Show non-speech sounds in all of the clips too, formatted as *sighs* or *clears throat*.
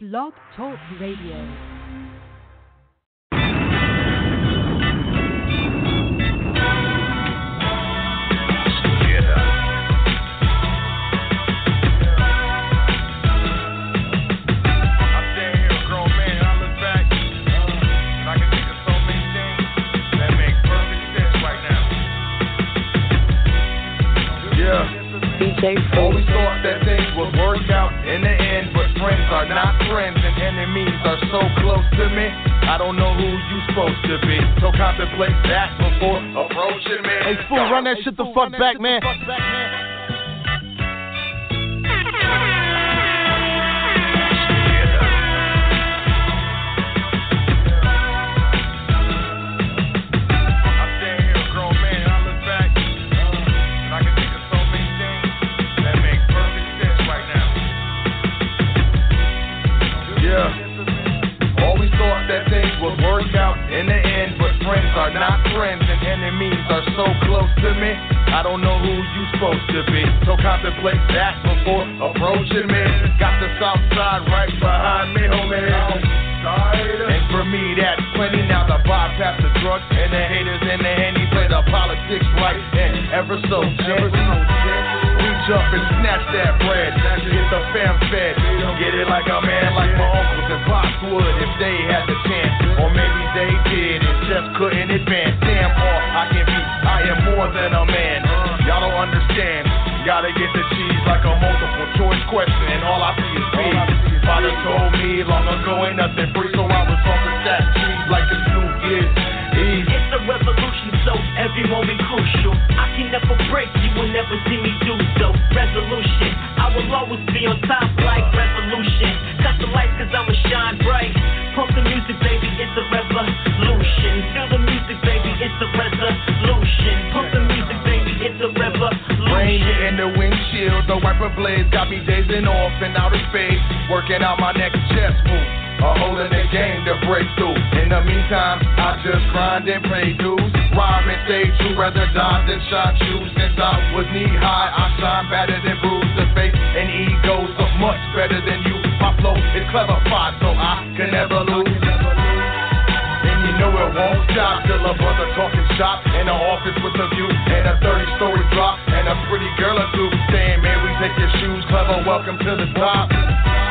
Blog Talk Radio. Always thought that things would work out in the end, but friends are not friends and enemies are so close to me. I don't know who you supposed to be, so contemplate that before approaching me. Hey, fool, run that shit the fuck back, man. That things would work out in the end, but friends are not friends and enemies are so close to me. I don't know who you supposed to be, so contemplate that before approaching me. Got the south side right behind me, homie. And for me, that's plenty. Now the bypass the drugs and the haters and the henny play the politics right and ever so gently. Reach up and snatch that bread. Get the fam fed. Get it like a man, like my uncles and pops would if they had the chance. Or maybe they did and just couldn't advance. Damn, all I can be, I am more than a man. Y'all don't understand. Gotta get the cheese like a multiple choice question, and all I see is B. Father told me long ago ain't nothing free, so I was off the stack cheese like it's New Year's Eve. It's a revolution, so every moment crucial. I can never break, you will never see me do. Resolution, I will always be on top like revolution. Cut the lights cause I'ma shine bright. Pump the music, baby, it's a revolution. Feel the music, baby, it's a resolution. Pump the music, baby, it's a Rain in the windshield, the wiper blades got me dazing off in outer space. Working out my next chess move. A hole in the game to break through. In the meantime, I just grind and pay dues. Rhyme and stay true, rather die than shine you. Since I was knee high, I shine better than bruise the face. And egos are much better than you. My flow is clever, fine, so I can never lose. And you know it won't stop till a brother talking shop in the office with a view and a 30 story drop and a pretty girl or two saying, Man, we take your shoes, clever, welcome to the top.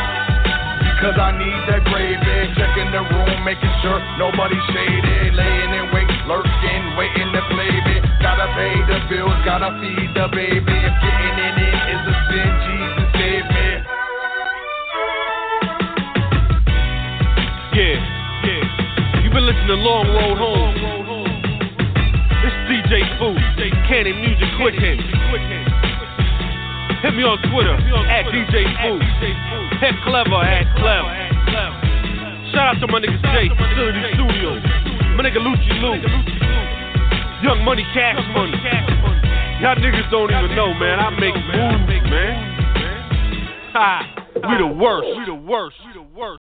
Because I need that gravy, checking the room, making sure nobody's shaded, laying in wait, lurking, waiting to play me. Gotta pay the bills, gotta feed the baby. If getting in it is a sin, Jesus save me. Yeah, yeah. You've been listening to Long Road Home. It's DJ Food, Cannon Music Quick Hit. Hit me on Twitter at DJ Food. Head Clever at Clever. Shout out to my nigga Jay, Facility Studios. My nigga Lucci Lou. Young Money, Cash Money. Y'all niggas don't even know, man. I make moves, man. Ha! We the worst. We the worst. We the worst.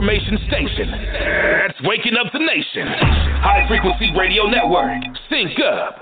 Information station that's waking up the nation. High Frequency Radio Network. Sync up.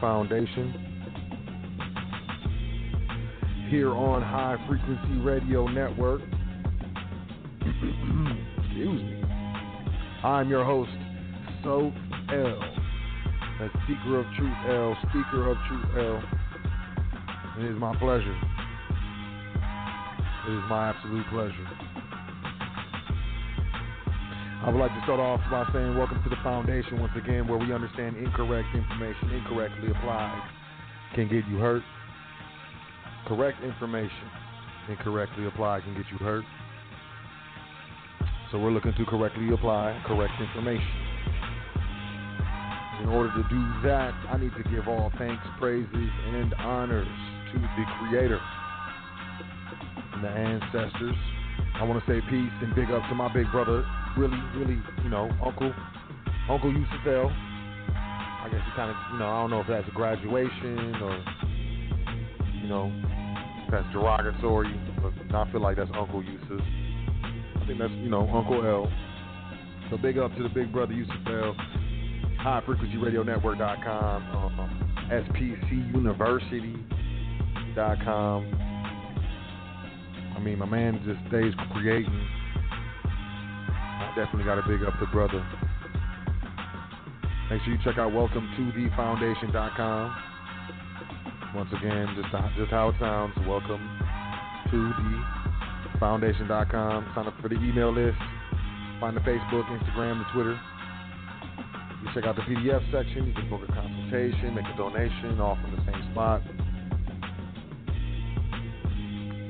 Foundation. Here on High Frequency Radio Network. *clears throat* Excuse me. I'm your host, Sot El. That's Speaker of Truth L, Speaker of Truth L. It is my pleasure. It is my absolute pleasure. I would like to start off by saying welcome to the foundation once again, where we understand incorrect information incorrectly applied can get you hurt. Correct information incorrectly applied can get you hurt. So we're looking to correctly apply correct information. In order to do that, I need to give all thanks, praises, and honors to the Creator and the ancestors. I want to say peace and big up to my big brother, really, really, you know, Uncle Uncle Yusuf L. I guess he kind of, you know, I don't know if that's a graduation or, you know, that's derogatory, but I feel like that's Uncle Yusuf. I think that's, you know, Uncle L. So big up to the big brother Yusuf L. HighFrequencyRadioNetwork.com, um, SPCUniversity.com. I mean, my man just stays creating. Definitely got to big up the brother. Make sure you check out welcome2thefoundation.com. Once again, just just how it sounds. Welcome to the foundation.com. Sign up for the email list. Find the Facebook, Instagram, the Twitter. You check out the PDF section. You can book a consultation, make a donation, all from the same spot.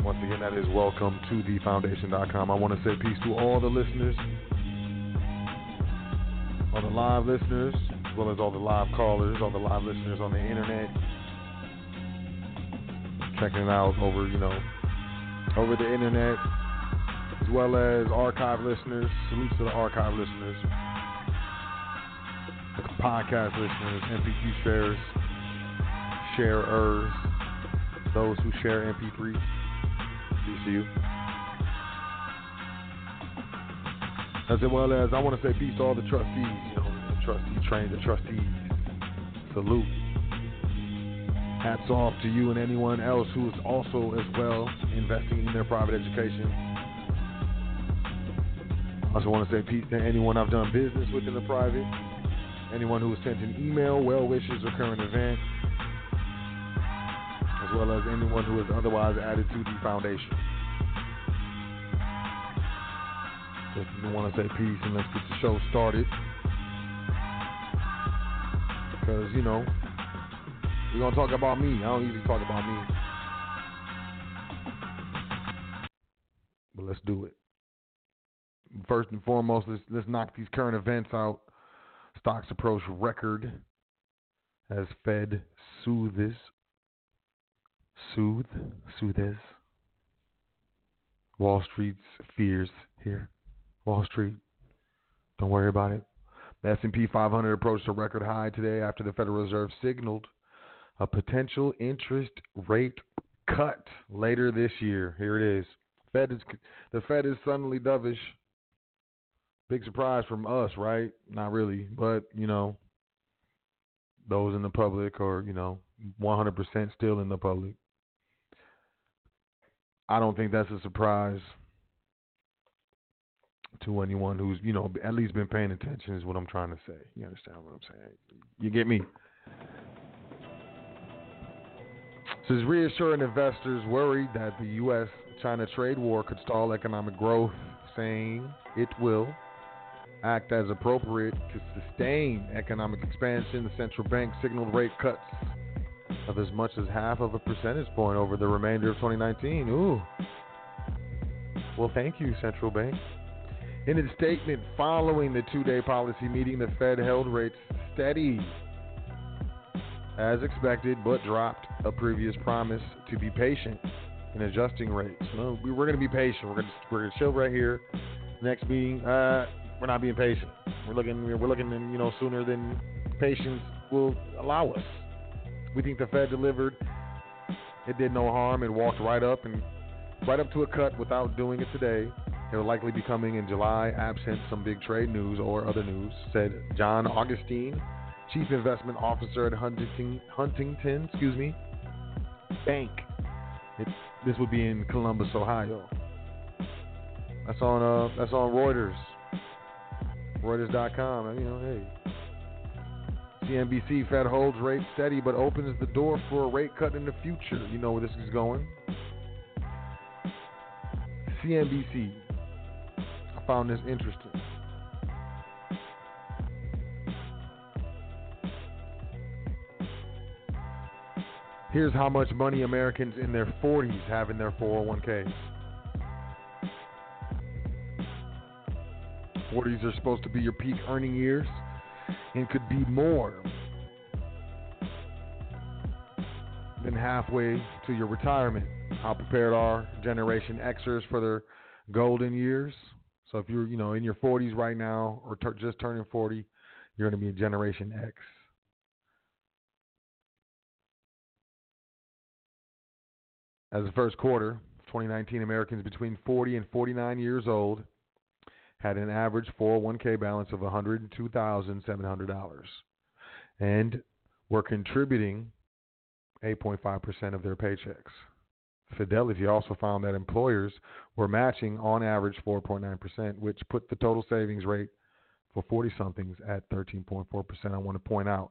Once again, that is welcome to thefoundation.com. I want to say peace to all the listeners, all the live listeners, as well as all the live callers, all the live listeners on the internet, checking it out over, you know, over the internet, as well as archive listeners. Salutes to the archive listeners, podcast listeners, MP3 sharers, sharers, those who share MP3s. You. As well as I want to say peace to all the trustees, you know, the trustee train, the trustees. Salute. Hats off to you and anyone else who is also as well investing in their private education. I also want to say peace to anyone I've done business with in the private, anyone who has sent an email, well wishes, or current event, well as anyone who has otherwise added to the foundation. Just want to say peace and let's get the show started. Because, you know, we're going to talk about me. I don't usually talk about me. But let's do it. First and foremost, let's, let's knock these current events out. Stocks approach record as Fed soothes soothe, soothes Wall Street's fears here. Wall Street, don't worry about it. The S&P 500 approached a record high today after the Federal Reserve signaled a potential interest rate cut later this year. Here it is. Fed is the Fed is suddenly dovish. Big surprise from us, right? Not really, but you know, those in the public or you know, 100% still in the public. I don't think that's a surprise to anyone who's, you know, at least been paying attention is what I'm trying to say. You understand what I'm saying? You get me? Says reassuring investors worried that the U.S. China trade war could stall economic growth, saying it will act as appropriate to sustain economic expansion. The central bank signaled rate cuts of as much as half of a percentage point over the remainder of 2019. Ooh. Well, thank you, central bank. In its statement following the two day policy meeting, the Fed held rates steady as expected, but dropped a previous promise to be patient in adjusting rates. No, we, are going to be patient. We're going to we're to chill right here. Next meeting, uh, we're not being patient. We're looking we're looking you know sooner than patience will allow us. We think the Fed delivered. It did no harm. It walked right up and right up to a cut without doing it today. It will likely be coming in July, absent some big trade news or other news, said John Augustine, Chief Investment Officer at Huntington, Huntington excuse me, Bank. This would be in Columbus, Ohio. That's on uh, that's on Reuters. Reuters.com. You know, hey. CNBC Fed holds rate steady but opens the door for a rate cut in the future. You know where this is going. CNBC. I found this interesting. Here's how much money Americans in their 40s have in their 401ks. 40s are supposed to be your peak earning years and could be more than halfway to your retirement. How prepared are Generation Xers for their golden years? So if you're, you know, in your 40s right now or just turning 40, you're going to be a Generation X. As the first quarter, 2019 Americans between 40 and 49 years old had an average 401k balance of $102,700 and were contributing 8.5% of their paychecks. Fidelity also found that employers were matching on average 4.9%, which put the total savings rate for 40 somethings at 13.4%. I want to point out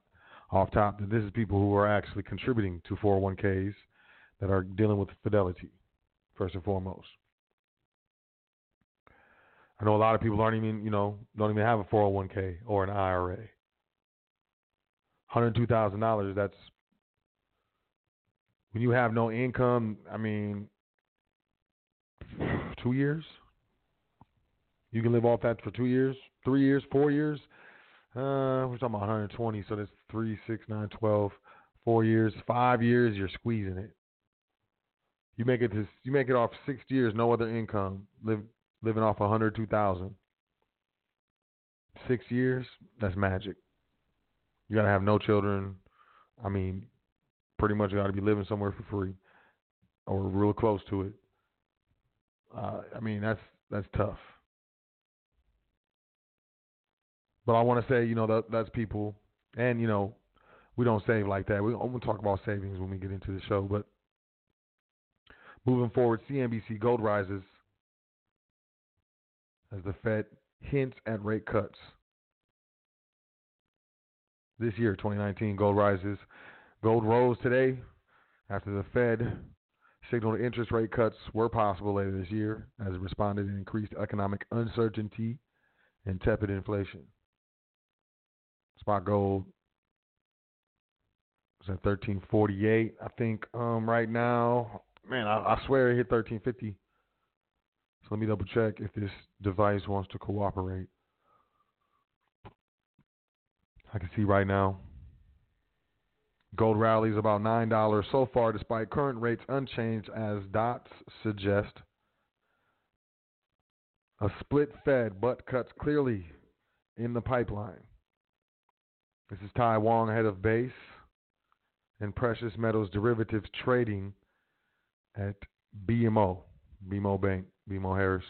off top that this is people who are actually contributing to 401ks that are dealing with Fidelity, first and foremost. I know a lot of people aren't even, you know, don't even have a 401k or an IRA. $102,000, that's when you have no income, I mean, *sighs* two years? You can live off that for two years, three years, four years? Uh, we're talking about 120, so that's three, six, nine, 12, four years, five years, you're squeezing it. You make it to, you make it off six years, no other income, live living off 102,000. Six years, that's magic. You gotta have no children. I mean, pretty much got to be living somewhere for free, or real close to it. Uh, I mean, that's that's tough. But I want to say, you know, that that's people, and you know, we don't save like that. We, I'm gonna talk about savings when we get into the show, but moving forward, CNBC gold rises as the Fed hints at rate cuts. This year, 2019, gold rises. Gold rose today after the Fed signaled interest rate cuts were possible later this year as it responded to increased economic uncertainty and tepid inflation. Spot gold is at 1348, I think, um, right now. Man, I, I swear it hit 1350. So let me double check if this device wants to cooperate. I can see right now. Gold rallies about $9 so far, despite current rates unchanged, as dots suggest. A split Fed, but cuts clearly in the pipeline. This is Tai Wong, head of base and precious metals derivatives trading at BMO, BMO Bank. BMO Harris.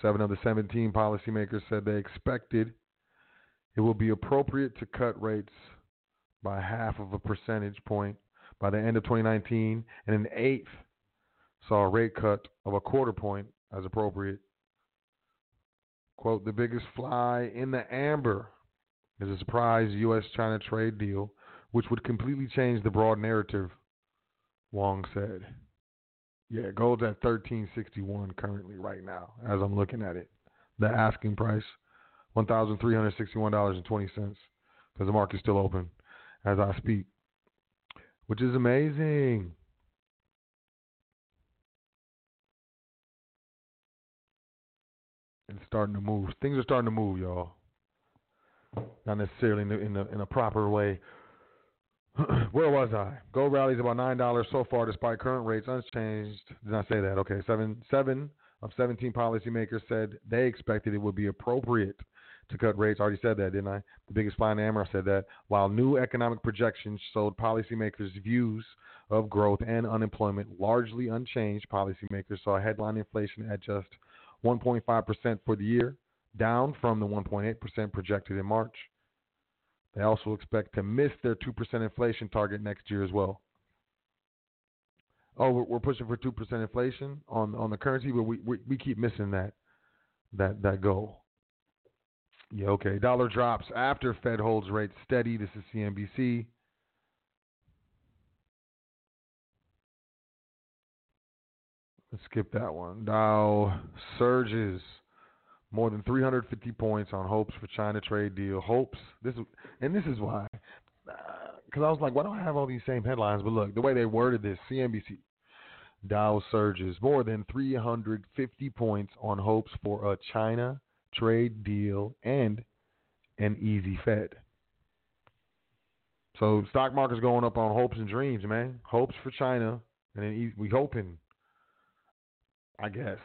Seven of the 17 policymakers said they expected it will be appropriate to cut rates by half of a percentage point by the end of 2019, and an eighth saw a rate cut of a quarter point as appropriate. Quote, the biggest fly in the amber is a surprise U.S. China trade deal, which would completely change the broad narrative, Wong said. Yeah, gold's at thirteen sixty one currently right now as I'm looking at it. The asking price one thousand three hundred sixty one dollars and twenty cents because the market's still open as I speak, which is amazing. It's starting to move. Things are starting to move, y'all. Not necessarily in, the, in, the, in a proper way, *clears throat* Where was I? Gold rallies about nine dollars so far, despite current rates unchanged. Did I say that? Okay, seven seven of seventeen policymakers said they expected it would be appropriate to cut rates. I already said that, didn't I? The biggest fly in the hammer said that. While new economic projections showed policymakers' views of growth and unemployment largely unchanged, policymakers saw headline inflation at just 1.5% for the year, down from the 1.8% projected in March. They also expect to miss their 2% inflation target next year as well. Oh, we're pushing for 2% inflation on on the currency, but we, we, we keep missing that that that goal. Yeah, okay. Dollar drops after Fed holds rates steady. This is CNBC. Let's skip that one. Dow surges more than 350 points on hopes for China trade deal. Hopes. This is, and this is why. Because uh, I was like, why don't I have all these same headlines? But look, the way they worded this, CNBC. Dow surges more than 350 points on hopes for a China trade deal and an easy Fed. So stock market's going up on hopes and dreams, man. Hopes for China, and then we hoping I guess.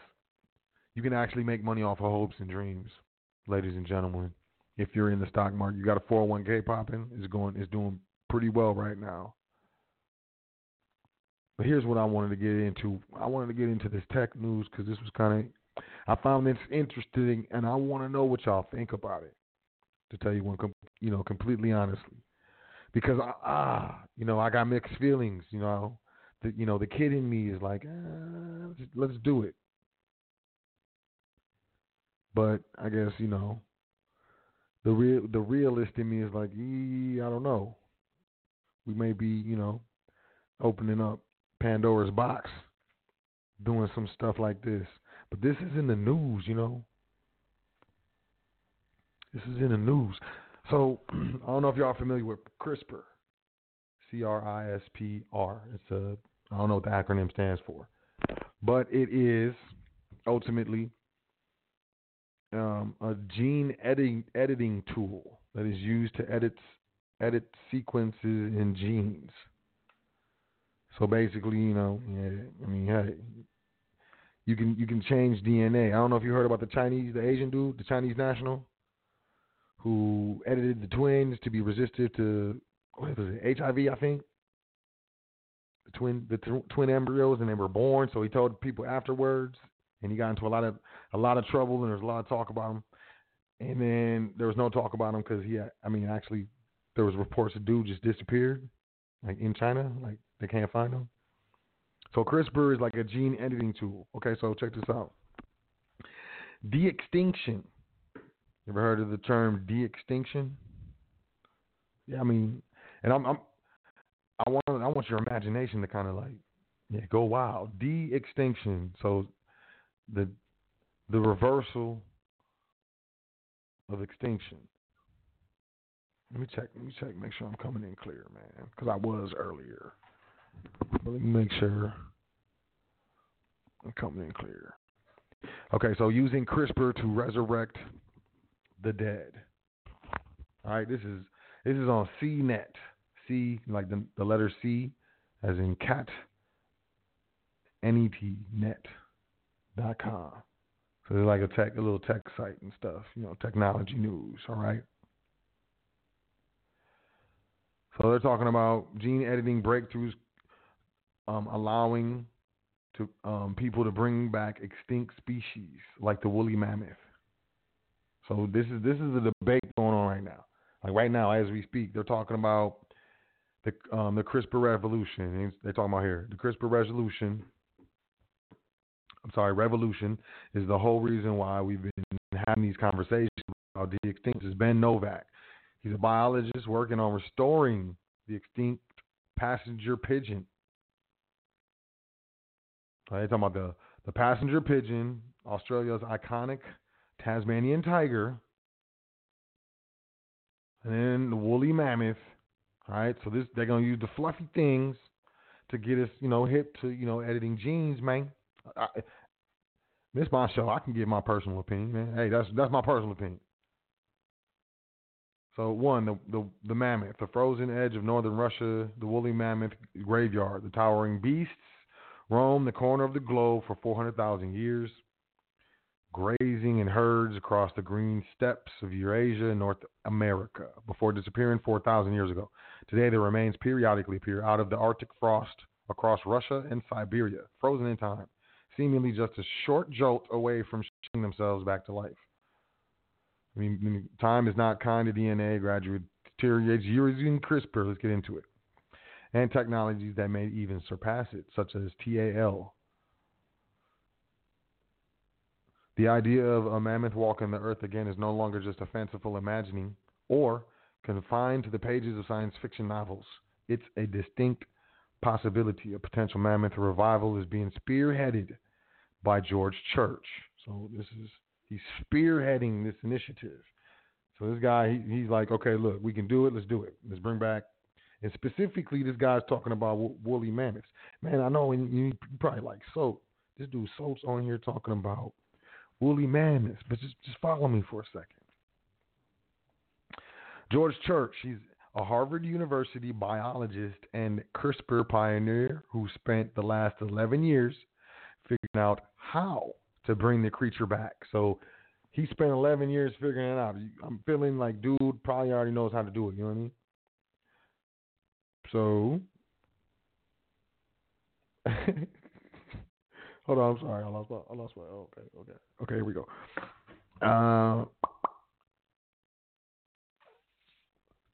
You can actually make money off of hopes and dreams, ladies and gentlemen. If you're in the stock market, you got a 401k popping, It's going is doing pretty well right now. But here's what I wanted to get into. I wanted to get into this tech news because this was kind of I found this interesting, and I want to know what y'all think about it. To tell you one, you know, completely honestly, because I, ah, you know, I got mixed feelings. You know, the you know the kid in me is like, let's, let's do it. But I guess you know the real the realist in me is like, I don't know. We may be you know opening up Pandora's box, doing some stuff like this. But this is in the news, you know. This is in the news. So *clears throat* I don't know if y'all are familiar with CRISPR. C R I S P R. It's a I don't know what the acronym stands for, but it is ultimately um, a gene editing editing tool that is used to edit edit sequences in genes. So basically, you know, yeah, I mean, hey, you can you can change DNA. I don't know if you heard about the Chinese, the Asian dude, the Chinese national, who edited the twins to be resistant to what was it, HIV, I think the twin the t- twin embryos and they were born. So he told people afterwards, and he got into a lot of a lot of trouble and there's a lot of talk about him. And then there was no talk about him because he, had, I mean, actually, there was reports the dude just disappeared, like in China, like they can't find him. So CRISPR is like a gene editing tool. Okay, so check this out. De-extinction. You ever heard of the term de-extinction? Yeah, I mean, and I'm, I'm I want I want your imagination to kind of like yeah go wild. De extinction. So the the reversal of extinction. Let me check. Let me check. Make sure I'm coming in clear, man. Because I was earlier. But let me make sure I'm coming in clear. Okay, so using CRISPR to resurrect the dead. All right, this is this is on CNET. C, like the, the letter C, as in cat, N-E-T, net, dot com. So they're like a tech, a little tech site and stuff, you know, technology news, all right? So they're talking about gene editing breakthroughs um, allowing to um, people to bring back extinct species like the woolly mammoth. So this is this is the debate going on right now. Like right now, as we speak, they're talking about the um, the CRISPR revolution. They're talking about here the CRISPR resolution. I'm sorry, revolution is the whole reason why we've been having these conversations about the extinct. Is Ben Novak. He's a biologist working on restoring the extinct passenger pigeon. They're talking about the, the passenger pigeon, Australia's iconic Tasmanian tiger, and then the woolly mammoth, all right, so this they're gonna use the fluffy things to get us, you know, hip to you know editing genes, man. I, this my show. I can give my personal opinion, man. Hey, that's that's my personal opinion. So one, the the the mammoth, the frozen edge of northern Russia, the woolly mammoth graveyard, the towering beasts roam the corner of the globe for 400,000 years grazing in herds across the green steppes of Eurasia and North America before disappearing 4,000 years ago. Today, the remains periodically appear out of the Arctic frost across Russia and Siberia, frozen in time. Seemingly just a short jolt away from shooting themselves back to life. I mean, time is not kind to DNA, gradually deteriorates. Using CRISPR, let's get into it, and technologies that may even surpass it, such as TAL. The idea of a mammoth walking the earth again is no longer just a fanciful imagining or confined to the pages of science fiction novels. It's a distinct possibility. A potential mammoth revival is being spearheaded by George Church. So this is he's spearheading this initiative. So this guy, he, he's like, okay, look, we can do it. Let's do it. Let's bring back. And specifically, this guy's talking about woolly mammoths. Man, I know you, you probably like so. This dude Soap's on here talking about woolly mammoths, but just just follow me for a second. George Church, he's a Harvard University biologist and CRISPR pioneer who spent the last 11 years figuring out how to bring the creature back. So he spent 11 years figuring it out. I'm feeling like dude probably already knows how to do it. You know what I mean? So, *laughs* hold on. I'm sorry. I lost my. I lost my. Oh, okay. Okay. Okay. Here we go. Uh,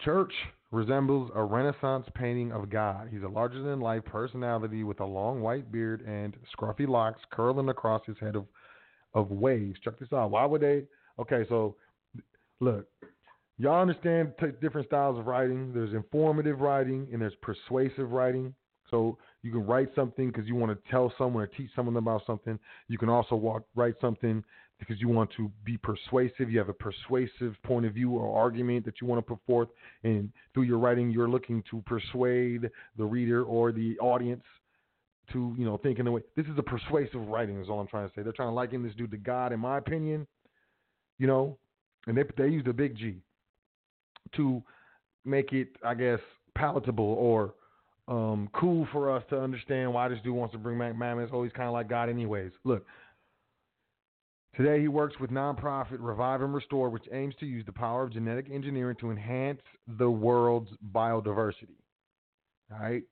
Church resembles a Renaissance painting of God. He's a larger than life personality with a long white beard and scruffy locks curling across his head of, of waves. Check this out. Why would they? Okay, so look, y'all understand t- different styles of writing. There's informative writing and there's persuasive writing. So you can write something because you want to tell someone or teach someone about something. You can also walk, write something because you want to be persuasive. You have a persuasive point of view or argument that you want to put forth, and through your writing, you're looking to persuade the reader or the audience to, you know, think in a way. This is a persuasive writing. Is all I'm trying to say. They're trying to liken this dude to God, in my opinion. You know, and they they used a big G to make it, I guess, palatable or um, cool for us to understand why this dude wants to bring back mammoths. Oh, he's kind of like God, anyways. Look, Today, he works with nonprofit Revive and Restore, which aims to use the power of genetic engineering to enhance the world's biodiversity. All right.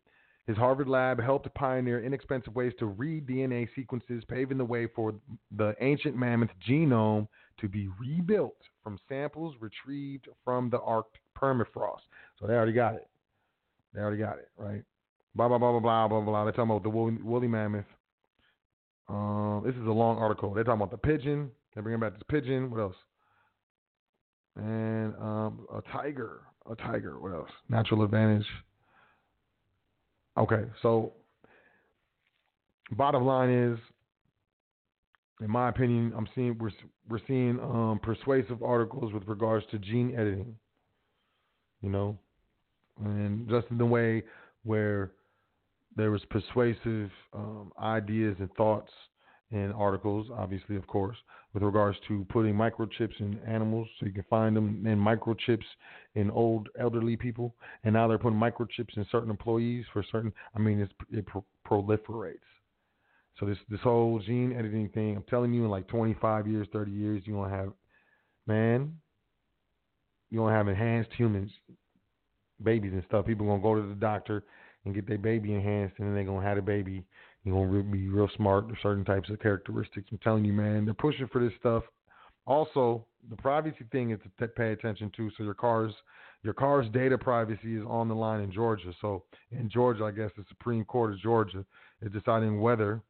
His Harvard lab helped pioneer inexpensive ways to read DNA sequences, paving the way for the ancient mammoth genome to be rebuilt from samples retrieved from the Arctic permafrost. So they already got it. They already got it, right? Blah, blah, blah, blah, blah, blah, blah. They're talking about the woolly, woolly mammoth um, this is a long article. They're talking about the pigeon. They're bringing back this pigeon. What else? And um, a tiger. A tiger. What else? Natural advantage. Okay, so bottom line is, in my opinion, I'm seeing we're we're seeing um, persuasive articles with regards to gene editing. You know, and just in the way where there was persuasive um, ideas and thoughts and articles, obviously, of course, with regards to putting microchips in animals, so you can find them in microchips in old elderly people, and now they're putting microchips in certain employees for certain. I mean, it pro- proliferates. So this this whole gene editing thing, I'm telling you, in like 25 years, 30 years, you're gonna have, man, you're gonna have enhanced humans, babies and stuff. People gonna go to the doctor and get their baby enhanced, and then they're gonna have a baby. You're gonna be real smart with certain types of characteristics. I'm telling you, man, they're pushing for this stuff. Also, the privacy thing is to pay attention to. So your car's your car's data privacy is on the line in Georgia. So in Georgia, I guess the Supreme Court of Georgia is deciding whether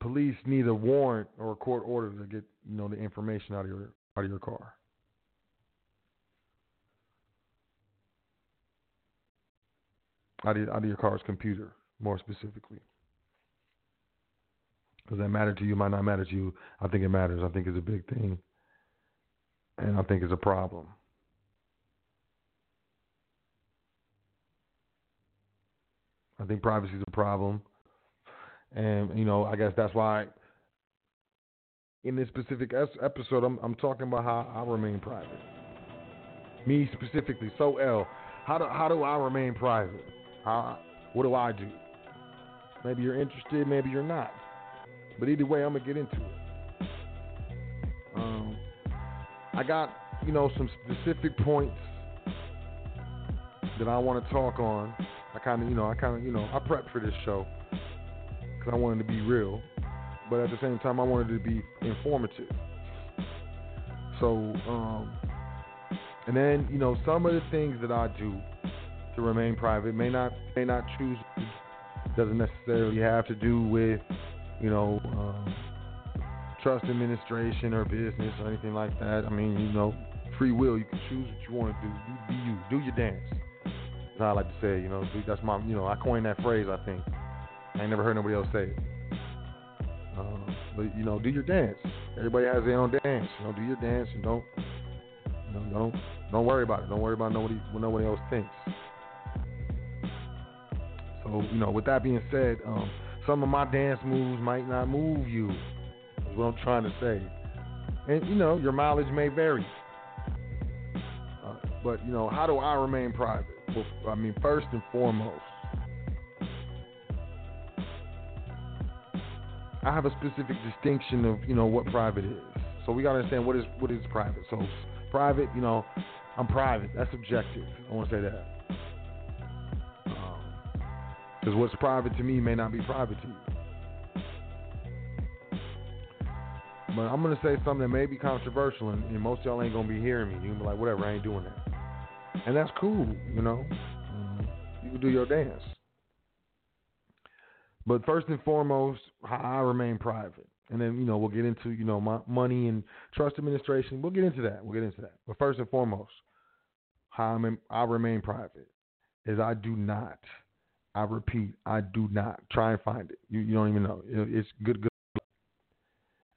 police need a warrant or a court order to get you know the information out of your out of your car. Out of, out of your car's computer, more specifically. Does that matter to you? Might not matter to you. I think it matters. I think it's a big thing. And I think it's a problem. I think privacy is a problem. And, you know, I guess that's why in this specific episode, I'm, I'm talking about how I remain private. Me specifically. Sot El, how do how do I remain private? How what do I do? Maybe you're interested, maybe you're not. But either way, I'm gonna get into it. Um, I got you know some specific points that I want to talk on. I kind of, you know, I kind of, you know, I prepped for this show because I wanted to be real, but at the same time, I wanted to be informative. So, um, and then, you know, some of the things that I do to remain private may not may not choose doesn't necessarily have to do with, you know, um, trust administration or business or anything like that. I mean, you know, free will. You can choose what you want to do. Be you. Do your dance. That's how I like to say. You know, that's my. You know, I coined that phrase. I think. I ain't never heard nobody else say it. But you know, do your dance. Everybody has their own dance. You know, do your dance and don't, you know, don't, don't worry about it. Don't worry about nobody what nobody else thinks. So you know, with that being said, um, some of my dance moves might not move you. Is what I'm trying to say. And you know, your mileage may vary. Uh, but you know, how do I remain private? Well, I mean, first and foremost, I have a specific distinction of you know what private is. So we gotta understand what is what is private. So private, you know, I'm private. That's subjective. I want to say that. Because what's private to me may not be private to you. But I'm gonna say something that may be controversial, and, and most y'all ain't gonna be hearing me. You can be like, whatever, I ain't doing that, and that's cool, you know. Um, you can do your dance. But first and foremost, I remain private, and then you know we'll get into you know my money and trust administration. We'll get into that. We'll get into that. But first and foremost, how I'm in, I remain private is I do not. I repeat, I do not try and find it. You, you don't even know. It's good. Good.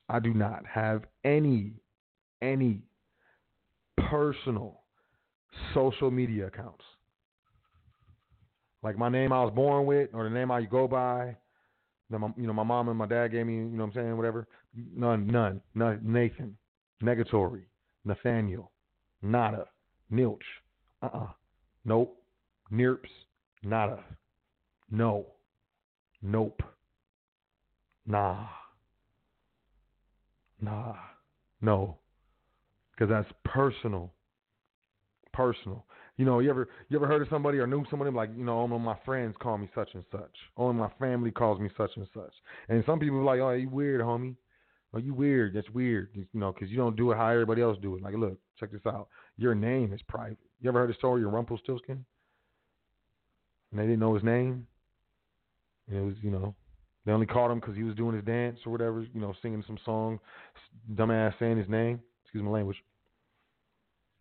I do not have any any personal social media accounts. Like my name I was born with or the name I go by. That my, you know, my mom and my dad gave me, you know what I'm saying, whatever. None, none, none. Nathan, Negatory, Nathaniel, Nada, Nilch, uh-uh, nope, Nirps, Nada, no, nope, nah, nah, no, because that's personal. Personal. You know, you ever you ever heard of somebody or knew somebody like you know, only my friends call me such and such. Only my family calls me such and such. And some people are like, oh, you weird, homie. Oh, you weird. That's weird. You know, because you don't do it how everybody else do it. Like, look, check this out. Your name is private. You ever heard the story of Rumpelstiltskin? And they didn't know his name. And it was, you know, they only called him because he was doing his dance or whatever. You know, singing some song, dumbass saying his name. Excuse my language.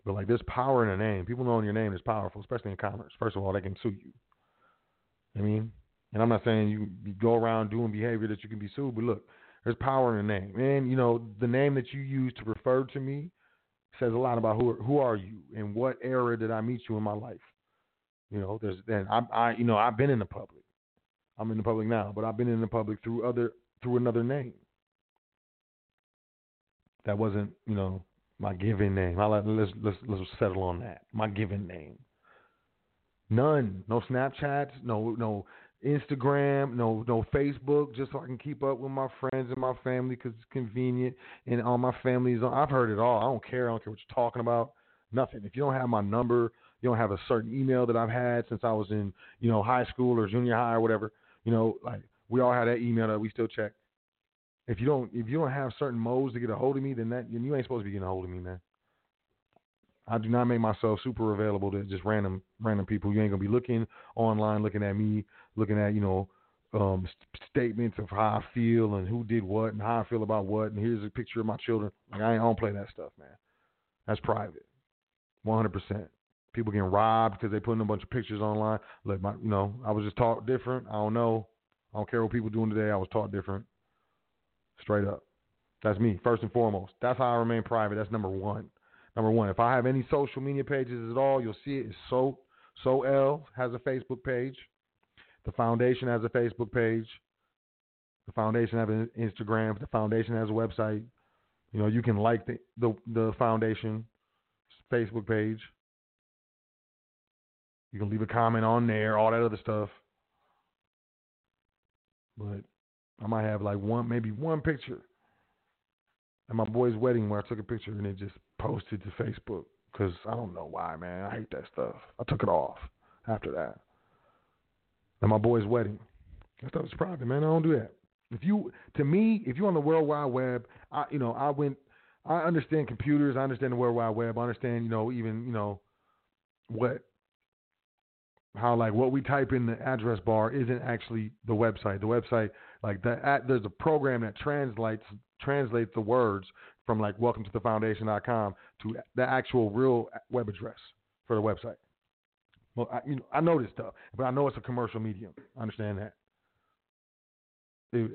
But like, there's power in a name. People knowing your name is powerful, especially in commerce. First of all, they can sue you. I mean, and I'm not saying you, go around doing behavior that you can be sued, but look, there's power in a name, and you know the name that you use to refer to me says a lot about who who are you and what era did I meet you in my life. You know, there's then I I you know I've been in the public. I'm in the public now, but I've been in the public through other through another name. That wasn't you know my given name. I'll let, let's let's let's settle on that. My given name. None. No Snapchats. No no Instagram. No no Facebook. Just so I can keep up with my friends and my family because it's convenient. And all my family's on. I've heard it all. I don't care. I don't care what you're talking about. Nothing. If you don't have my number, you don't have a certain email that I've had since I was in you know high school or junior high or whatever. You know, like we all had that email that we still check. If you don't if you don't have certain modes to get a hold of me, then that then you ain't supposed to be getting a hold of me, man. I do not make myself super available to just random random people. You ain't gonna be looking online, looking at me, looking at you know um, st- statements of how I feel and who did what and how I feel about what. And here's a picture of my children. Like I, ain't, I don't play that stuff, man. That's private, 100 percent. People getting robbed because they putting a bunch of pictures online. Look, my, you know, I was just taught different. I don't know. I don't care what people doing today. I was taught different. Straight up. That's me, first and foremost. That's how I remain private. That's number one. Number one. If I have any social media pages at all, you'll see it. It's so Sot El has a Facebook page. The foundation has a Facebook page. The foundation has an Instagram. The foundation has a website. You know, you can like the the, the foundation Facebook page. You can leave a comment on there, all that other stuff. But I might have like one, maybe one picture at my boy's wedding where I took a picture and it just posted to Facebook because I don't know why, man. I hate that stuff. I took it off. after that. At my boy's wedding. That stuff is private, man. I don't do that. If you, to me, if you're on the World Wide Web, I, you know, I went. I understand computers. I understand the World Wide Web. I understand, you know, even you know, what, how like what we type in the address bar isn't actually the website. The website, like that, there's a program that translates translates the words from like welcome to the foundation.com to the actual real web address for the website. Well, I, you know, I know this stuff, but I know it's a commercial medium. I understand that. It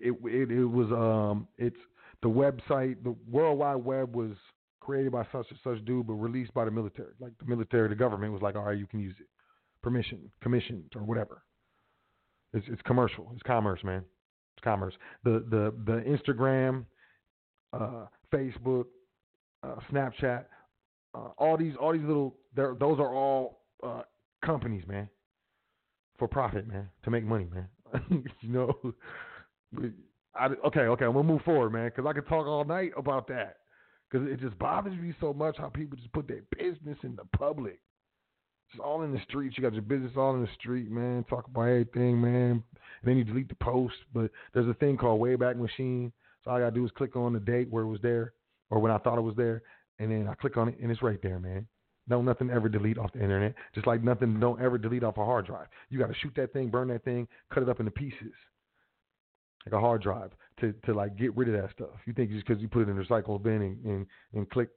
it it, it was um it's the website the World Wide Web was created by such and such dude, but released by the military. Like the military, the government was like, all right, you can use it, permission, commissioned or whatever. It's it's commercial. It's commerce, man. It's commerce. The the the Instagram, uh, Facebook, uh, Snapchat, uh, all these all these little those are all uh, companies, man, for profit, man, to make money, man. *laughs* you know, I, okay, okay, I'm gonna move forward, man, because I could talk all night about that. Because it just bothers me so much how people just put their business in the public. It's all in the streets. You got your business all in the street, man. Talk about everything, man. And then you delete the post. But there's a thing called Wayback Machine. So all I gotta do is click on the date where it was there, or when I thought it was there, and then I click on it, and it's right there, man. Don't nothing ever delete off the internet. Just like nothing don't ever delete off a hard drive. You got to shoot that thing, burn that thing, cut it up into pieces, like a hard drive, to to like get rid of that stuff. You think just because you put it in the recycle bin and and, and click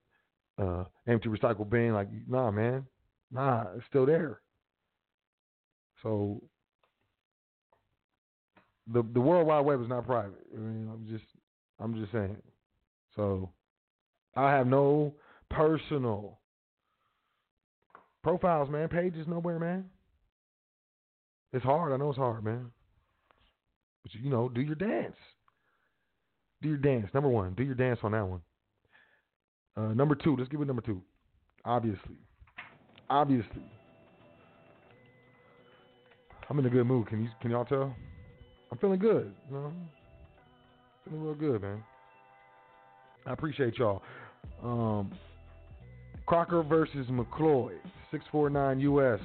uh, empty recycle bin, like nah, man, nah, it's still there. So the the World Wide Web is not private. I mean, I'm just I'm just saying. So I have no personal profiles, man. Pages nowhere, man. It's hard. I know it's hard, man. But you know, do your dance. Do your dance. Number one, do your dance on that one. Uh, number two, let's give it number two. Obviously, obviously, I'm in a good mood. Can you can y'all tell? I'm feeling good. You know, feeling real good, man. I appreciate y'all. Um, Crocker versus McCloy, 649 US.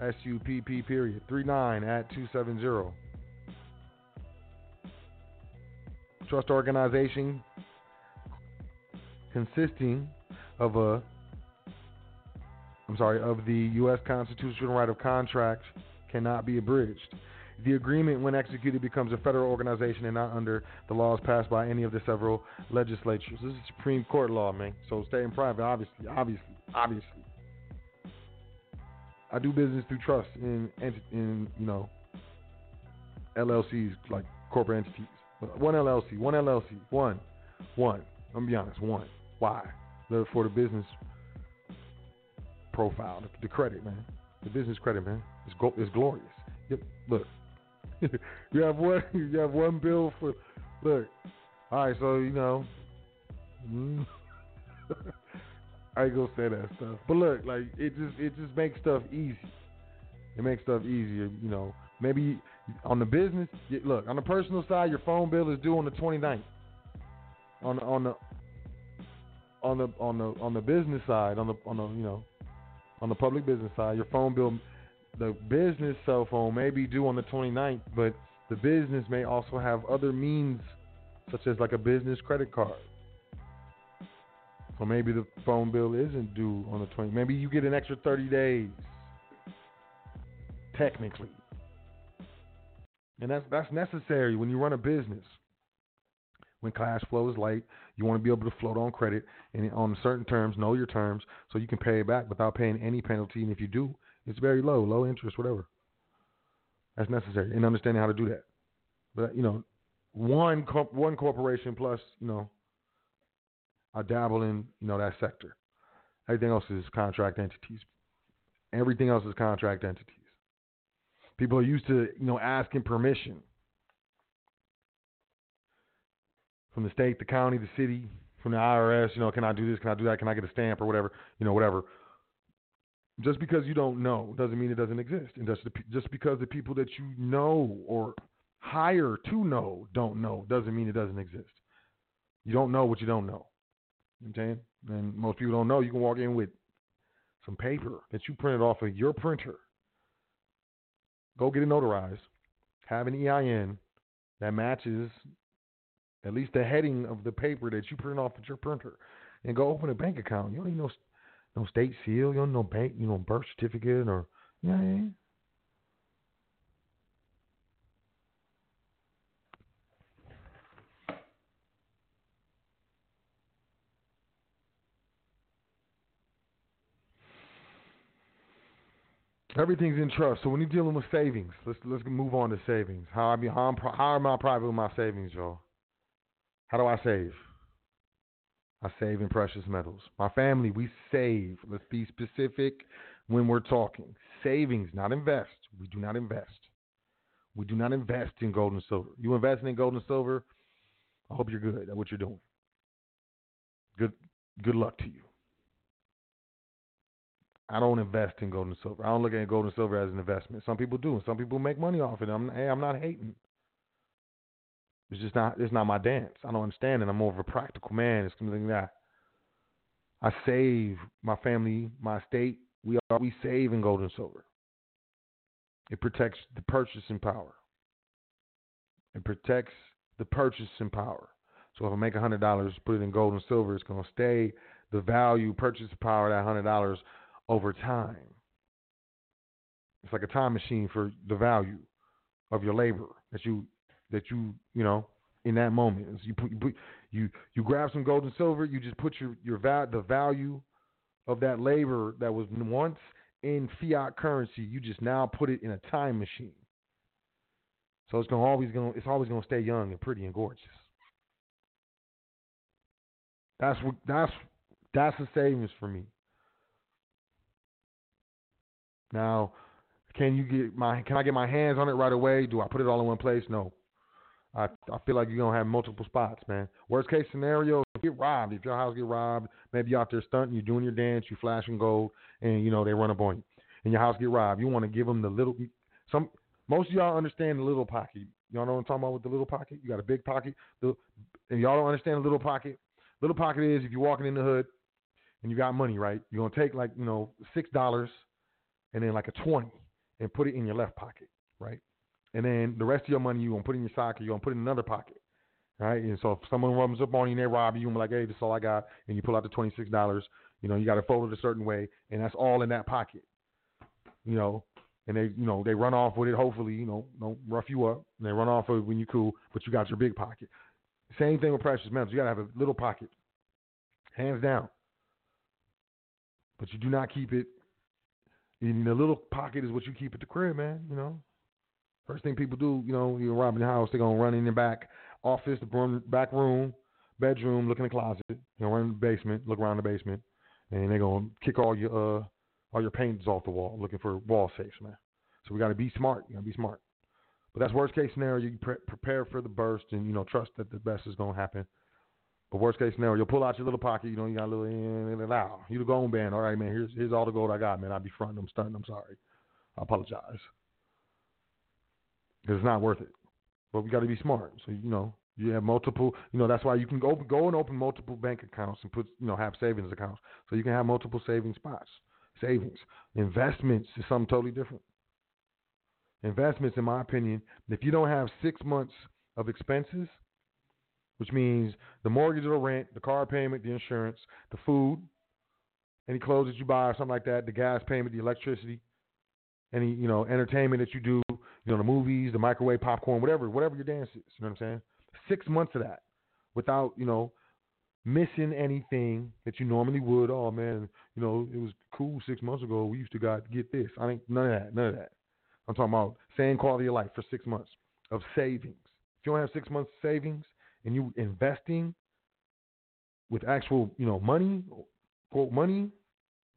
SUPP period. three nine at 270. Trust organization consisting of a I'm sorry, of the US constitutional right of contract cannot be abridged. The agreement, when executed, becomes a federal organization and not under the laws passed by any of the several legislatures. This is Supreme Court law, man. So staying private, obviously, obviously, obviously. I do business through trust in, in you know, LLCs, like corporate entities. One LLC, one LLC, one, one. I'm gonna be honest, one. Why? For the business profile, the credit, man. The business credit, man. It's, go- it's glorious. Yep. Look, *laughs* you have one. *laughs* You have one bill for. Look, all right. So you know, mm, *laughs* I ain't gonna say that stuff. But look, like it just it just makes stuff easy. It makes stuff easier. You know, maybe on the business. Look, on the personal side, your phone bill is due on the 29th. On the on the on the on the on the business side, on the on the you know, on the public business side, your phone bill the business cell phone may be due on the 29th, but the business may also have other means, such as like a business credit card. Or maybe the phone bill isn't due on the 20th. Maybe you get an extra 30 days, technically. And that's that's necessary when you run a business. When cash flow is light, you want to be able to float on credit and on certain terms, know your terms, so you can pay it back without paying any penalty. And if you do, it's very low, low interest, whatever. That's necessary in understanding how to do that. But you know, one one corporation plus you know, I dabble in you know that sector. Everything else is contract entities. Everything else is contract entities. People are used to you know asking permission from the state, the county, the city, from the IRS. You know, can I do this? Can I do that? Can I get a stamp or whatever? You know, whatever. Just because you don't know doesn't mean it doesn't exist. And just, just because the people that you know or hire to know don't know doesn't mean it doesn't exist. You don't know what you don't know. You know I'm saying? And most people don't know. You can walk in with some paper that you printed off of your printer. Go get it notarized. Have an EIN that matches at least the heading of the paper that you print off at your printer, and go open a bank account. You don't need no no state seal. You don't need no bank, you know, birth certificate or yeah. Everything's in trust. So when you're dealing with savings, let's let's move on to savings. How I be how, I'm, how am I private with my savings, y'all? How do I save? I save in precious metals. My family, we save. Let's be specific when we're talking. Savings, not invest. We do not invest. We do not invest in gold and silver. You investing in gold and silver, I hope you're good at what you're doing. Good good luck to you. I don't invest in gold and silver. I don't look at gold and silver as an investment. Some people do, and some people make money off it. I'm, hey, I'm not hating. It's just not. It's not my dance. I don't understand it. I'm more of a practical man. It's something that I save my family, my estate. We are we save in gold and silver. It protects the purchasing power. It protects the purchasing power. So if I make a hundred dollars, put it in gold and silver, it's gonna stay the value, purchasing power of that hundred dollars over time. It's like a time machine for the value of your labor that you that you you know in that moment. So you put, you put, you you grab some gold and silver. You just put your your val- the value of that labor that was once in fiat currency. You just now put it in a time machine. So it's gonna always gonna it's always gonna stay young and pretty and gorgeous. That's what that's that's the savings for me. Now, can you get my can I get my hands on it right away? Do I put it all in one place? No. I I feel like you're gonna have multiple spots, man. Worst case scenario, get robbed. If your house get robbed, maybe you're out there stunting, you're doing your dance, you flashing gold, and you know they run up on you, and your house get robbed. You want to give them the little. Some most of y'all understand the little pocket. Y'all know what I'm talking about with the little pocket. You got a big pocket, the, and y'all don't understand the little pocket. Little pocket is if you're walking in the hood and you got money, right? You're gonna take like you know six dollars and then like a 20 and put it in your left pocket, right? And then the rest of your money you're to put in your sock or you're to put in another pocket, right? And so if someone runs up on you and they rob you, you're like, hey, this is all I got. And you pull out the $26, you know, you got to fold it a certain way, and that's all in that pocket, you know. And they, you know, they run off with it. Hopefully, you know, don't rough you up. And they run off with it when you're cool, but you got your big pocket. Same thing with precious metals. You got to have a little pocket, hands down. But you do not keep it and the little pocket is what you keep at the crib, man. You know, first thing people do, you know, you're robbing the house, they're gonna run in the back office, the back room, bedroom, look in the closet, you know, run in the basement, look around the basement, and they're gonna kick all your uh all your paintings off the wall, looking for wall safes, man. So we got to be smart. You got to be smart. But that's worst case scenario. You pre- prepare for the burst, and you know, trust that the best is gonna happen. But worst case scenario, you'll pull out your little pocket. You know, you got a little in and out. You the gold band. All right, man. Here's here's all the gold I got, man. I'll be fronting. I'm stunting. I'm sorry. I apologize. Because it's not worth it. But we got to be smart. So you know, you have multiple. You know, that's why you can go go and open multiple bank accounts and put you know have savings accounts. So you can have multiple saving spots. Savings, investments is something totally different. Investments, in my opinion, if you don't have six months of expenses which means the mortgage or the rent, the car payment, the insurance, the food, any clothes that you buy or something like that, the gas payment, the electricity, any you know entertainment that you do, you know the movies, the microwave popcorn, whatever, whatever your dance is. You know what I'm saying? Six months of that without you know missing anything that you normally would. Oh man, you know it was cool six months ago. We used to got get this. I think none of that, none of that. I'm talking about same quality of life for six months of savings. If you don't have six months savings, and you investing with actual, you know, money, quote money,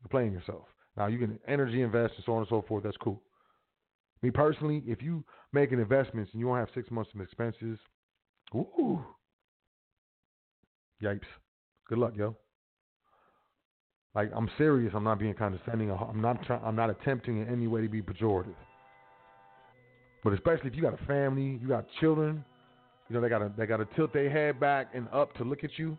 you're playing yourself. Now you can energy invest and so on and so forth. That's cool. Me personally, if you making investments and you don't have six months of expenses, ooh, yipes. Good luck, yo. Like I'm serious. I'm not being condescending. Uh, I'm not. Try, I'm not attempting in any way to be pejorative. But especially if you got a family, you got children, you know, they gotta they gotta tilt their head back and up to look at you.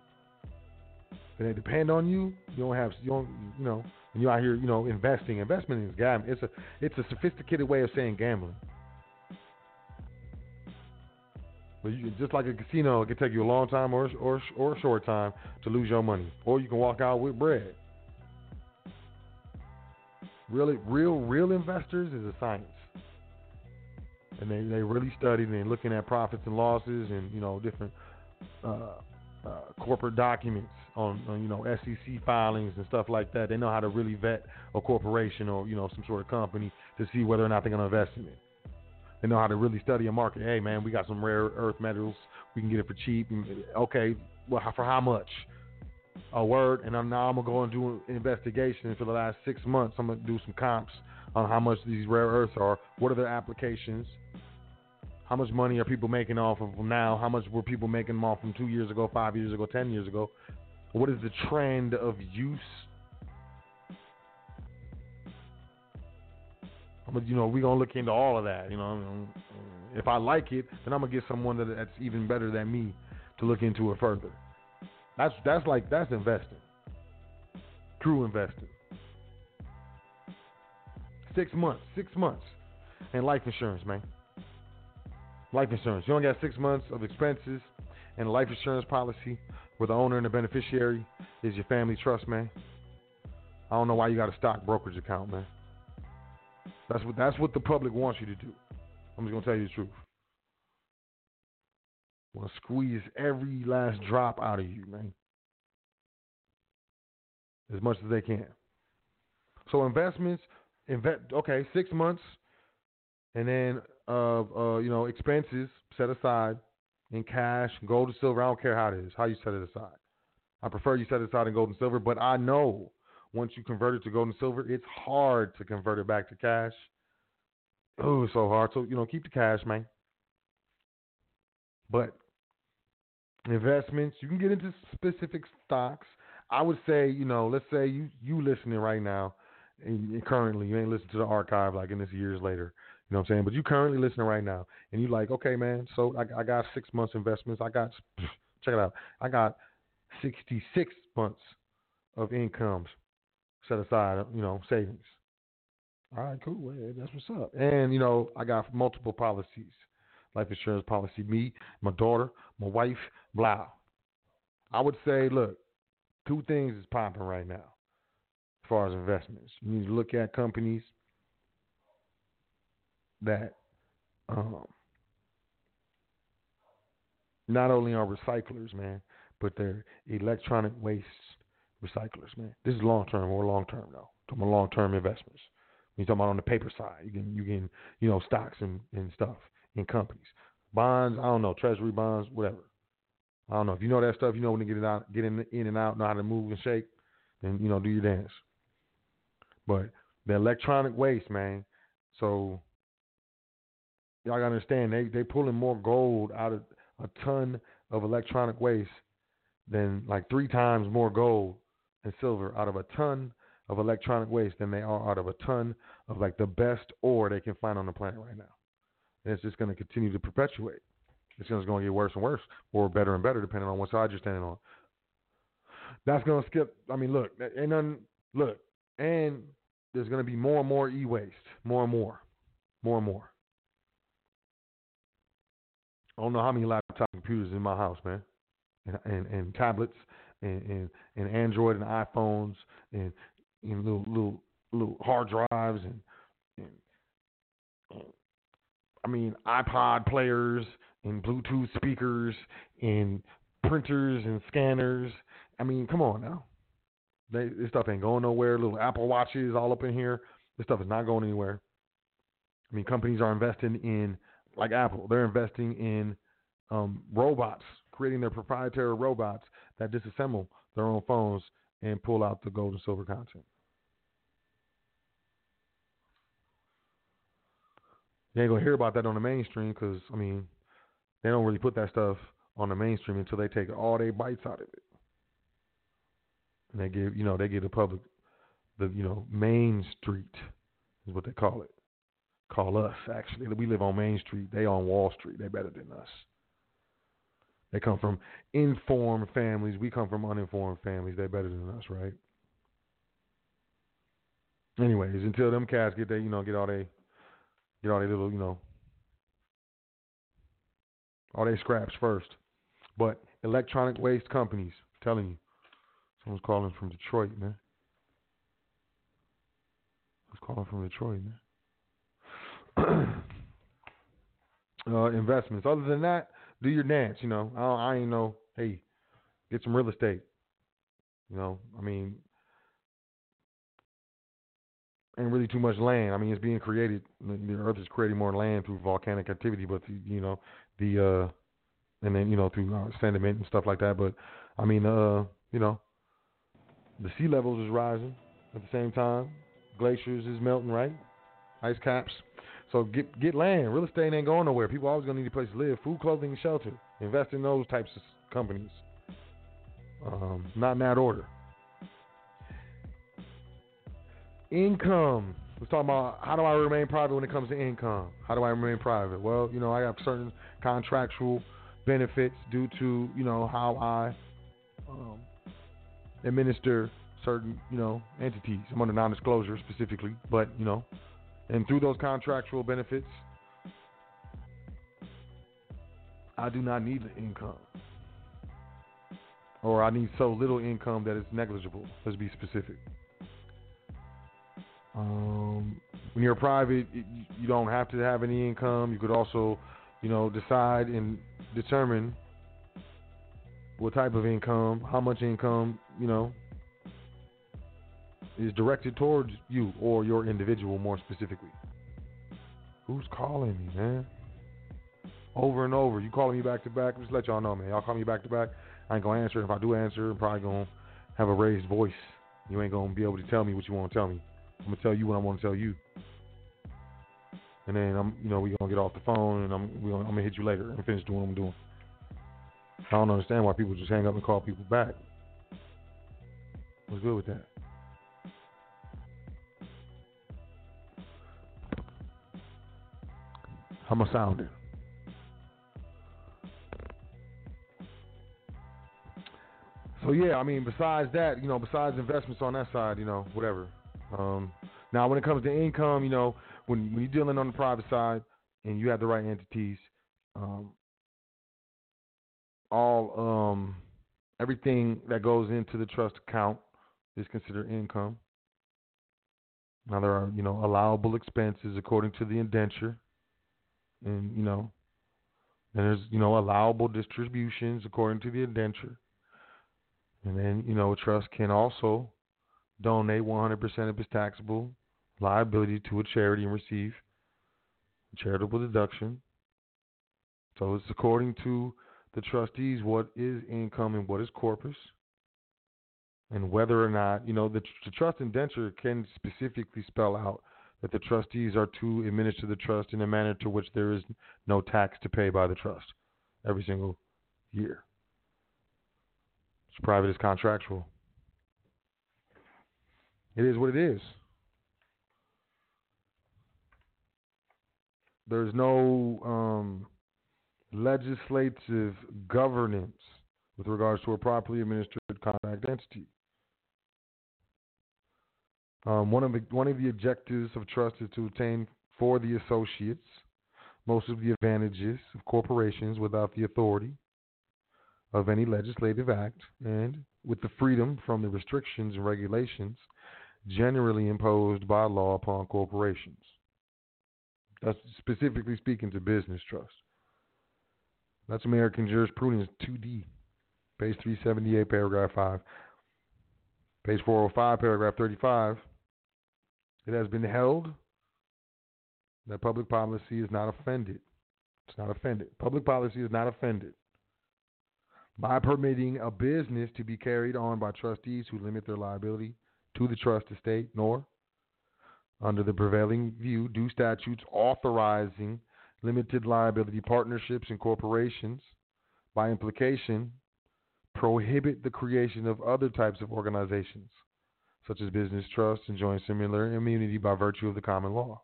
And they depend on you, you don't have you don't you know when you're out here you know investing. Investment is gambling. It's a it's a sophisticated way of saying gambling. But you, just like a casino, it can take you a long time or or or a short time to lose your money, or you can walk out with bread. Really, real, real investors is a science, and they they really study and looking at profits and losses and you know different uh, uh, corporate documents on, on, you know SEC filings and stuff like that. They know how to really vet a corporation or you know some sort of company to see whether or not they're going to invest in it. They know how to really study a market. Hey man, we got some rare earth metals. We can get it for cheap. Okay, well for how much? A word, and I'm, now I'm gonna go and do an investigation for the last six months. I'm gonna do some comps on how much these rare earths are. What are their applications? How much money are people making off of now? How much were people making off from two years ago, five years ago, ten years ago? What is the trend of use? But you know, we're gonna look into all of that. You know, if I like it, then I'm gonna get someone that, that's even better than me to look into it further. That's that's like that's investing, true investing. Six months, six months, and life insurance, man. Life insurance. You only got six months of expenses and a life insurance policy where the owner and the beneficiary is your family trust, man. I don't know why you got a stock brokerage account, man. That's what that's what the public wants you to do. I'm just gonna tell you the truth. Want to squeeze every last drop out of you, man, as much as they can. So investments, invest. Okay, six months, and then of uh, you know expenses set aside in cash, gold and silver. I don't care how it is, how you set it aside. I prefer you set it aside in gold and silver, but I know once you convert it to gold and silver, it's hard to convert it back to cash. Oh, so hard. So you know, keep the cash, man. But investments, you can get into specific stocks. I would say, you know, let's say you you listening right now, and currently you ain't listening to the archive like in this years later. You know what I'm saying? But you currently listening right now, and you like, okay, man. So I, I got six months investments. I got *sniffs* check it out. I got 66 months of incomes set aside. You know, savings. All right, cool. Well, that's what's up. And you know, I got multiple policies, life insurance policy. Me, my daughter, my wife, blah. I would say, look, two things is popping right now as far as investments. You need to look at companies that um, not only are recyclers, man, but they're electronic waste recyclers, man. This is long term or long term though. Talking about long term investments. You're talking about on the paper side, you can you can you know stocks and, and stuff in companies, bonds. I don't know treasury bonds, whatever. I don't know if you know that stuff. You know when to get it out, get in, in and out, know how to move and shake. Then you know do your dance. But the electronic waste, man. So y'all gotta understand they they pulling more gold out of a ton of electronic waste than like three times more gold and silver out of a ton of electronic waste than they are out of a ton of like the best ore they can find on the planet right now. And it's just going to continue to perpetuate. It's just going to get worse and worse, or better and better, depending on what side you're standing on. That's going to skip. I mean, look, ain't nothing. Look, and there's going to be more and more e-waste, more and more, more and more. I don't know how many laptop computers in my house, man, and and, and tablets, and, and and Android and iPhones, and and little little little hard drives, and and, and I mean iPod players, and Bluetooth speakers, and printers and scanners. I mean, come on now. They, this stuff ain't going nowhere. Little Apple watches all up in here. This stuff is not going anywhere. I mean, companies are investing in like Apple, they're investing in um, robots, creating their proprietary robots that disassemble their own phones and pull out the gold and silver content. You ain't gonna hear about that on the mainstream because I mean, they don't really put that stuff on the mainstream until they take all their bites out of it, and they give you know they give the public the you know Main Street is what they call it call us actually. We live on Main Street. They on Wall Street. They better than us. They come from informed families. We come from uninformed families. They're better than us, right? Anyways, until them cats get they, you know, get all they, get all they little, you know, all they scraps first. But electronic waste companies, I'm telling you, someone's calling from Detroit, man. Who's calling from Detroit, man? *clears throat* uh, investments. Other than that, do your dance. You know, I, I ain't know. Hey, get some real estate. You know, I mean, ain't really too much land. I mean, it's being created. The Earth is creating more land through volcanic activity, but the, you know, the uh, and then you know through uh, sediment and stuff like that. But I mean, uh, you know, the sea levels is rising at the same time. Glaciers is melting, right? Ice caps. So get get land. Real estate ain't going nowhere. People always gonna need a place to live. Food, clothing, and shelter. Invest in those types of companies. Um, not in that order. Income. Let's talk about how do I remain private when it comes to income. How do I remain private? Well, you know, I have certain contractual benefits due to you know how I um, administer certain you know entities. I'm under non-disclosure specifically, but you know, and through those contractual benefits, I do not need the income, or I need so little income that it's negligible. Let's be specific. Um, when you're private, you don't have to have any income. You could also, you know, decide and determine what type of income, how much income, you know, is directed towards you or your individual more specifically. Who's calling me, man? Over and over. You calling me back to back. Just let y'all know, man. Y'all call me back to back. I ain't gonna answer. If I do answer, I'm probably gonna have a raised voice. You ain't gonna be able to tell me what you want to tell me. I'm gonna tell you what I want to tell you. And then I'm, you know, we gonna get off the phone, and I'm, we gonna, I'm gonna hit you later and finish doing what I'm doing. I don't understand why people just hang up and call people back. What's good with that? How am I sounding? So yeah, I mean, besides that, you know, besides investments on that side, you know, whatever. Um, now, when it comes to income, you know, when when you're dealing on the private side and you have the right entities, um, all um, everything that goes into the trust account is considered income. Now there are, you know, allowable expenses according to the indenture, and you know, and there's, you know, allowable distributions according to the indenture, and then, you know, a trust can also donate 100% of its taxable liability to a charity and receive charitable deduction. So it's according to the trustees what is income and what is corpus, and whether or not, you know, the, the trust indenture can specifically spell out that the trustees are to administer the trust in a manner to which there is no tax to pay by the trust every single year. It's private it's contractual. It is what it is. There's no um, legislative governance with regards to a properly administered contract entity. Um, one of the one of the objectives of trust is to obtain for the associates most of the advantages of corporations without the authority of any legislative act and with the freedom from the restrictions and regulations generally imposed by law upon corporations. That's specifically speaking to business trust. That's American Jurisprudence 2D, page 378, paragraph 5. Page 405, paragraph 35. It has been held that public policy is not offended. It's not offended. Public policy is not offended by permitting a business to be carried on by trustees who limit their liability to the trust estate, nor, under the prevailing view, do statutes authorizing limited liability partnerships and corporations, by implication, prohibit the creation of other types of organizations, such as business trusts, enjoying similar immunity by virtue of the common law.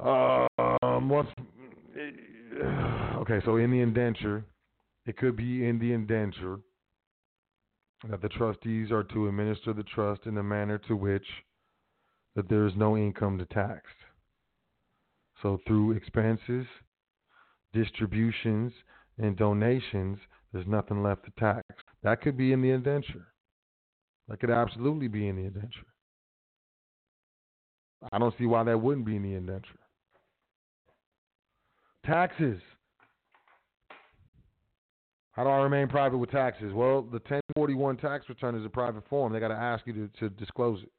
Um, What's *sighs* okay, so in the indenture, it could be in the indenture that the trustees are to administer the trust in a manner to which that there is no income to tax. So through expenses, distributions, and donations, there's nothing left to tax. That could be in the indenture. That could absolutely be in the indenture. I don't see why that wouldn't be in the indenture. Taxes. How do I remain private with taxes? Well, the 1041 tax return is a private form. They got to ask you to, to disclose it.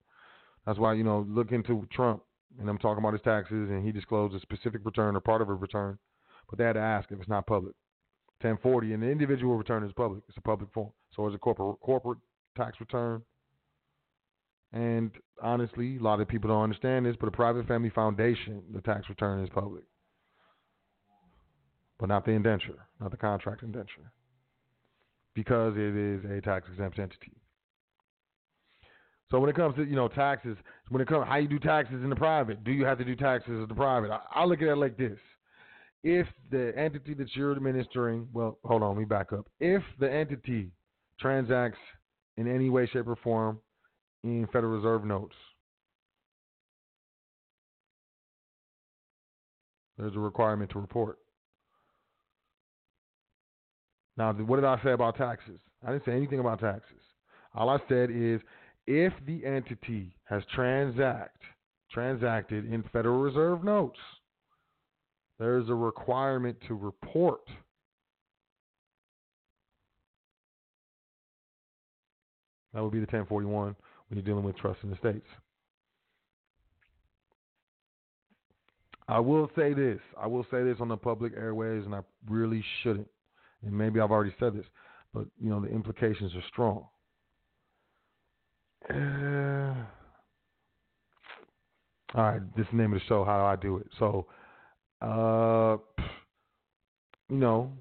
That's why, you know, look into Trump, and I'm talking about his taxes, and he disclosed a specific return or part of a return, but they had to ask if it's not public. 1040, and the individual return is public. It's a public form. So is a corporate corporate tax return. And honestly, a lot of people don't understand this, but a private family foundation, the tax return is public. But not the indenture, not the contract indenture. Because it is a tax exempt entity. So when it comes to you know taxes, when it comes how you do taxes in the private, do you have to do taxes in the private? I, I look at it like this: if the entity that you're administering, well, hold on, let me back up. If the entity transacts in any way, shape, or form in Federal Reserve notes, there's a requirement to report. Now, what did I say about taxes? I didn't say anything about taxes. All I said is if the entity has transact transacted in Federal Reserve notes, there is a requirement to report. That would be the 1041 when you're dealing with trust in the states. I will say this. I will say this on the public airways, and I really shouldn't. And maybe I've already said this, but you know the implications are strong. Uh, all right, this is the name of the show. How do I do it? So, uh, you know,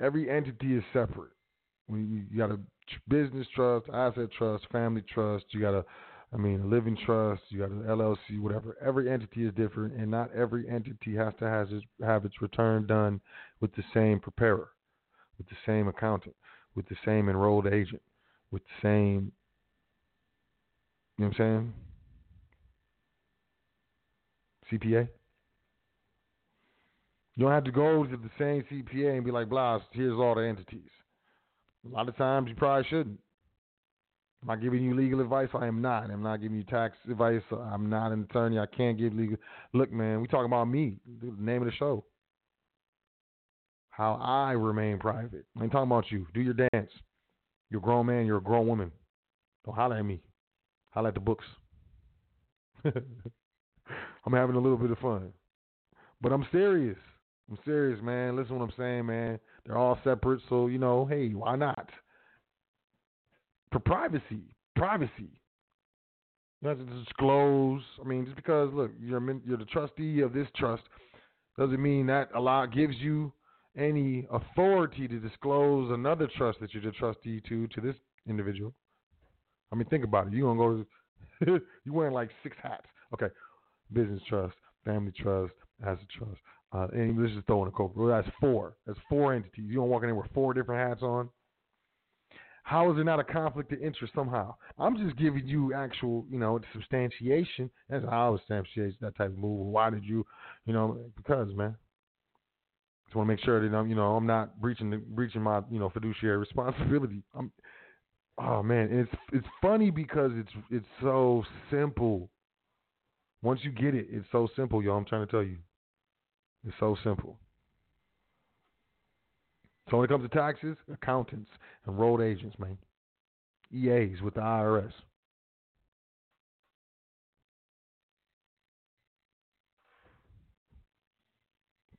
every entity is separate. you, you got a business trust, asset trust, family trust. You got a, I mean, a living trust. You got an LLC, whatever. Every entity is different, and not every entity has to has its, have its return done with the same preparer, with the same accountant, with the same enrolled agent, with the same you know what I'm saying? CPA. You don't have to go to the same CPA and be like, blah, here's all the entities. A lot of times you probably shouldn't. Am I giving you legal advice? I am not. I'm not giving you tax advice. I'm not an attorney. I can't give legal. Look, man, we talking about me. The name of the show. How I remain private. I ain't talking about you. Do your dance. You're a grown man. You're a grown woman. Don't holler at me. I like the books. *laughs* I'm having a little bit of fun. But I'm serious. I'm serious, man. Listen what I'm saying, man. They're all separate, so you know, hey, why not? For privacy, privacy. Have to disclose. I mean, just because look, you're you're the trustee of this trust doesn't mean that a lot gives you any authority to disclose another trust that you're the trustee to to this individual. I mean, think about it. You gonna go to *laughs* you wearing like six hats. Okay, business trust, family trust, asset trust, uh, and let's just throw in a corporate. That's four. That's four entities. You don't walk in there with four different hats on. How is there not a conflict of interest somehow? I'm just giving you actual, you know, substantiation. That's how I was substantiate that type of move. Why did you, you know, because man, just want to make sure that I'm, you know, I'm not breaching the, breaching my, you know, fiduciary *laughs* responsibility. I'm Oh man, and it's it's funny because it's it's so simple. Once you get it, it's so simple, y'all. I'm trying to tell you, it's so simple. So when it comes to taxes, accountants, enrolled agents, man, EAs with the IRS.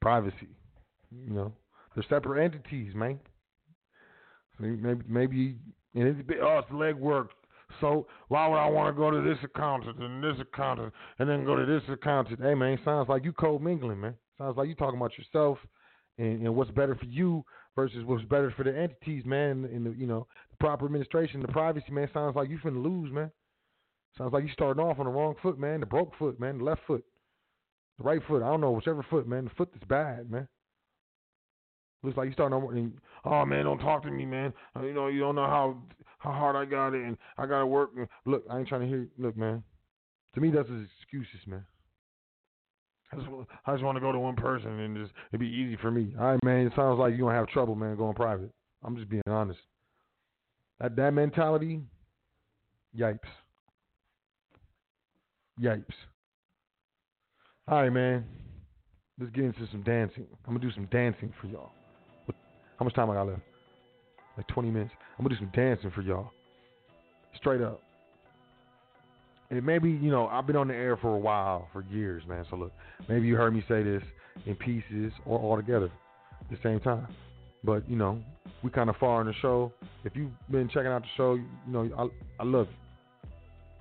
Privacy, you know, they're separate entities, man. Maybe maybe and it's oh, it's legwork. So why would I want to go to this accountant and this accountant and then go to this accountant? Hey man, sounds like you commingling, man. Sounds like you talking about yourself and, and what's better for you versus what's better for the entities, man. And the you know the proper administration, the privacy, man. Sounds like you finna lose, man. Sounds like you starting off on the wrong foot, man. The broke foot, man. The left foot. The right foot. I don't know, whichever foot, man. The foot that's bad, man. Looks like you starting to. Oh man, don't talk to me, man. Uh, you know, you don't know how how hard I got it, and I gotta work. Look, I ain't trying to hear. Look, man. To me, that's excuses, man. I just, I just want to go to one person and just it'd be easy for me. All right, man. It sounds like you're gonna have trouble, man, going private. I'm just being honest. That that mentality, yipes. Yipes. All right, man. Let's get into some dancing. I'm gonna do some dancing for y'all. How much time I got left? Like 20 minutes. I'm gonna do some dancing for y'all. Straight up. And maybe, you know, I've been on the air for a while, for years, man. So look, maybe you heard me say this in pieces or all together at the same time. But, you know, we kind of far in the show. If you've been checking out the show, you know, I, I love.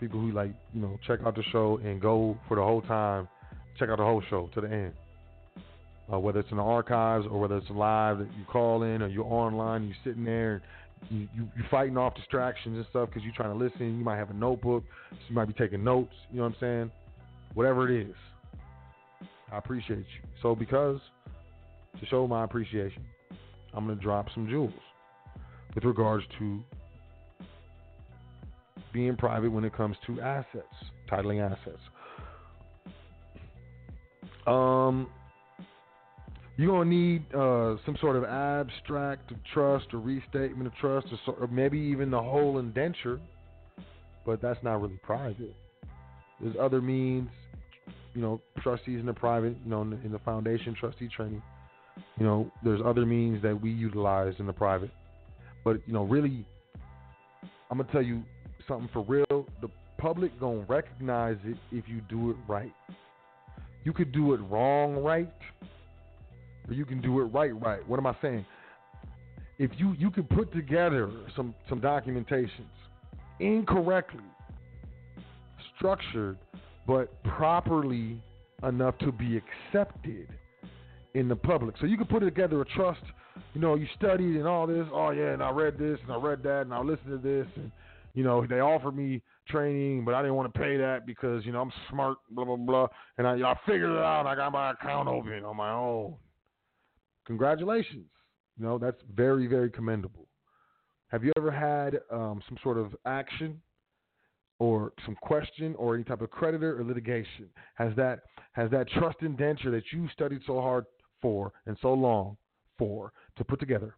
People who like, you know, check out the show and go for the whole time, check out the whole show to the end uh, whether it's in the archives or whether it's live that you call in or you're online, you're sitting there, you, you, you're fighting off distractions and stuff because you're trying to listen. You might have a notebook, you might be taking notes. You know what I'm saying? Whatever it is, I appreciate you. So because to show my appreciation, I'm going to drop some jewels with regards to being private when it comes to assets, titling assets. Um, you're gonna need uh, some sort of abstract of trust or restatement of trust, or, or, maybe even the whole indenture. But that's not really private. There's other means, you know, trustees in the private, you know, in the, in the foundation trustee training. You know, there's other means that we utilize in the private. But you know, really, I'm gonna tell you something for real. The public gonna recognize it if you do it right. You could do it wrong right or you can do it right right. What am I saying? If you you can put together some some documentations incorrectly structured but properly enough to be accepted in the public. So you can put together a trust, you know, you studied and all this, oh yeah, and I read this and I read that and I listened to this and you know, they offered me training, but I didn't want to pay that because, you know, I'm smart, blah blah blah. And I, I figured it out. I got my account open on my own. Congratulations. You know, that's very, very commendable. Have you ever had um, some sort of action or some question or any type of creditor or litigation? Has that has that trust indenture that you studied so hard for and so long for to put together,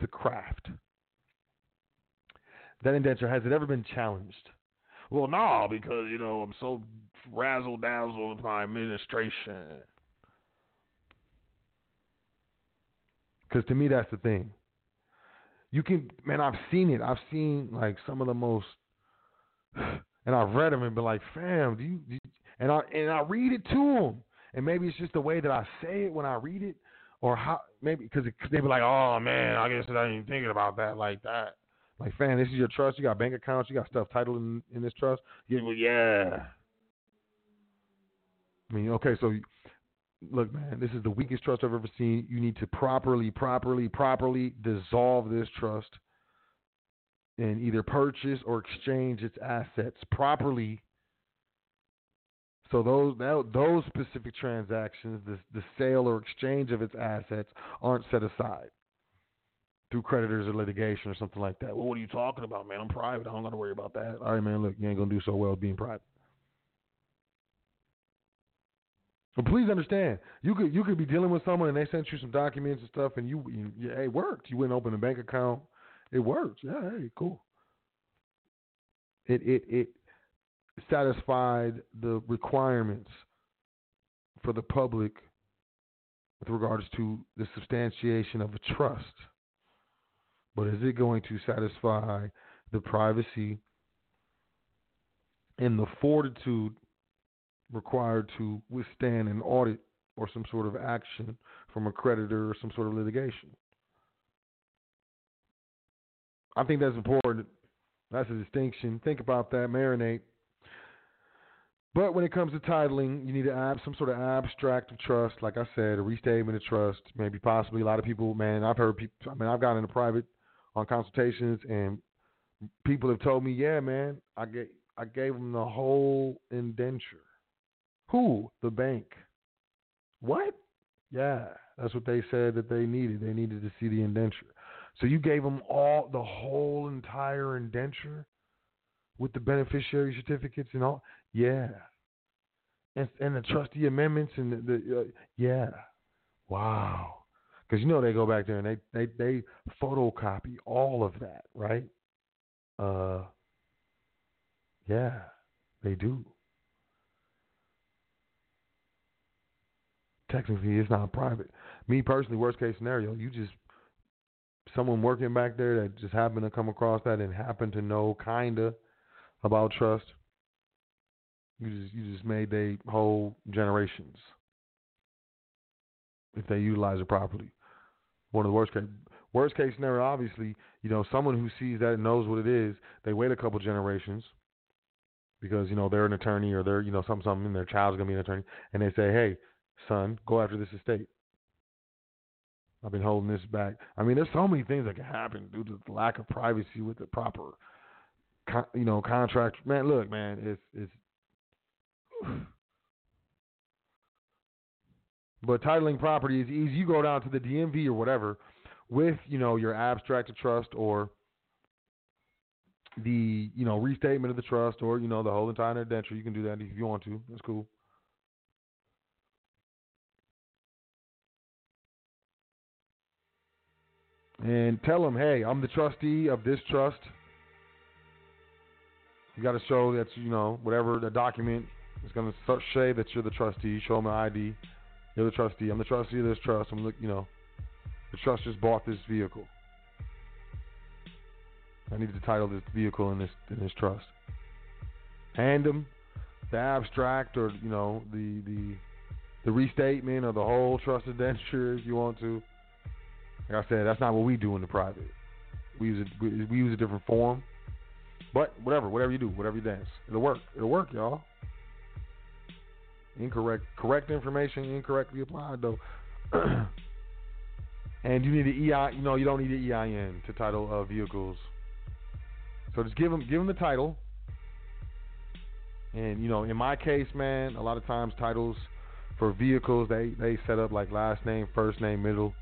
to craft? That indenture has it ever been challenged? Well, no, because you know I'm so razzle dazzle with my administration. Because to me, that's the thing. You can, man, I've seen it. I've seen like some of the most, *sighs* and I've read them and been like, fam, do you, do you, and I and I read it to them, and maybe it's just the way that I say it when I read it, or how maybe because they be like, oh man, I guess I ain't even thinking about that like that. Like, fam, this is your trust. You got bank accounts. You got stuff titled in, in this trust. Yeah, yeah. I mean, okay, so look, man, this is the weakest trust I've ever seen. You need to properly, properly, properly dissolve this trust and either purchase or exchange its assets properly. So those those specific transactions, the, the sale or exchange of its assets, aren't set aside through creditors or litigation or something like that. Well, what are you talking about, man? I'm private. I don't got to worry about that. All right, man. Look, you ain't gonna do so well being private. But please understand, you could you could be dealing with someone and they sent you some documents and stuff, and you, you, you it worked. You went and opened a bank account. It worked. Yeah, hey, cool. It it it satisfied the requirements for the public with regards to the substantiation of a trust. But is it going to satisfy the privacy and the fortitude required to withstand an audit or some sort of action from a creditor or some sort of litigation. I think that's important. That's a distinction. Think about that, marinate. But when it comes to titling, you need to have some sort of abstract of trust, like I said, a restatement of trust, maybe possibly a lot of people, man, I've heard people, I mean, I've gotten into private on consultations and people have told me, yeah, man, I get, I gave them the whole indenture. Who? The bank. What? Yeah, that's what they said that they needed. They needed to see the indenture. So you gave them all the whole entire indenture with the beneficiary certificates and all. Yeah, and and the trustee amendments and the, the uh, yeah. Wow. Because you know they go back there and they, they, they photocopy all of that, right? Uh, yeah, they do. Technically, it's not private. Me personally, worst case scenario, you just someone working back there that just happened to come across that and happened to know kinda about trust. You just you just made they whole generations if they utilize it properly. One of the worst case worst case scenario, obviously, you know, someone who sees that and knows what it is, they wait a couple generations because you know they're an attorney or they're you know something something, and their child's gonna be an attorney, and they say, hey, son, go after this estate. I've been holding this back. I mean, there's so many things that can happen due to the lack of privacy with the proper, con- you know, contract. Man, look, man, it's it's. *sighs* But titling property is easy. You go down to the DMV or whatever with, you know, your abstract of trust or the, you know, restatement of the trust or, you know, the whole entire indenture. You can do that if you want to. That's cool. And tell them, hey, I'm the trustee of this trust. You got to show that, you know, whatever the document is going to say that you're the trustee. Show them an ID. You're the trustee. I'm the trustee of this trust. I'm look, you know, the trust just bought this vehicle. I need to title this vehicle in this in this trust. Hand them the abstract or you know the the the restatement or the whole trust indenture if you want to. Like I said, that's not what we do in the private. We use a, we use a different form. But whatever, whatever you do, whatever you dance, it'll work. It'll work, y'all. Incorrect, correct information, incorrectly applied though. *clears throat* and you need the EI. You know, you don't need the EIN to title uh, vehicles. So just give them, give them the title. And you know, in my case, man, a lot of times titles for vehicles they they set up like last name, first name, middle.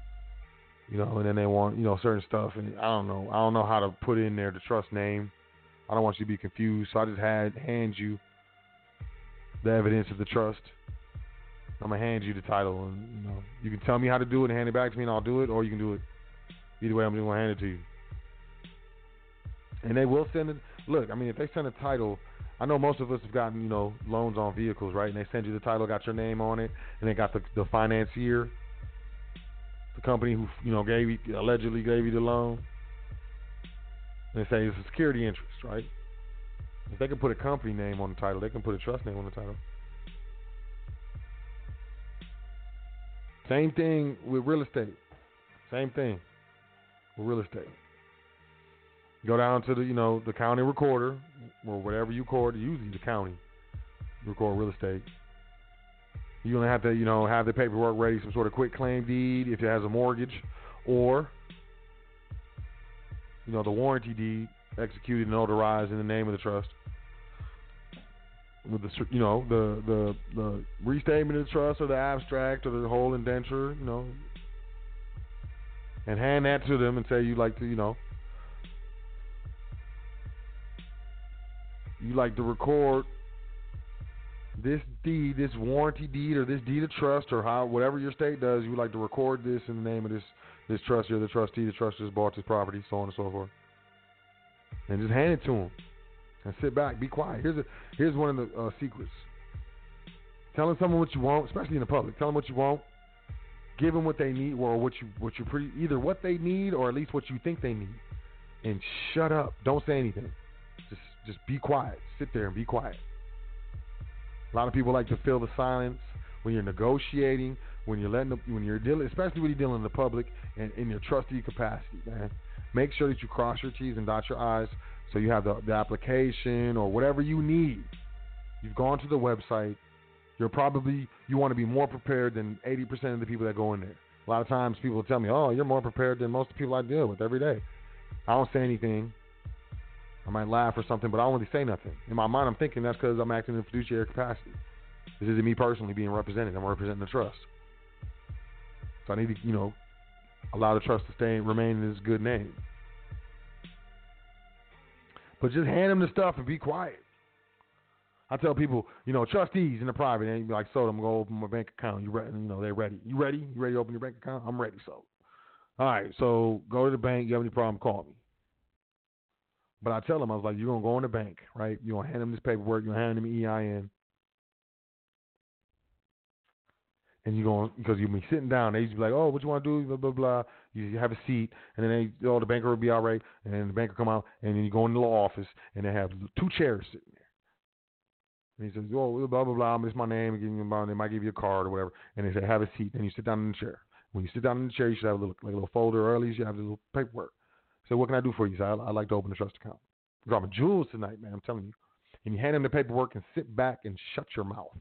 You know, and then they want you know certain stuff, and I don't know, I don't know how to put in there the trust name. I don't want you to be confused, so I just had hand you the evidence of the trust. I'm gonna hand you the title, and you know you can tell me how to do it and hand it back to me, and I'll do it, or you can do it. Either way, I'm just gonna hand it to you. And they will send it. Look, I mean, if they send a title, I know most of us have gotten you know loans on vehicles, right? And they send you the title, got your name on it, and they got the the financier, company who you know gave you allegedly gave you the loan. They say it's a security interest, right? If they can put a company name on the title, they can put a trust name on the title. Same thing with real estate. Same thing with real estate. Go down to the you know the county recorder or whatever you record, usually the county record real estate. You're gonna have to you know have the paperwork ready, some sort of quick claim deed if it has a mortgage, or you know the warranty deed executed and notarized in the name of the trust. With the you know the the the restatement of the trust or the abstract or the whole indenture, you know, and hand that to them and say you like to you know you like to record this deed, this warranty deed or this deed of trust or how whatever your state does, you would like to record this in the name of this this trust. You're the trustee. The trust just bought this property, so on and so forth, and just hand it to them and sit back, be quiet. Here's a here's one of the uh, secrets. Telling someone what you want, especially in the public. Tell them what you want. Give them what they need, or what you what you pre either what they need or at least what you think they need, and shut up. Don't say anything. Just just be quiet. Sit there and be quiet. A lot of people like to fill the silence when you're negotiating, when you're letting, the, when you're dealing, especially when you're dealing in the public and in your trustee capacity, man. Make sure that you cross your T's and dot your I's so you have the, the application or whatever you need. You've gone to the website. You're probably you want to be more prepared than 80% of the people that go in there. A lot of times people tell me, "Oh, you're more prepared than most of the people I deal with every day." I don't say anything. I might laugh or something, but I don't really say nothing. In my mind, I'm thinking that's because I'm acting in fiduciary capacity. This isn't me personally being represented. I'm representing the trust. So I need to, you know, allow the trust to stay remain in his good name. But just hand them the stuff and be quiet. I tell people, you know, trustees in the private, and be like, so I'm gonna open my bank account. You ready? You know, they're ready. You ready? You ready to open your bank account? I'm ready. So, all right. So go to the bank. You have any problem? Call me. But I tell them, I was like, you're gonna go in the bank, right? You're gonna hand them this paperwork. You're gonna hand them EIN. and you're going because you'll be sitting down. They used to be like, "Oh, what you want to do?" Blah blah blah. You have a seat, and then they, oh, the banker will be all right, and then the banker come out, and then you go in the law office, and they have two chairs sitting there. And he says, "Oh, blah blah blah. This my name. Give you my, give you a card or whatever." And they say, "Have a seat." And you sit down in the chair. When you sit down in the chair, you should have a little like a little folder, or at least you have a little paperwork. So, what can I do for you? So I, I'd like to open a trust account. I'm jewels tonight, man. I'm telling you. And you hand him the paperwork and sit back and shut your mouth.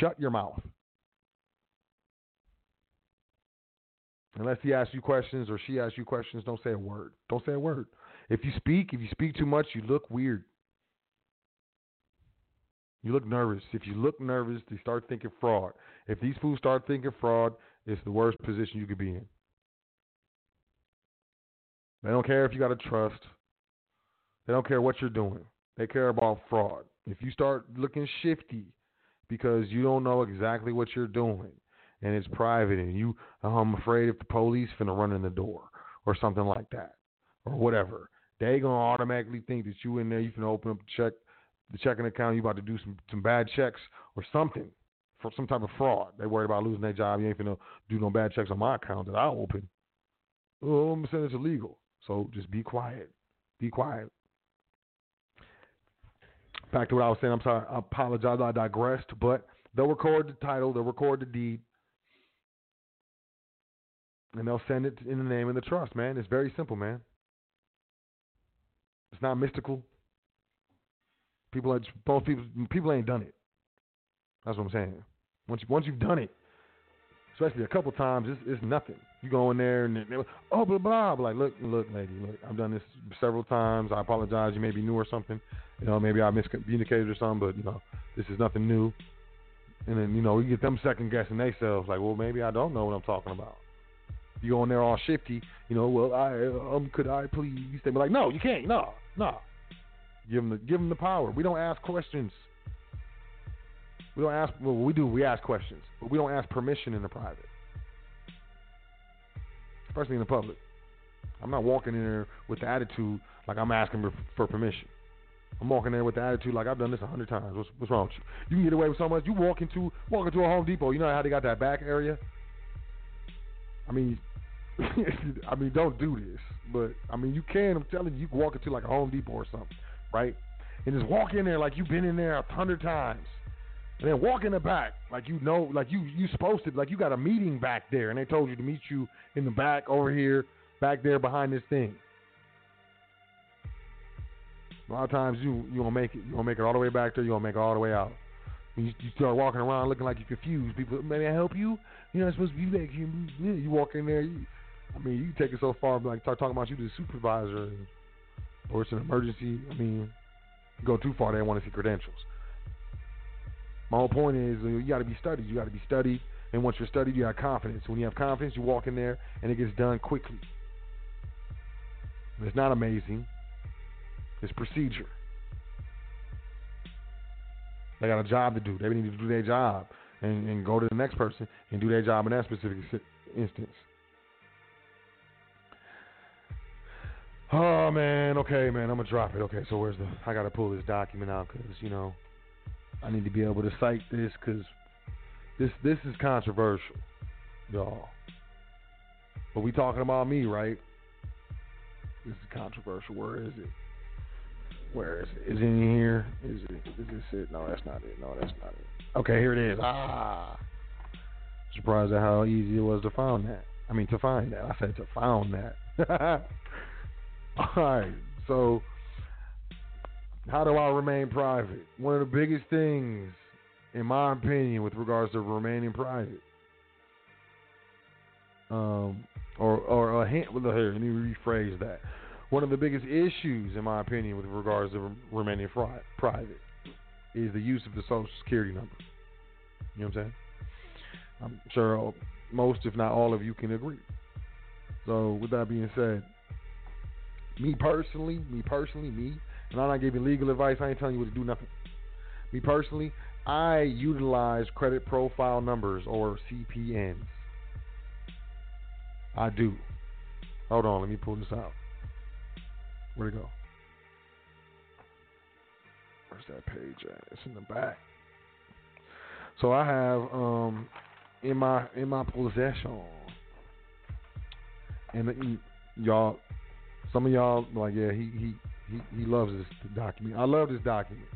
Shut your mouth. Unless he asks you questions or she asks you questions, don't say a word. Don't say a word. If you speak, if you speak too much, you look weird. You look nervous. If you look nervous, they start thinking fraud. If these fools start thinking fraud, it's the worst position you could be in. They don't care if you got a trust. They don't care what you're doing. They care about fraud. If you start looking shifty because you don't know exactly what you're doing, and it's private and you I'm afraid if the police finna run in the door or something like that or whatever. They gonna automatically think that you in there, you finna open up the check the checking account, you about to do some some bad checks or something for some type of fraud. They worried about losing their job. You ain't finna do no bad checks on my account that I open. Oh, I'm saying it's illegal. So just be quiet. Be quiet. Back to what I was saying. I'm sorry. I apologize. I digressed. But they'll record the title. They'll record the deed and they'll send it in the name of the trust, man. It's very simple, man. It's not mystical. People both people people ain't done it. That's what I'm saying. Once you, once you've done it, especially a couple times, it's, it's nothing. You go in there and they, oh blah blah. But like, look, look, lady, look, I've done this several times. I apologize. You may be new or something. You know, maybe I miscommunicated or something. But you know, this is nothing new. And then you know, you get them second guessing themselves. Like, well, maybe I don't know what I'm talking about you go in there all shifty, you know, well, I um, could I please? They be like, no, you can't, no, no. Give them the give them the power. We don't ask questions. We don't ask. Well, we do. We ask questions, but we don't ask permission in the private, especially in the public. I'm not walking in there with the attitude like I'm asking for permission. I'm walking there with the attitude like I've done this a hundred times. What's, what's wrong with you? You can get away with so much. You walk into walk into a Home Depot. You know how they got that back area. I mean, *laughs* I mean, don't do this, but I mean, you can. I'm telling you, you can walk into like a Home Depot or something, right? And just walk in there like you've been in there a hundred times, and then walk in the back like you know, like you you supposed to, like you got a meeting back there, and they told you to meet you in the back over here, back there behind this thing. A lot of times you you gonna make it, you gonna make it all the way back there, you gonna make it all the way out. You, you start walking around looking like you're confused. People, may I help you? You're not supposed to be back here. You walk in there. You, I mean, you take it so far, like start talking about you to the supervisor, or it's an emergency. I mean, go too far, they want to see credentials. My whole point is you got to be studied. You got to be studied, and once you're studied, you have confidence. When you have confidence, you walk in there, and it gets done quickly. It's not amazing. It's procedure. They got a job to do. They need to do their job and, and go to the next person and do their job in that specific instance. Oh man, okay, man, I'm gonna drop it. Okay, so where's the? I gotta pull this document out because you know I need to be able to cite this because this this is controversial, y'all. But we talking about me, right? This is controversial. Where is it? Where is it? Is it in here? Is it? Is this it? No, that's not it. No, that's not it. Okay, here it is. Ah, surprised at how easy it was to find that. I mean, to find that. I said to found that. *laughs* All right. So, how do I remain private? One of the biggest things, in my opinion, with regards to remaining private, um, or or a. Well, here, let me rephrase that. One of the biggest issues, in my opinion, with regards to remaining fri- private, is the use of the social security number. You know what I'm saying? I'm sure most, if not all of you, can agree. So, with that being said, me personally, me personally, me, and I'm not giving legal advice. I ain't telling you what to do nothing. Me personally, I utilize credit profile numbers or CPNs. I do. Hold on, let me pull this out. Where'd it go? Where's that page at? It's in the back. So I have um in my in my possession, and y'all, some of y'all like yeah he he he, loves this document. I love this document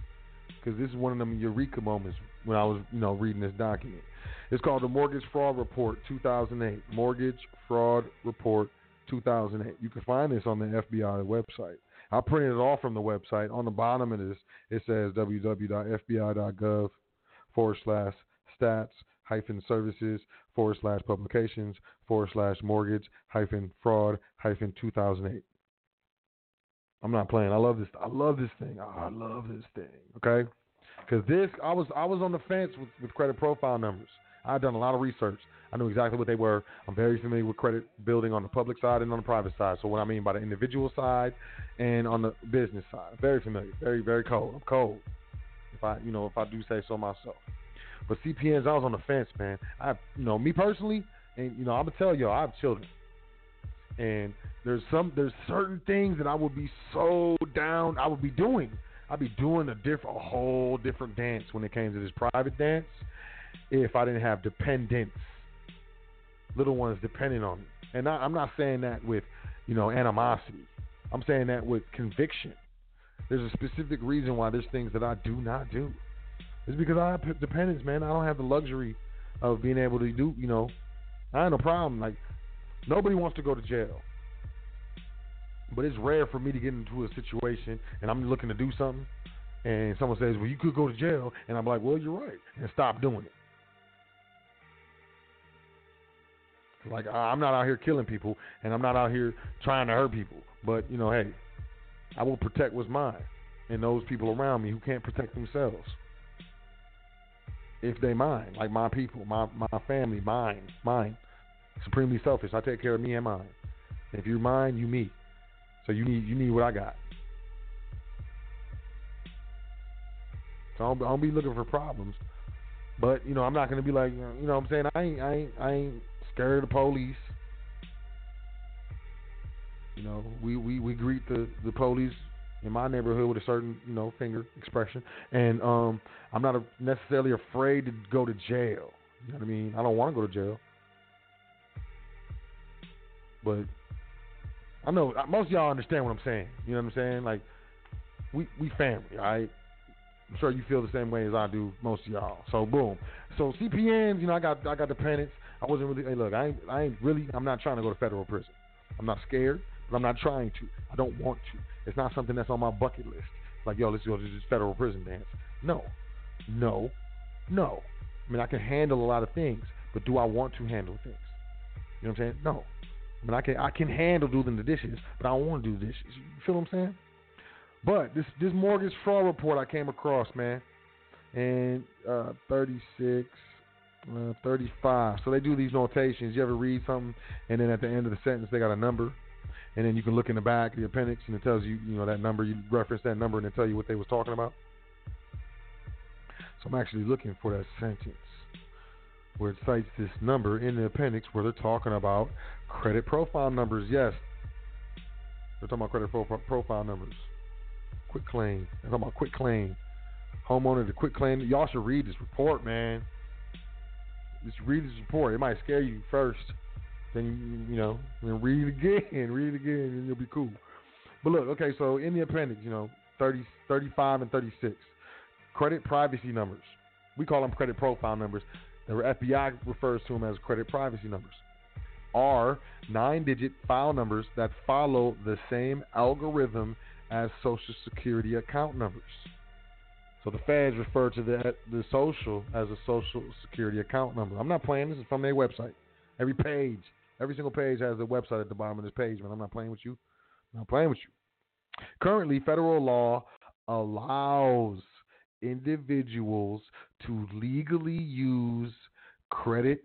because this is one of them eureka moments when I was you know reading this document. It's called the Mortgage Fraud Report 2008. Mortgage Fraud Report 2008. You can find this on the FBI website. I printed it off from the website. On the bottom of this, it says www.fbi.gov forward slash stats hyphen services forward slash publications forward slash mortgage hyphen fraud hyphen 2008. I'm not playing. I love this. I love this thing. Oh, I love this thing. Okay, because this I was I was on the fence with, with credit profile numbers. I've done a lot of research. I knew exactly what they were. I'm very familiar with credit building on the public side and on the private side. So what I mean by the individual side and on the business side, very familiar, very very cold. I'm cold. If I you know if I do say so myself. But CPNs, I was on the fence, man. I you know me personally, and you know I'm gonna tell y'all, I have children, and there's some there's certain things that I would be so down. I would be doing. I'd be doing a different, a whole different dance when it came to this private dance. If I didn't have dependents, little ones depending on me, and I, I'm not saying that with, you know, animosity. I'm saying that with conviction. There's a specific reason why there's things that I do not do. It's because I have dependents, man. I don't have the luxury of being able to do, you know, I have no problem. Like, nobody wants to go to jail. But it's rare for me to get into a situation and I'm looking to do something and someone says, Well, you could go to jail. And I'm like, Well, you're right. And stop doing it. Like, I'm not out here killing people and I'm not out here trying to hurt people. But, you know, hey, I will protect what's mine and those people around me who can't protect themselves. If they mine, like my people, my, my family, mine, mine. Supremely selfish. I take care of me and mine. If you're mine, you me. So you need you need what I got. So I don't, I don't be looking for problems. But you know, I'm not gonna be like you know what I'm saying. I ain't I ain't I ain't scared of the police. You know, we, we, we greet the, the police in my neighborhood with a certain, you know, finger expression. And um I'm not a, necessarily afraid to go to jail. You know what I mean? I don't want to go to jail. But I know uh, most of y'all understand what I'm saying. You know what I'm saying? Like we we family, all right? I'm sure you feel the same way as I do, most of y'all. So boom. So CPNs, you know, I got I got dependents. I wasn't really. Hey, look, I ain't I ain't really. I'm not trying to go to federal prison. I'm not scared, but I'm not trying to. I don't want to. It's not something that's on my bucket list. Like yo, let's go to this federal prison dance. No, no, no. I mean, I can handle a lot of things, but do I want to handle things? You know what I'm saying? No. Mean, I can I can handle doing the dishes, but I don't want to do dishes. You feel what I'm saying? But this this mortgage fraud report I came across, man, and uh, 36, uh, 35. So they do these notations. You ever read something, and then at the end of the sentence they got a number, and then you can look in the back of the appendix, and it tells you, you know, that number. You reference that number, and it tell you what they was talking about. So I'm actually looking for that sentence where it cites this number in the appendix where they're talking about credit profile numbers. Yes, they're talking about credit pro- profile numbers. Quick claim. They're talking about quick claim. Homeowner to quick claim. Y'all should read this report, man. Just read this report. It might scare you first. Then you, know, then read it again, *laughs* read it again, and you'll be cool. But look, okay, so in the appendix, you know, 30, 35 and 36, credit privacy numbers. We call them credit profile numbers. The FBI refers to them as credit privacy numbers. Are nine digit file numbers that follow the same algorithm as Social Security account numbers. So the feds refer to the the social as a Social Security account number. I'm not playing. This is from their website. Every page, every single page has a website at the bottom of this page, man. I'm not playing with you. I'm not playing with you. Currently, federal law allows individuals to legally use credit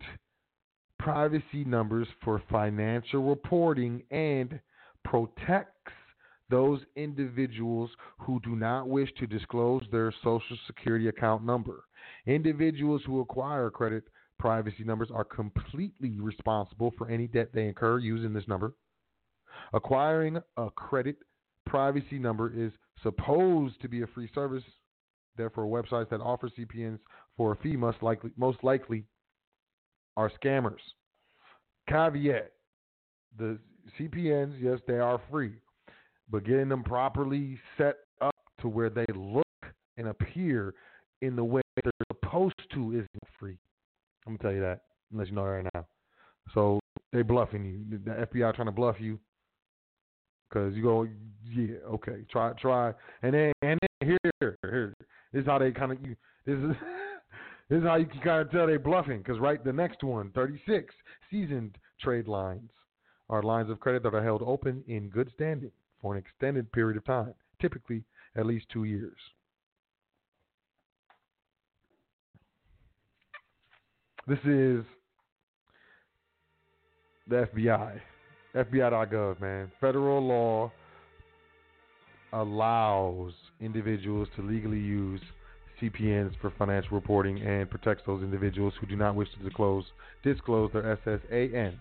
privacy numbers for financial reporting and protects those individuals who do not wish to disclose their social security account number. Individuals who acquire credit privacy numbers are completely responsible for any debt they incur using this number. Acquiring a credit privacy number is supposed to be a free service. Therefore, websites that offer CPNs for a fee must likely, most likely are scammers. Caveat the CPNs, yes, they are free, but getting them properly set up to where they look and appear in the way they're supposed to isn't free. I'm gonna tell you that, unless you know right now. So they bluffing you. The FBI trying to bluff you because you go, yeah, okay, try, try, and then and then here, here, this is how they kind of you. This is *laughs* this is how you can kind of tell they're bluffing because right, the next one, 36 seasoned trade lines are lines of credit that are held open in good standing for an extended period of time, typically at least two years. This is the FBI. FBI.gov, man. Federal law allows individuals to legally use CPNs for financial reporting and protects those individuals who do not wish to disclose disclose their SSAN.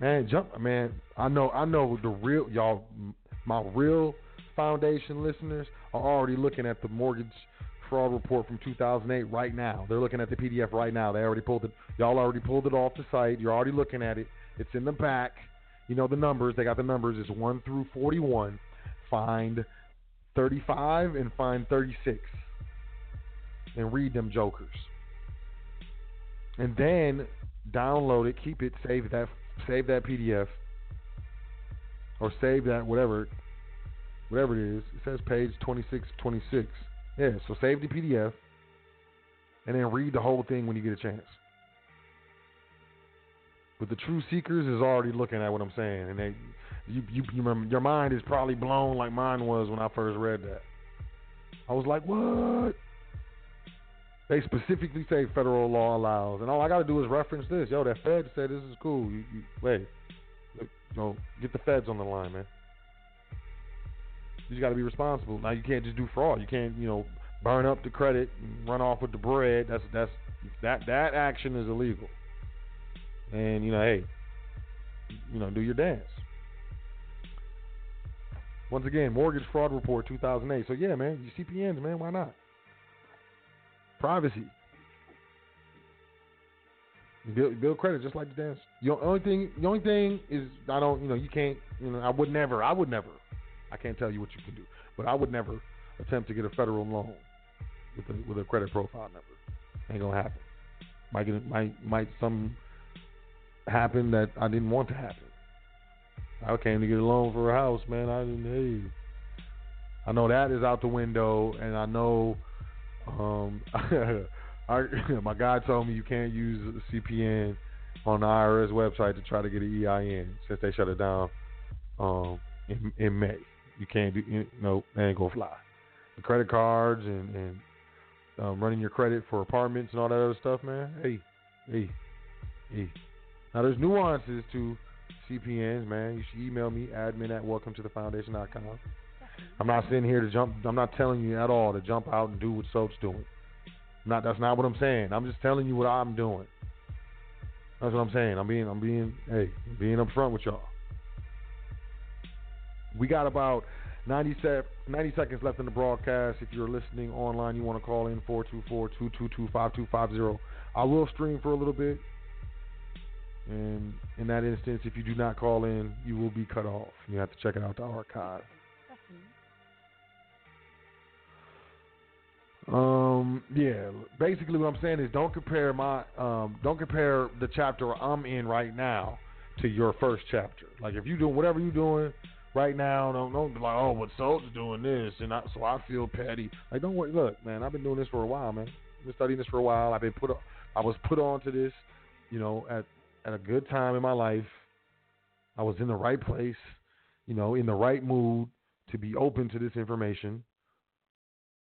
Man, jump, man. I know, I know the real y'all. My real foundation listeners are already looking at the mortgage fraud report from 2008 right now. They're looking at the PDF right now. They already pulled it. Y'all already pulled it off the site. You're already looking at it. It's in the back. You know the numbers. They got the numbers. It's 1 through 41. Find 35 and find 36. And read them jokers. And then download it, keep it, save that save that PDF or save that whatever whatever it is. It says page 26 26. Yeah, so save the PDF and then read the whole thing when you get a chance. But the true seekers is already looking at what I'm saying, and they, you, you, you remember, your mind is probably blown like mine was when I first read that. I was like, what? They specifically say federal law allows, and all I got to do is reference this. Yo, that Fed said this is cool. You, you, wait, know, get the feds on the line, man. You got to be responsible. Now you can't just do fraud. You can't, you know, burn up the credit and run off with the bread. That's that's that that action is illegal. And you know, hey, you know, do your dance. Once again, mortgage fraud report 2008. So yeah, man, you CPNs, man, why not? Privacy. Build, build credit just like the dance. The only thing, the only thing is, I don't, you know, you can't, you know, I would never, I would never, I can't tell you what you can do, but I would never attempt to get a federal loan with a with a credit profile number. Ain't gonna happen. Might get, might might some happen that I didn't want to happen. I came to get a loan for a house, man. I didn't. Hey, I know that is out the window, and I know. Um, *laughs* I, *laughs* my guy told me you can't use CPN on the IRS website to try to get an EIN since they shut it down um, in, in May. You can't do. You they ain't gonna fly. The credit cards and and um, running your credit for apartments and all that other stuff, man. Hey, hey, hey. Now there's nuances to CPNs, man. You should email me admin at welcome to the. I'm not sitting here to jump. I'm not telling you at all to jump out and do what Soap's doing. Not that's not what I'm saying. I'm just telling you what I'm doing. That's what I'm saying. I'm being I'm being hey being upfront with y'all. We got about 90, se- 90 seconds left in the broadcast. If you're listening online, you want to call in 424-222-5250. I will stream for a little bit. And in that instance, if you do not call in, you will be cut off. You have to check it out the archive. Um, yeah. Basically, what I'm saying is, don't compare my, um, don't compare the chapter I'm in right now to your first chapter. Like, if you're doing whatever you're doing right now, don't don't be like, oh, but Soul's doing this, and I, so I feel petty. Like, don't worry. Look, man, I've been doing this for a while, man. I've been studying this for a while. I've been put, I was put onto this, you know, at at a good time in my life. I was in the right place, you know, in the right mood to be open to this information.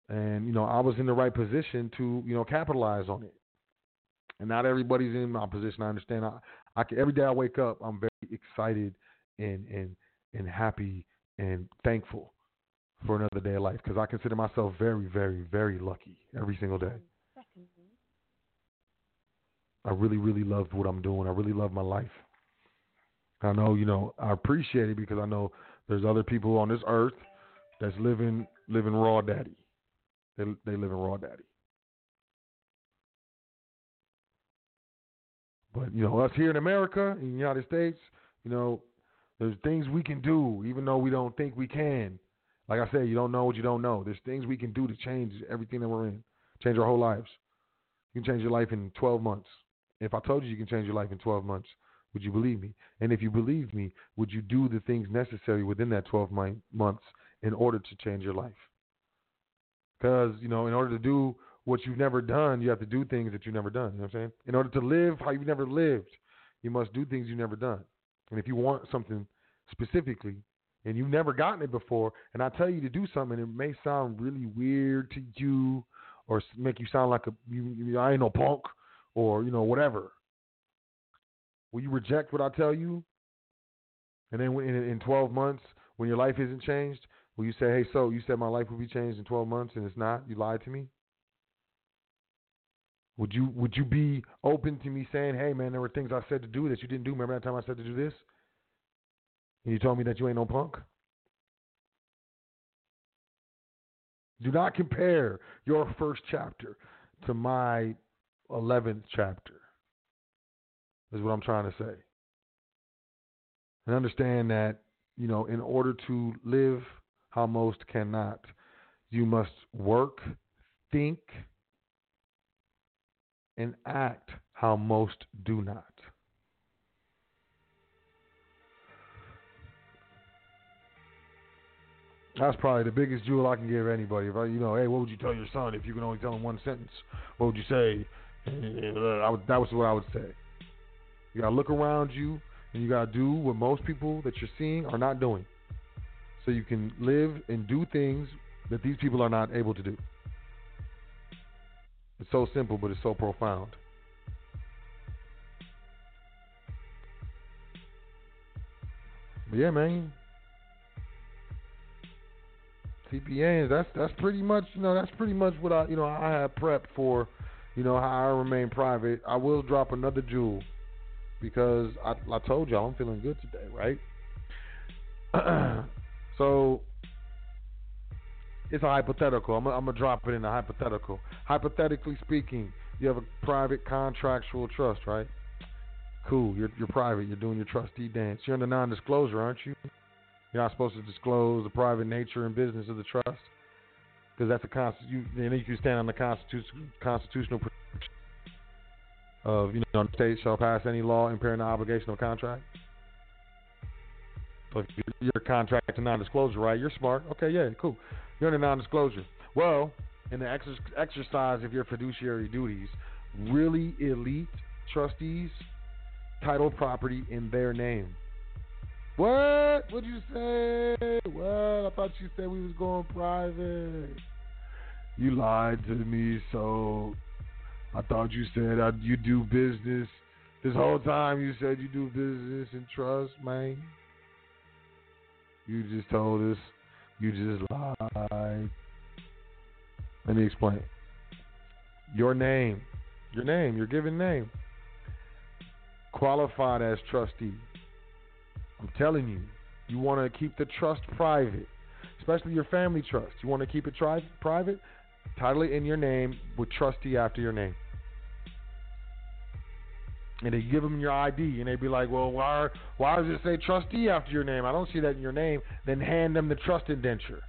and you know I was in the right position to you know capitalize on it. And not everybody's in my position. I understand. I, I can, every day I wake up, I'm very excited and and and happy and thankful for another day of life because I consider myself very, very, very lucky every single day. I really, really love what I'm doing. I really love my life. I know, you know, I appreciate it because I know there's other people on this earth that's living living raw daddy. They they live in raw daddy. But you know, us here in America, in the United States, you know, there's things we can do, even though we don't think we can. Like I said, you don't know what you don't know. There's things we can do to change everything that we're in, change our whole lives. You can change your life in 12 months. If I told you you can change your life in 12 months, would you believe me? And if you believe me, would you do the things necessary within that 12 months in order to change your life? Because, you know, in order to do what you've never done, you have to do things that you've never done. You know what I'm saying? In order to live how you've never lived, you must do things you've never done. And if you want something specifically and you've never gotten it before, and I tell you to do something, it may sound really weird to you or make you sound like a you, you, I ain't no punk or you know whatever. Will you reject what I tell you? And then in, in 12 months, when your life isn't changed, will you say, "Hey, so you said my life would be changed in 12 months, and it's not? You lied to me." Would you would you be open to me saying, "Hey, man, there were things I said to do that you didn't do. Remember that time I said to do this, and you told me that you ain't no punk." Do not compare your first chapter to my 11th chapter, is what I'm trying to say. And understand that, you know, in order to live how most cannot, you must work, think, and act how most do not. That's probably the biggest jewel I can give anybody. If I, you know, hey, what would you tell your son if you can only tell him one sentence? What would you say? *laughs* Would, that was what I would say. You gotta look around you, and you gotta do what most people that you're seeing are not doing, so you can live and do things that these people are not able to do. It's so simple, but it's so profound. But yeah, man, CPAs. That's that's pretty much you know that's pretty much what I you know I have prepped for. You know how I remain private. I will drop another jewel because I, I told y'all I'm feeling good today, right? *clears throat* so it's a hypothetical. I'm gonna drop it in a hypothetical. Hypothetically speaking, you have a private contractual trust, right? Cool. You're you're private. You're doing your trustee dance. You're under non-disclosure, aren't you? You're not supposed to disclose the private nature and business of the trust because that's a constitution. You, you stand on the constitution, constitutional protection of you know the state shall pass any law impairing the obligation of contract. So if you're contract to non-disclosure, right? You're smart. Okay, yeah, cool. You're under non-disclosure. Well, in the exer- exercise of your fiduciary duties, really elite trustees title property in their name. What? What'd you say? What? I thought you said we was going private. You lied to me, so I thought you said I, you do business. This whole time you said you do business and trust, man. You just told us. You just lied. Let me explain. Your name, your name, your given name, qualified as trustee. I'm telling you, you want to keep the trust private, especially your family trust. You want to keep it tri- private, title it in your name with trustee after your name. And they give them your ID, and they be like, "Well, why why does it say trustee after your name? I don't see that in your name." Then hand them the trust indenture,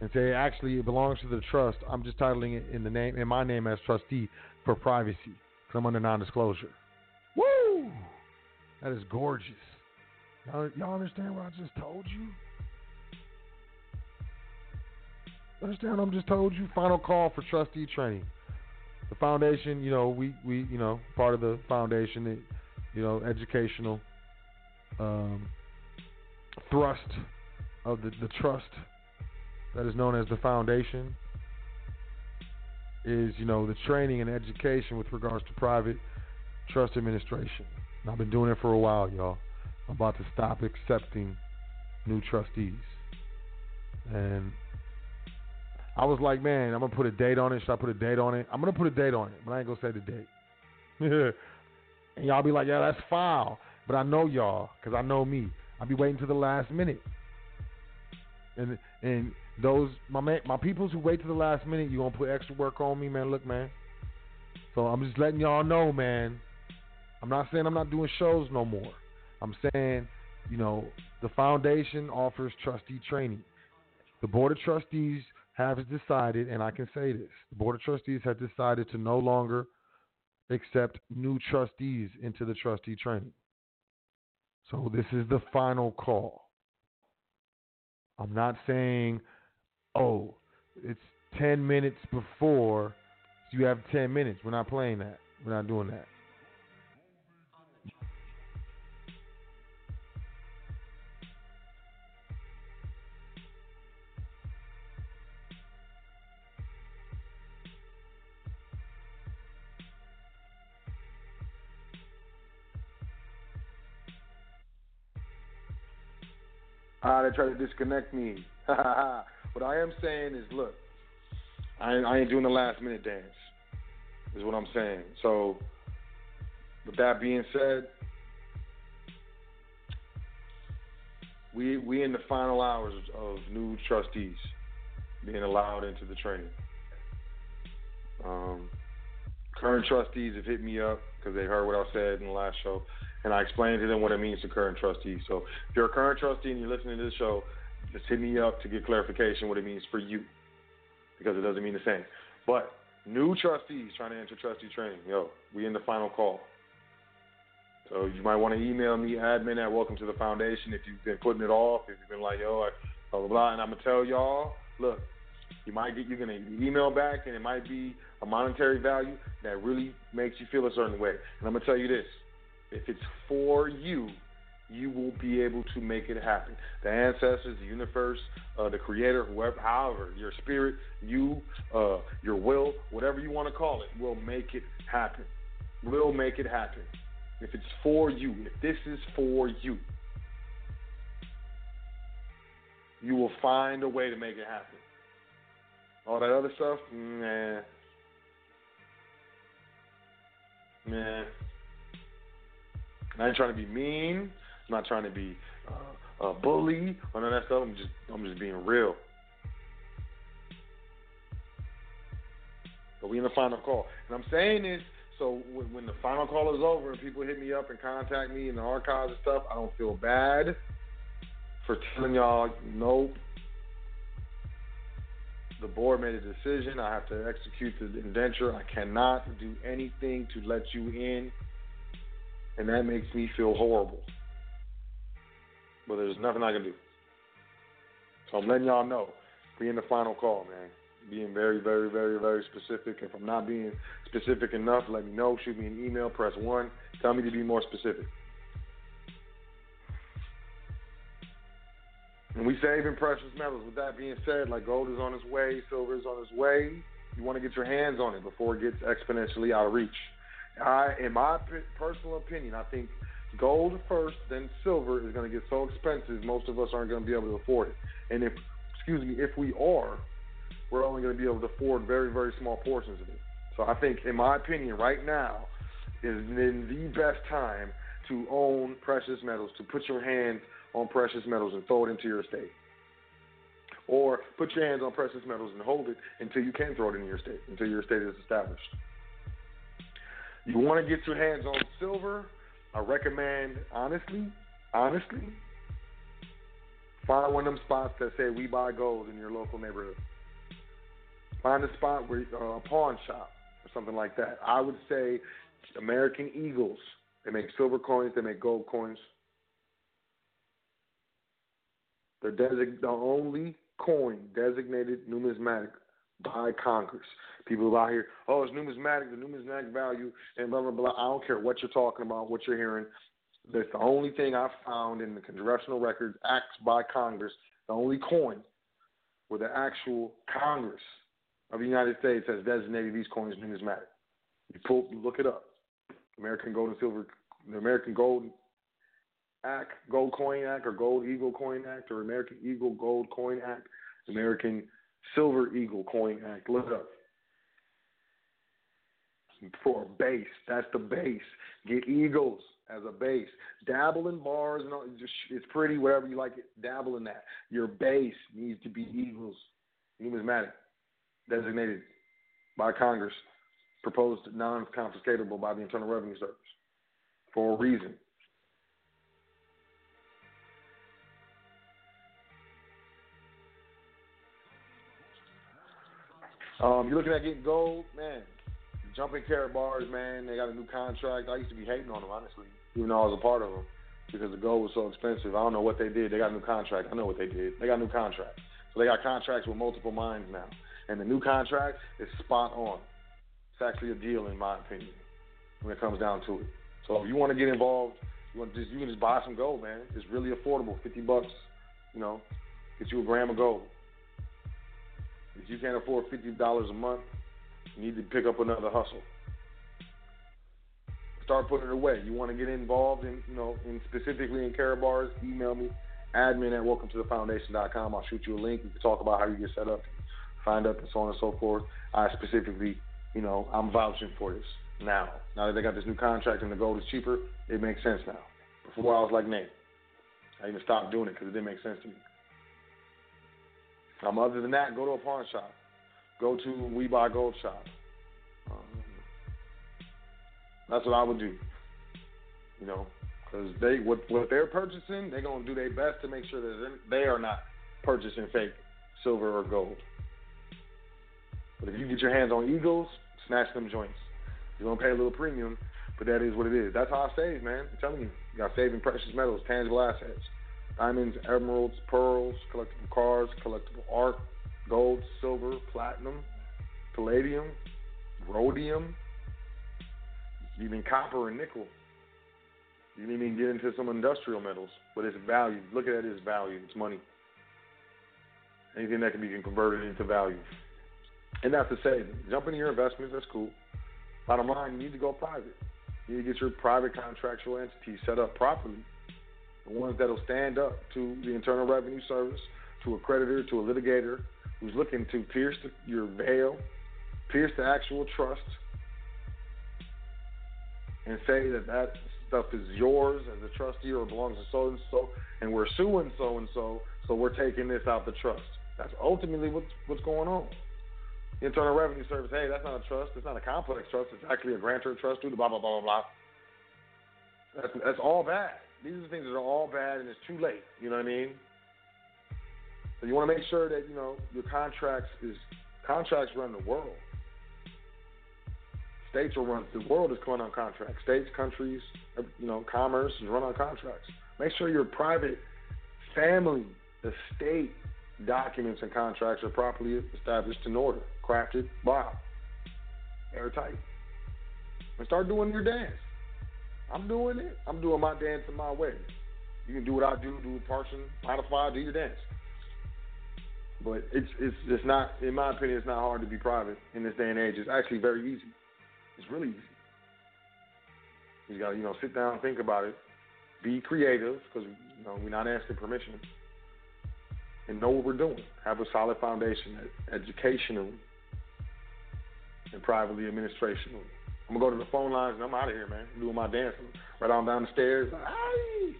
and say, "Actually, it belongs to the trust. I'm just titling it in the name in my name as trustee for privacy, because I'm under non-disclosure." Woo! That is gorgeous. Y'all, y'all understand what I just told you? Understand what I'm just told you? Final call for trustee training. The foundation, you know, we, we you know, part of the foundation, you know, educational um, thrust of the, the trust that is known as the foundation is, you know, the training and education with regards to private trust administration. And I've been doing it for a while, y'all. I'm about to stop accepting new trustees. And I was like, man, I'm gonna put a date on it. Should I put a date on it? I'm gonna put a date on it, but I ain't gonna say the date. *laughs* and y'all be like, yeah, that's foul. But I know y'all, cause I know me. I'll be waiting to the last minute. And and those my man, my peoples who wait to the last minute, you gonna put extra work on me, man. Look, man. So I'm just letting y'all know, man. I'm not saying I'm not doing shows no more. I'm saying, you know, the foundation offers trustee training. The board of trustees have decided, and I can say this: the board of trustees has decided to no longer accept new trustees into the trustee training. So this is the final call. I'm not saying oh, it's 10 minutes before, so you have 10 minutes. We're not playing that. We're not doing that. Ah, they try to disconnect me. *laughs* What I am saying is, look, I, I ain't doing the last minute dance. Is what I'm saying. So, with that being said, we we in the final hours of new trustees being allowed into the training. Um, current trustees have hit me up because they heard what I said in the last show, and I explained to them what it means to current trustees. So if you're a current trustee and you're listening to this show, just hit me up to get clarification what it means for you, because it doesn't mean the same. But new trustees trying to enter trustee training, yo, we in the final call. So you might want to email me admin at welcome to the foundation if you've been putting it off, if you've been like, yo, I, blah blah blah, and I'm gonna tell y'all, look, you might get you're gonna email back and it might be a monetary value that really makes you feel a certain way. And I'm gonna tell you this: if it's for you, you will be able to make it happen. The ancestors, the universe, uh, the creator, whoever, however, your spirit, you, uh, your will, whatever you want to call it, will make it happen. Will make it happen. If it's for you, if this is for you, you will find a way to make it happen. All that other stuff, man, man. I ain't trying to be mean. I'm not trying to be uh, a bully or none of that stuff. I'm just I'm just being real. But we in the final call, and I'm saying this so when, when the final call is over and people hit me up and contact me in the archives and stuff, I don't feel bad for telling y'all nope. The board made a decision. I have to execute the indenture. I cannot do anything to let you in, and that makes me feel horrible but there's nothing I can do. So I'm letting y'all know. Being the final call, man. Being very, very, very, very specific. If I'm not being specific enough, let me know. Shoot me an email. Press one. Tell me to be more specific. And we saving precious metals. With that being said, like gold is on its way, silver is on its way. You want to get your hands on it before it gets exponentially out of reach. I, in my personal opinion, I think gold first, then silver is going to get so expensive, most of us aren't going to be able to afford it. And if, excuse me, if we are, we're only going to be able to afford very, very small portions of it. So I think, in my opinion, right now is in the best time to own precious metals, to put your hands on precious metals and throw it into your estate. Or put your hands on precious metals and hold it until you can throw it in your estate, until your estate is established. You want to get your hands on silver, I recommend, honestly, honestly, find one of them spots that say we buy gold in your local neighborhood. Find a spot where uh, a pawn shop or something like that. I would say American Eagles. They make silver coins. They make gold coins. They're the only coin designated numismatic by Congress. People out here, oh, it's numismatic, the numismatic value, and blah, blah, blah. I don't care what you're talking about, what you're hearing. That's the only thing I found in the congressional records, acts by Congress, the only coin where the actual Congress of the United States has designated these coins numismatic. You pull, look it up. American Gold and Silver, the American Gold Act, Gold Coin Act, or Gold Eagle Coin Act, or American Eagle Gold Coin Act, American Silver Eagle Coin Act. Look up. For a base, that's the base. Get eagles as a base. Dabble in bars and all, it's pretty, whatever you like it. Dabble in that. Your base needs to be eagles, numismatic, designated by Congress, proposed non-confiscatable by the Internal Revenue Service for a reason. Um, you're looking at getting gold, man. Jumping Karatbars, man. They got a new contract. I used to be hating on them, honestly, even though I was a part of them because the gold was so expensive. I don't know what they did. They got a new contract. I know what they did. They got a new contract. So they got contracts with multiple mines now, and the new contract is spot on. It's actually a deal, in my opinion, when it comes down to it. So if you want to get involved, you want just you can just buy some gold, man. It's really affordable, fifty bucks. You know, get you a gram of gold. If you can't afford fifty dollars a month, you need to pick up another hustle. Start putting it away. You want to get involved in, you know, in specifically in Karatbars, email me, admin at welcome to the foundation.com. I'll shoot you a link. We can talk about how you get set up, find up, and so on and so forth. I specifically, you know, I'm vouching for this now. Now that they got this new contract and the gold is cheaper, it makes sense now. Before I was like, Nate, I even stopped doing it because it didn't make sense to me. Um, other than that, go to a pawn shop. Go to We Buy Gold shop. Um, that's what I would do. You know, because they what what they're purchasing, they're gonna do their best to make sure that they are not purchasing fake silver or gold. But if you get your hands on eagles, snatch them joints. You're gonna pay a little premium, but that is what it is. That's how I save, man. I'm telling you, you got saving precious metals, tangible assets diamonds, emeralds, pearls, collectible cars, collectible art, gold, silver, platinum, palladium, rhodium, even copper and nickel. You didn't even get into some industrial metals, but it's value. Look at it as value. It's money. Anything that can be converted into value. And that's to say, jump into your investments. That's cool. Bottom line, you need to go private. You need to get your private contractual entity set up properly the ones that'll stand up to the Internal Revenue Service, to a creditor, to a litigator who's looking to pierce the, your veil, pierce the actual trust, and say that that stuff is yours as a trustee or belongs to so and so, and we're suing so and so, so we're taking this out the trust. That's ultimately what's what's going on. The Internal Revenue Service, hey, that's not a trust. It's not a complex trust. It's actually a grantor trust. Blah blah blah blah blah. That's that's all bad. These are the things that are all bad, and it's too late. You know what I mean? So you want to make sure that you know your contracts is contracts run the world. States are run the world is going on contracts. States, countries, uh, you know, commerce is run on contracts. Make sure your private family, estate documents and contracts are properly established in order, crafted, by airtight, and start doing your dance. I'm doing it. I'm doing my dance in my way. You can do what I do, do a portion, modify, do your dance. But it's it's it's not, in my opinion, it's not hard to be private in this day and age. It's actually very easy. It's really easy. You got to you know sit down, think about it, be creative because you know we're not asking permission, and know what we're doing. Have a solid foundation, educationally and privately administrationally. I'm gonna go to the phone lines and I'm out of here, man. I'm doing my dancing right on down the stairs. Aye.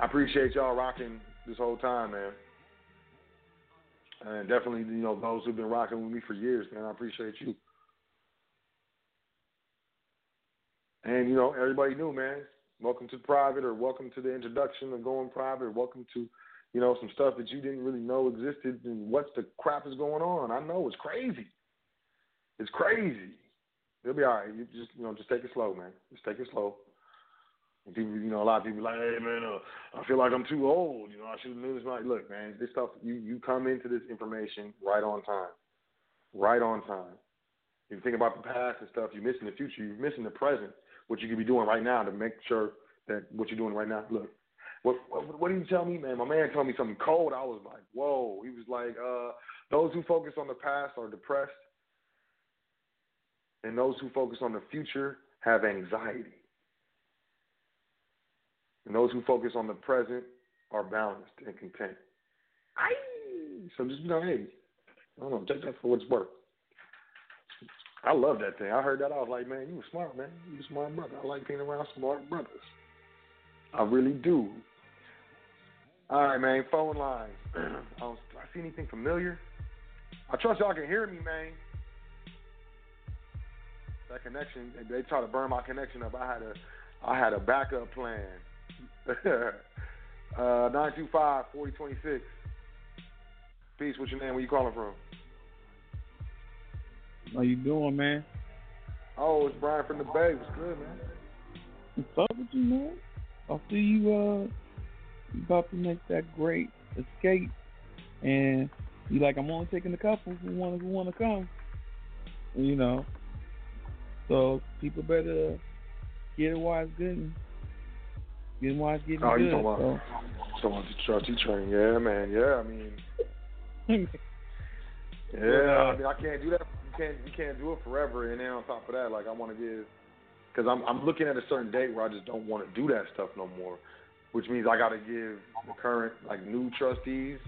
I appreciate y'all rocking this whole time, man. And definitely, you know, those who've been rocking with me for years, man. I appreciate you. And you know, everybody new, man. Welcome to private, or welcome to the introduction of going private, or welcome to, you know, some stuff that you didn't really know existed, and what's the crap is going on. I know it's crazy. It's crazy. It'll be all right. You just you know just take it slow, man. Just take it slow. And people, you know, a lot of people like, hey man, uh, I feel like I'm too old. You know, I should have knew this. Like, look, man, this stuff you you come into this information right on time, right on time. If you think about the past and stuff, you're missing the future. You're missing the present. What you could be doing right now to make sure that what you're doing right now. Look, what, what what did he tell me, man? My man told me something cold. I was like, whoa. He was like, uh, those who focus on the past are depressed, and those who focus on the future have anxiety. And those who focus on the present are balanced and content. Aye. So just you know, hey, I don't know, take that for what it's worth. I love that thing. I heard that. I was like, man, you were smart, man. You a smart brother. I like being around smart brothers. I really do. All right, man. Phone line. *clears throat* do I see anything familiar? I trust y'all can hear me, man. That connection, they, they try to burn my connection up. I had a, I had a backup plan. *laughs* uh, 925 4026. Peace. What's your name? Where you calling from? How you doing, man? Oh, it's Brian from the Bay. What's good, man? What's up with you, man? I'll see you. Uh, you about to make that great escape, and you like I'm only taking a couple who want who want to come. You know, so people better get it while it's good. Get it while it's getting oh, good. you talking about, so. talking about the trustee train? Yeah, man. Yeah, I mean. *laughs* yeah, I uh, mean, I can't do that You can't you can't do it forever. And then on top of that, like I want to give, because I'm I'm looking at a certain date where I just don't want to do that stuff no more, which means I got to give the current like new trustees,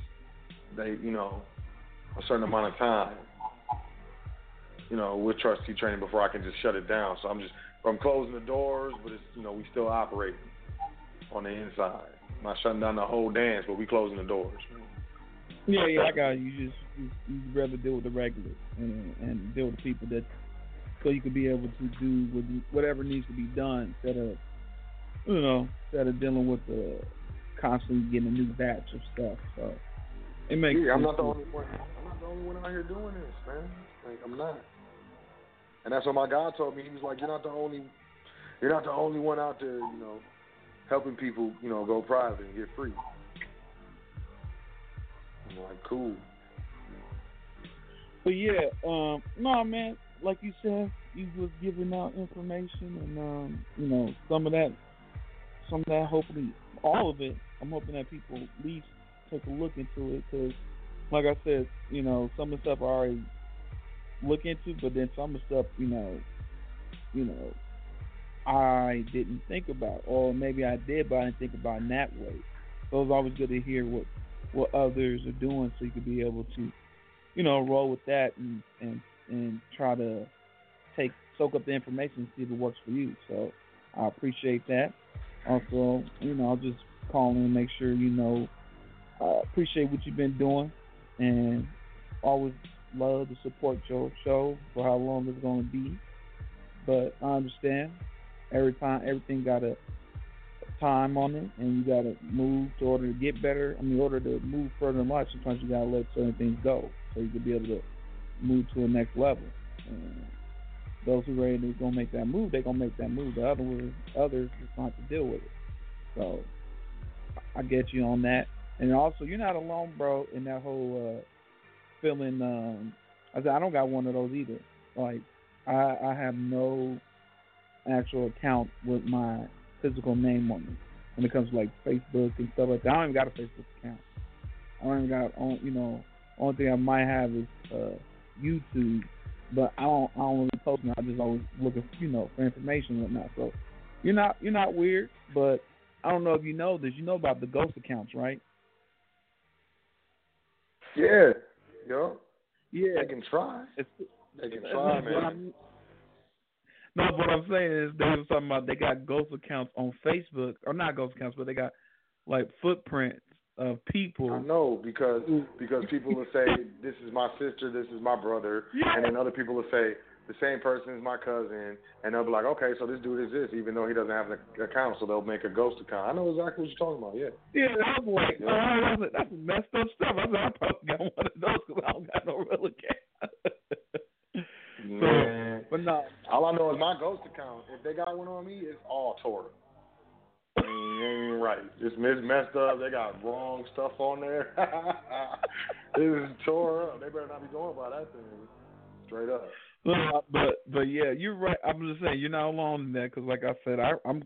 they you know, a certain amount of time, you know, with trustee training before I can just shut it down. So I'm just I'm closing the doors, but it's you know we still operating on the inside. I'm not shutting down the whole dance, but we closing the doors. Yeah, yeah, I got you. You just you, you'd rather deal with the regulars and, and deal with the people that so you could be able to do whatever needs to be done instead of you know instead of dealing with the constantly getting a new batch of stuff. So it makes. Yeah, I'm not the only one. I'm not the only one out here doing this, man. Like I'm not. And that's what my guy told me. He was like, "You're not the only. You're not the only one out there, you know, helping people, you know, go private and get free." I'm like, cool. But yeah, um, no man, like you said, you was giving out information, and um, you know, some of that, some of that, hopefully, all of it. I'm hoping that people at least take a look into it, because, like I said, you know, some of the stuff I already look into, but then some stuff, you know, you know, I didn't think about, or maybe I did, but I didn't think about in that way. So it's always good to hear what what others are doing, so you could be able to you know, roll with that and and and try to take soak up the information and see if it works for you. So I appreciate that. Also, you know, I'll just call in and make sure you know I appreciate what you've been doing and always love to support your show for how long it's gonna be. But I understand every time everything got a time on it and you gotta move to order to get better. I mean in order to move further in life sometimes you gotta let certain things go so you can be able to move to a next level. And those who are ready to go make that move, they're gonna make that move. The other others just have to deal with it. So I get you on that. And also, you're not alone, bro, in that whole uh, feeling. Um, I said I don't got one of those either. Like I, I have no actual account with my physical name on it when it comes to like Facebook and stuff like that. I don't even got a Facebook account. I don't even got on, you know, only thing I might have is uh, YouTube, but I don't I don't really post now. I just always looking you know for information and whatnot. So you're not you're not weird, but I don't know if you know this. You know about the ghost accounts, right? Yeah. Yo. Yeah. They can try. It's, they can try, man. No, what I'm saying is they were talking about they got ghost accounts on Facebook, or not ghost accounts, but they got like footprints of people. I know because because people will say this is my sister, this is my brother, *laughs* yeah. and then other people will say the same person as my cousin, and they'll be like, okay, so this dude is this, even though he doesn't have an account, so they'll make a ghost account. I know exactly what you're talking about. Yeah. Yeah, I was like, yeah. oh, that's messed up stuff. I said, I probably got one of those because I don't got no real account. *laughs* Man. So, but no. All I know is my ghost account. If they got one on me, it's all Torah. I mean, ain't right. It's messed up. They got wrong stuff on there. *laughs* it is tore up. They better not be going about that thing. Straight up. But but yeah, you're right. I'm just saying you're not alone in that because, like I said, I, I'm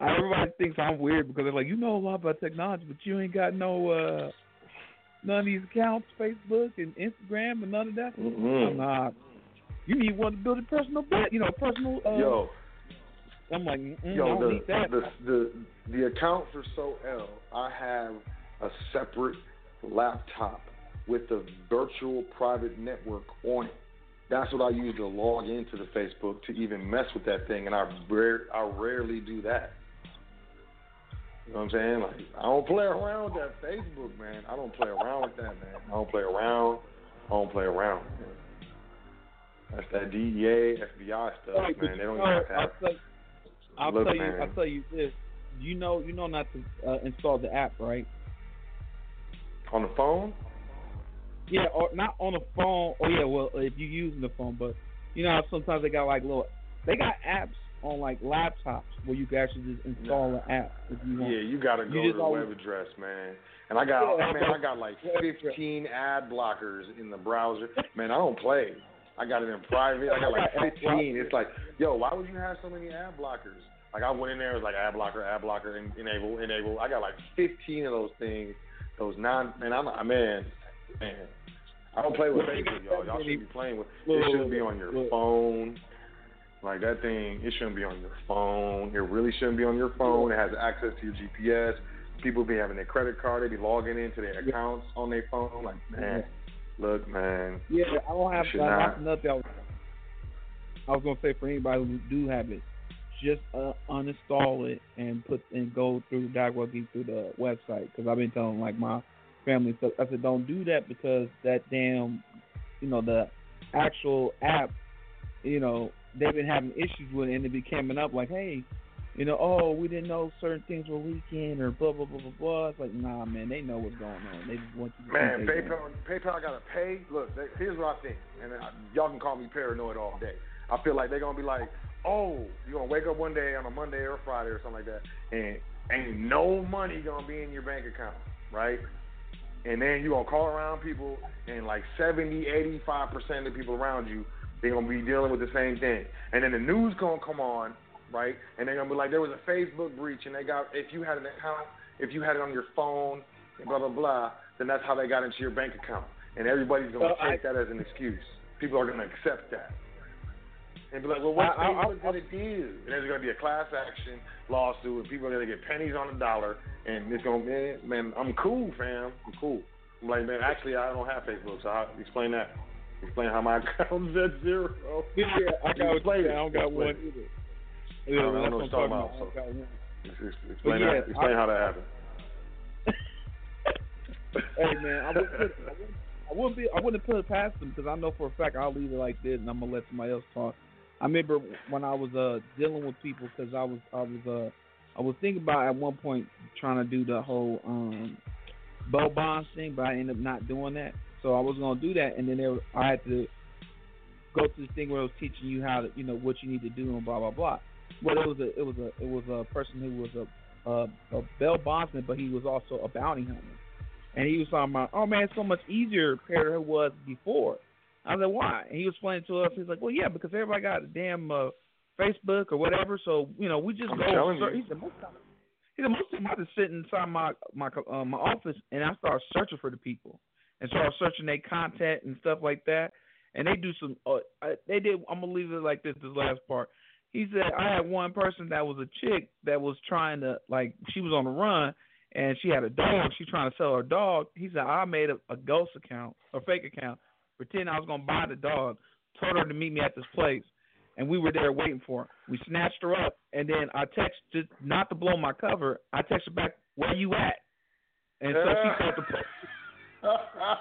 Everybody thinks I'm weird because they're like, you know a lot about technology, but you ain't got no uh none of these accounts, Facebook and Instagram, and none of that. Mhm. I'm not. You need one to build a personal, brand, you know, personal. Uh, Yo, I'm like, mm I yo, the, need that. the the the account for Sot El, I have a separate laptop with a virtual private network on it. That's what I use to log into the Facebook to even mess with that thing, and I rare, I rarely do that. You know what I'm saying? Like I don't play around with that Facebook, man. I don't play around with that, man. I don't play around. I don't play around. Man. That's that DEA, FBI stuff, Right, man. They don't even have to I'll tell, I'll tell you. man. I'll tell you this. You know, you know not to uh, install the app, right? On the phone? Yeah, or not on the phone. Oh yeah, well if you're using the phone, but you know how sometimes they got like little, they got apps on like laptops where you can actually just install an app if you want. Yeah, you gotta You go just to the always- web address, man. And I got, Yeah, man. I got like 15 ad blockers in the browser. Man, I don't play. I got it in private. I got like *laughs* 15. It's like, yo, why would you have so many ad blockers? Like I went in there, it was like ad blocker, ad blocker, en- enable, enable. I got like 15 of those things. Those non, man, I'm, I man, man. I don't play with Facebook, y'all. Y'all shouldn't be playing with. It shouldn't be on your phone. Like that thing, it shouldn't be on your phone. It really shouldn't be on your phone. It has access to your GPS. People be having their credit card. They be logging into their accounts on their phone. Like, man, look, man. Yeah, I don't have. should Uh, not. that's another thing I was, I was gonna say for anybody who do have it, just uh, uninstall it and put and go through directly through the website because I've been telling like my family stuff. I said don't do that because that damn, you know, the actual app, you know, they've been having issues with it and it be coming up like, hey. You know, oh, we didn't know certain things were leaking or blah blah blah blah blah. It's like, nah, man, they know what's going on. They just want you to Man. PayPal, PayPal got to pay. Look, they, here's what I think, and I, y'all can call me paranoid all day. I feel like they're gonna be like, oh, you're gonna wake up one day on a Monday or a Friday or something like that, and ain't no money gonna be in your bank account, right? And then you gonna call around people, and like 70, 85 percent of the people around you, they're gonna be dealing with the same thing. And then the news gonna come on, right? And they're gonna be like, there was a Facebook breach, and they got if you had an account, if you had it on your phone, blah blah blah, then that's how they got into your bank account. And everybody's gonna Well, take that as an excuse. People are gonna accept that. And be like, well, what's I- I- Facebook gonna do? And there's gonna be a class action lawsuit, and people are gonna get pennies on the dollar, and it's gonna, man, man, I'm cool, fam, I'm cool. I'm like, man, actually, I don't have Facebook, so I'll explain that. Explain how my *laughs* account's at zero. Yeah, I got what Explain you it. said. I don't got Explain one it. either. I Yeah, don't know what what you're I'm talking talking about, about. so- I got one. Ex- ex- Explain yeah, that. Explain I- how that happened. *laughs* Hey man, I wouldn't, put, I wouldn't, I wouldn't be, I wouldn't put it past them because I know for a fact I'll leave it like this, and I'm gonna let somebody else talk. I remember when I was uh dealing with people because I was, I was, uh, I was thinking about at one point trying to do the whole um bail bonds thing, but I ended up not doing that. So I was gonna do that, and then there, I had to go through this thing where it was teaching you how to, you know, what you need to do and blah blah blah. Well, it was a, it was a, it was a person who was a, a, a bail bondsman, but he was also a bounty hunter. And he was talking about, oh man, it's so much easier compared to it was before. I was like, why? And he was explaining to us, he's like, well, yeah, because everybody got a damn uh, Facebook or whatever, so you know, we just I'm go. He said most time, he said most time I just sit inside my my uh, my office and I start searching for the people and start searching their content and stuff like that. And they do some. Uh, they did. I'm gonna leave it like this. This last part. He said I had one person that was a chick that was trying to like she was on the run and she had a dog. She trying to sell her dog. He said I made a, a ghost account, a fake account, pretend I was gonna buy the dog. Told her to meet me at this place, and we were there waiting for her. We snatched her up, and then I texted not to blow my cover. I texted back, "Where you at?" And so she called the police. *laughs*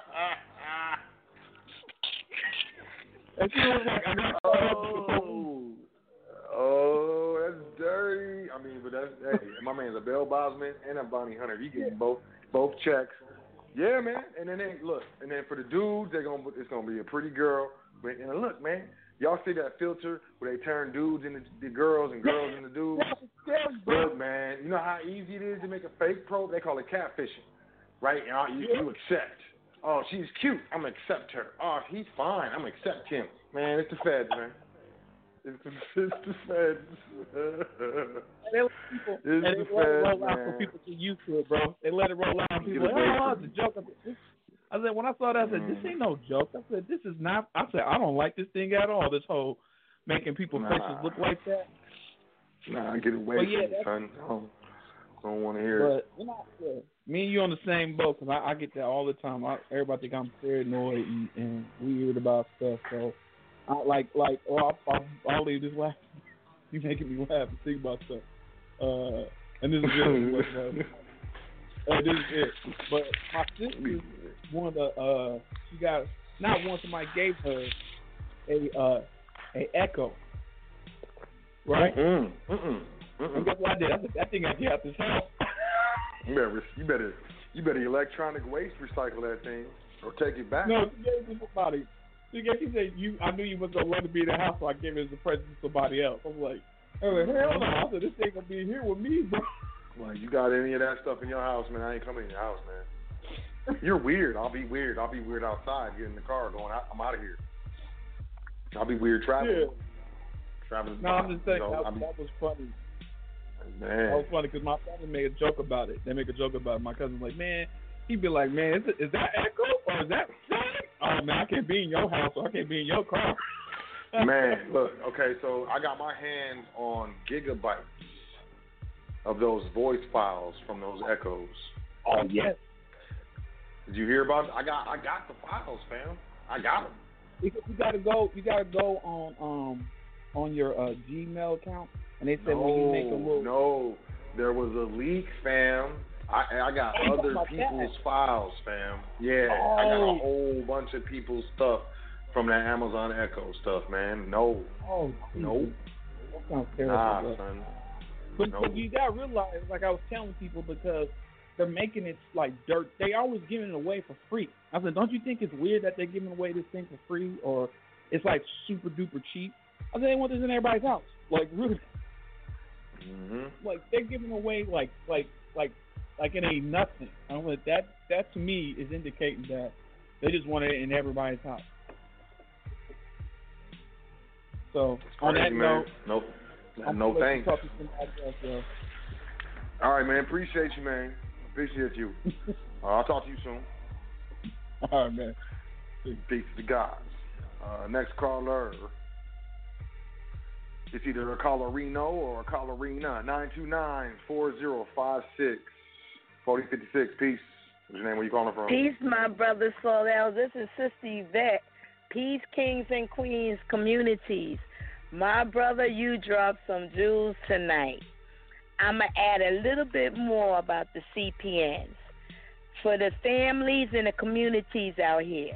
And she was like, "I got called up to the oh. police." Oh, oh, that's dirty. I mean, but that's hey, my man's a bail bondsman and a bounty hunter. He getting both both checks. Yeah, man. And then they, look, and then for the dudes, they're gonna it's gonna be a pretty girl. But and look, man, y'all see that filter where they turn dudes into the girls and girls into dudes. Look, man, you know how easy it is to make a fake pro? They call it catfishing, right? And you, you accept. Oh, she's cute. I'm gonna accept her. Oh, he's fine. I'm gonna accept him. Man, it's the feds, man. It's the, it's the feds. And they let It's and they let it roll out man. people get used to it, bro. They let it roll out. and People like, oh, it's a joke. I said, this- I said, when I saw that, I said, this Mm. ain't no joke. I said, this is not. I said, I don't like this thing at all. This whole making people's Nah. faces look like that. Nah, I get away yeah, from it, that's- son. I don't, don't want to hear it. But know, yeah, me and you on the same boat because I, I get that all the time. I, everybody think I'm paranoid and, and weird about stuff. So, I like like oh, I'll, I'll, I'll leave this laugh. You making me laugh and think about stuff. Uh, and this is it. *laughs* uh, this is it. But my sister wanted to. Uh, she got not one. Somebody gave her a uh, a Echo. Right. Mm-mm, mm-mm, mm-mm. guess what I did? I that thing got get out this house. You better, you better, you better electronic waste recycle that thing or take it back. No, she gave to somebody. She gave. She said, "You, I knew you was gonna let it be in the house, so I gave it as a present to somebody else." I was like, I was like, "Hell no!" I said, "This ain't gonna be here with me, bro." Like you got any of that stuff in your house, man? I ain't coming in your house, man. You're weird. I'll be weird. I'll be weird outside. Get in the car, going. out I'm out of here. I'll be weird traveling. Yeah. Traveling. No, I'm just saying you know, that, I mean, that was funny. Man. That was funny because my family made a joke about it. They make a joke about it. My cousin's like, "Man," he'd be like, "Man, is, it, is that Echo or is that? Oh man, I can't be in your house or I can't be in your car." *laughs* Man, *laughs* look, okay, so I got my hands on gigabytes of those voice files from those echoes. Oh yes. Did you hear about it? I got I got the files, fam. I got them. You gotta go, you gotta go on um on your uh, Gmail account, and they said no, when you make a little no, there was a leak, fam. I I got Oh, other people's files, fam. Yeah, I got Oh. a whole bunch of people's stuff from that Amazon Echo stuff, man. No, oh no, that nah, but- son. But, No. but you gotta realize, like I was telling people, because they're making it like dirt. They always giving it away for free. I said, don't you think it's weird that they're giving away this thing for free, or it's like super duper cheap? I said they want this in everybody's house. Like *laughs* really, hmm like they're giving away like like like like it ain't nothing. I don't that that to me is indicating that they just want it in everybody's house. So on that Crazy, man. note, No, I'm no gonna let you thanks. talk to somebody else, yo. All right, man. Appreciate you, man. Appreciate you. *laughs* Uh, I'll talk to you soon. All right, man. Peace to God. Uh, next caller. It's either a Colorino or a Colorina. 929-4056. 4056. Peace. What's your name? Where you calling from? Peace, my brother Soledad. This is Sister Yvette. Peace, kings and queens, communities. My brother, you dropped some jewels tonight. I'm going to add a little bit more about the CPNs. For the families and the communities out here,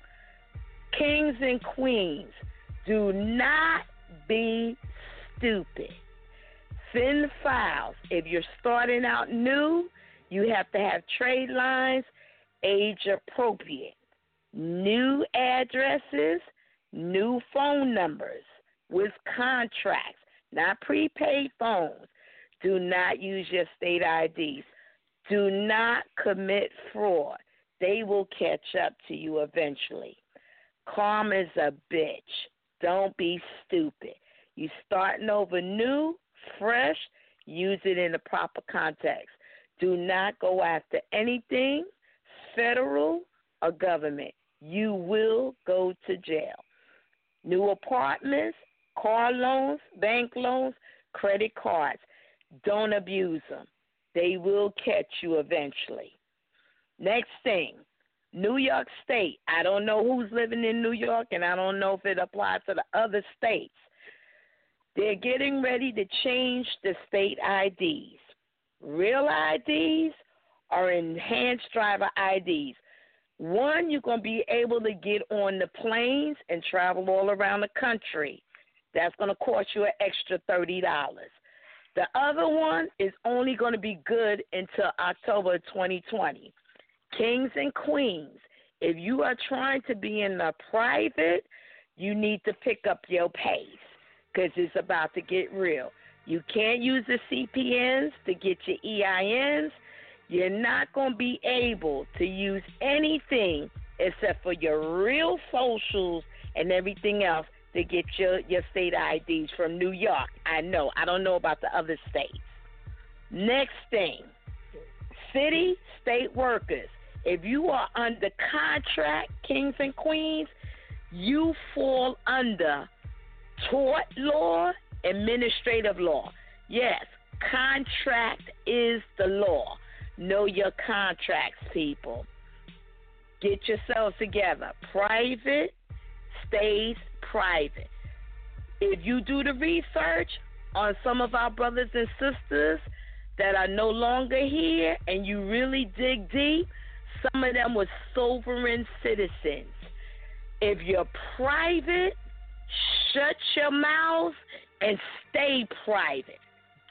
Kings and queens, do not be stupid. Send files. If you're starting out new, you have to have trade lines age appropriate, new addresses, new phone numbers with contracts, not prepaid phones. Do not use your state IDs. Do not commit fraud. They will catch up to you eventually. Karma is a bitch. Don't be stupid. You starting over new, fresh, use it in the proper context. Do not go after anything federal or government. You will go to jail. New apartments, car loans, bank loans, credit cards. Don't abuse them. They will catch you eventually. Next thing, New York State. I don't know who's living in New York, and I don't know if it applies to the other states. They're getting ready to change the state IDs. Real IDs are enhanced driver IDs. One, you're going to be able to get on the planes and travel all around the country. That's going to cost you an extra $30. The other one is only going to be good until October 2020. Kings and queens, if you are trying to be in the private, you need to pick up your pace because it's about to get real. You can't use the CPNs to get your EINs. You're not going to be able to use anything except for your real socials and everything else to get your, your state IDs from New York. I know. I don't know about the other states. Next thing city, state workers. If you are under contract, kings and queens, you fall under tort law, administrative law. Yes, contract is the law. Know your contracts, people. Get yourselves together. Private stays private. If you do the research on some of our brothers and sisters that are no longer here and you really dig deep, some of them were sovereign citizens. If you're private, shut your mouth and stay private.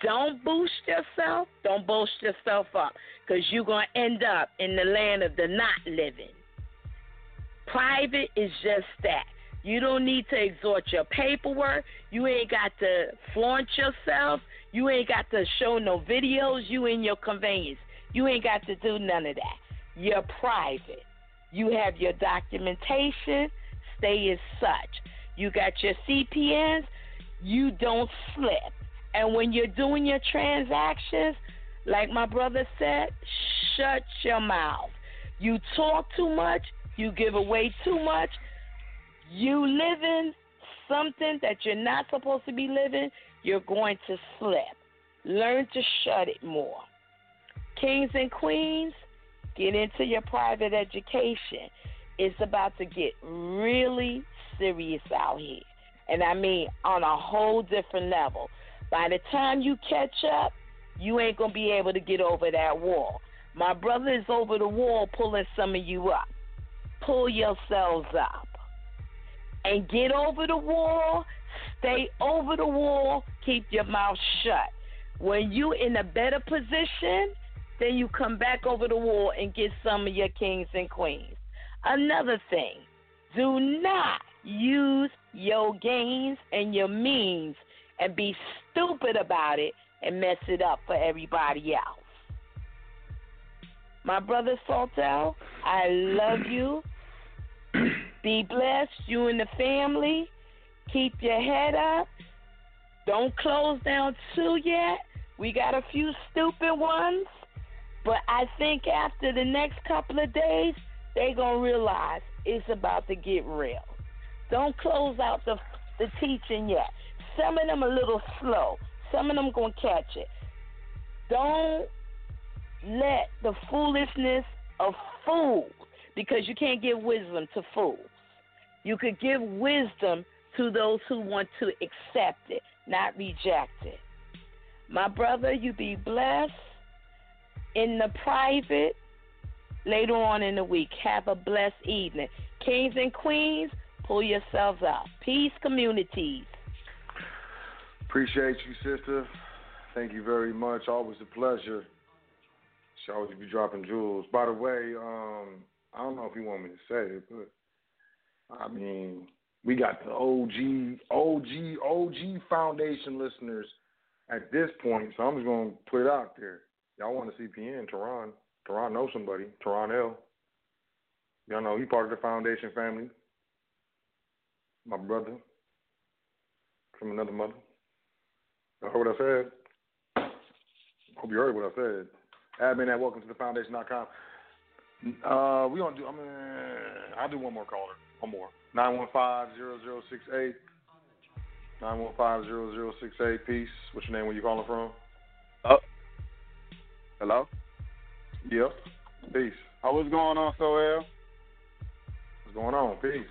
Don't boost yourself. Don't boast yourself up because you're going to end up in the land of the not living. Private is just that. You don't need to exhort your paperwork. You ain't got to flaunt yourself. You ain't got to show no videos. You in your conveyance. You ain't got to do none of that. You're private. You have your documentation. Stay as such. You got your CPNs. You don't slip. And when you're doing your transactions, like my brother said, shut your mouth. You talk too much, you give away too much, you living something that you're not supposed to be living, you're going to slip. Learn to shut it more. Kings and queens, get into your private education. It's about to get really serious out here. And I mean on a whole different level. By the time you catch up, you ain't going to be able to get over that wall. My brother is over the wall pulling some of you up. Pull yourselves up and get over the wall. Stay over the wall. Keep your mouth shut. When you in a better position, then you come back over the wall and get some of your kings and queens. Another thing, do not use your gains and your means and be stupid about it and mess it up for everybody else. My brother Sot El, I love you. *clears throat* Be blessed, you and the family. Keep your head up. Don't close down too yet. We got a few stupid ones, but I think after the next couple of days, they're gonna realize it's about to get real. Don't close out the the teaching yet. Some of them a little slow. Some of them gonna catch it. Don't let the foolishness of fools, because you can't give wisdom to fools. You could give wisdom to those who want to accept it, not reject it. My brother, you be blessed in the private later on in the week. Have a blessed evening. Kings and queens, pull yourselves up. Peace, communities. Appreciate you, sister. Thank you very much. Always a pleasure. She always be dropping jewels. By the way, um, I don't know if you want me to say it, but I mean, we got the OG, OG, OG Foundation listeners at this point. So I'm just gonna put it out there. Y'all want a CPN? Tehran, Tehran knows somebody. Tehran L. Y'all know he part of the foundation family. My brother from another mother. I heard what I said. Hope you heard what I said. Admin at welcome to the foundation.com. Uh, we gonna do. I mean, I'll do one more caller. One more. 915-0068. 915-0068. Peace. What's your name? Where you calling from? Oh. Hello? Yep. Peace. Oh, what's going on, Sot El? What's going on? Peace.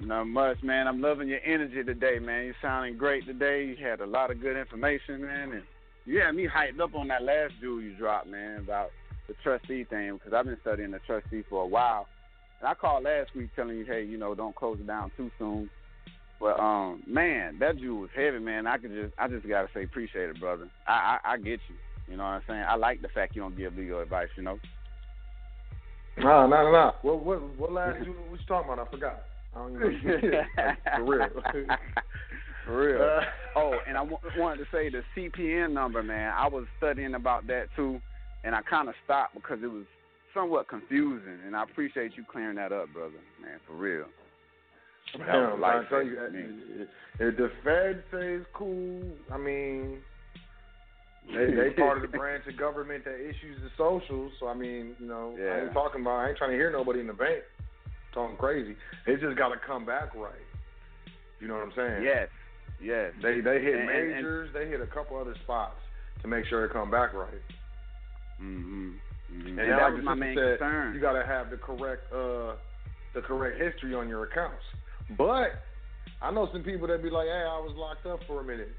Not much, man. I'm loving your energy today, man. You're sounding great today. You had a lot of good information, man, and you had me hyped up on that last jewel you dropped, man, about the trustee thing because I've been studying the trustee for a while. And I called last week telling you, hey, you know, don't close it down too soon. But um, man, that jewel was heavy, man. I could just, I just gotta say, appreciate it, brother. I, I, I get you. You know what I'm saying? I like the fact you don't give legal advice. You know. Nah, nah, nah, nah. What, what, what last Jew was you talking about? I forgot. I don't even *laughs* know. *laughs* For real. *laughs* For real. Uh, oh, and I w- wanted to say the CPN number, man. I was studying about that too, and I kind of stopped because it was somewhat confusing. And I appreciate you clearing that up, brother. Man, for real. Man, I tell you, if the Fed says cool, I mean, they they *laughs* part of the branch of government that issues the socials. So I mean, you know, yeah. I ain't talking about. I ain't trying to hear nobody in the bank talking crazy. It just got to come back right. You know what I'm saying? Yes. Yes. They they hit And- and- majors. they hit a couple other spots to make sure it come back right. Mm-hmm. mm-hmm. And, And like that the was my main said, concern. You got to have the correct uh the correct history on your accounts. But I know some people that be like, "Hey, I was locked up for a minute.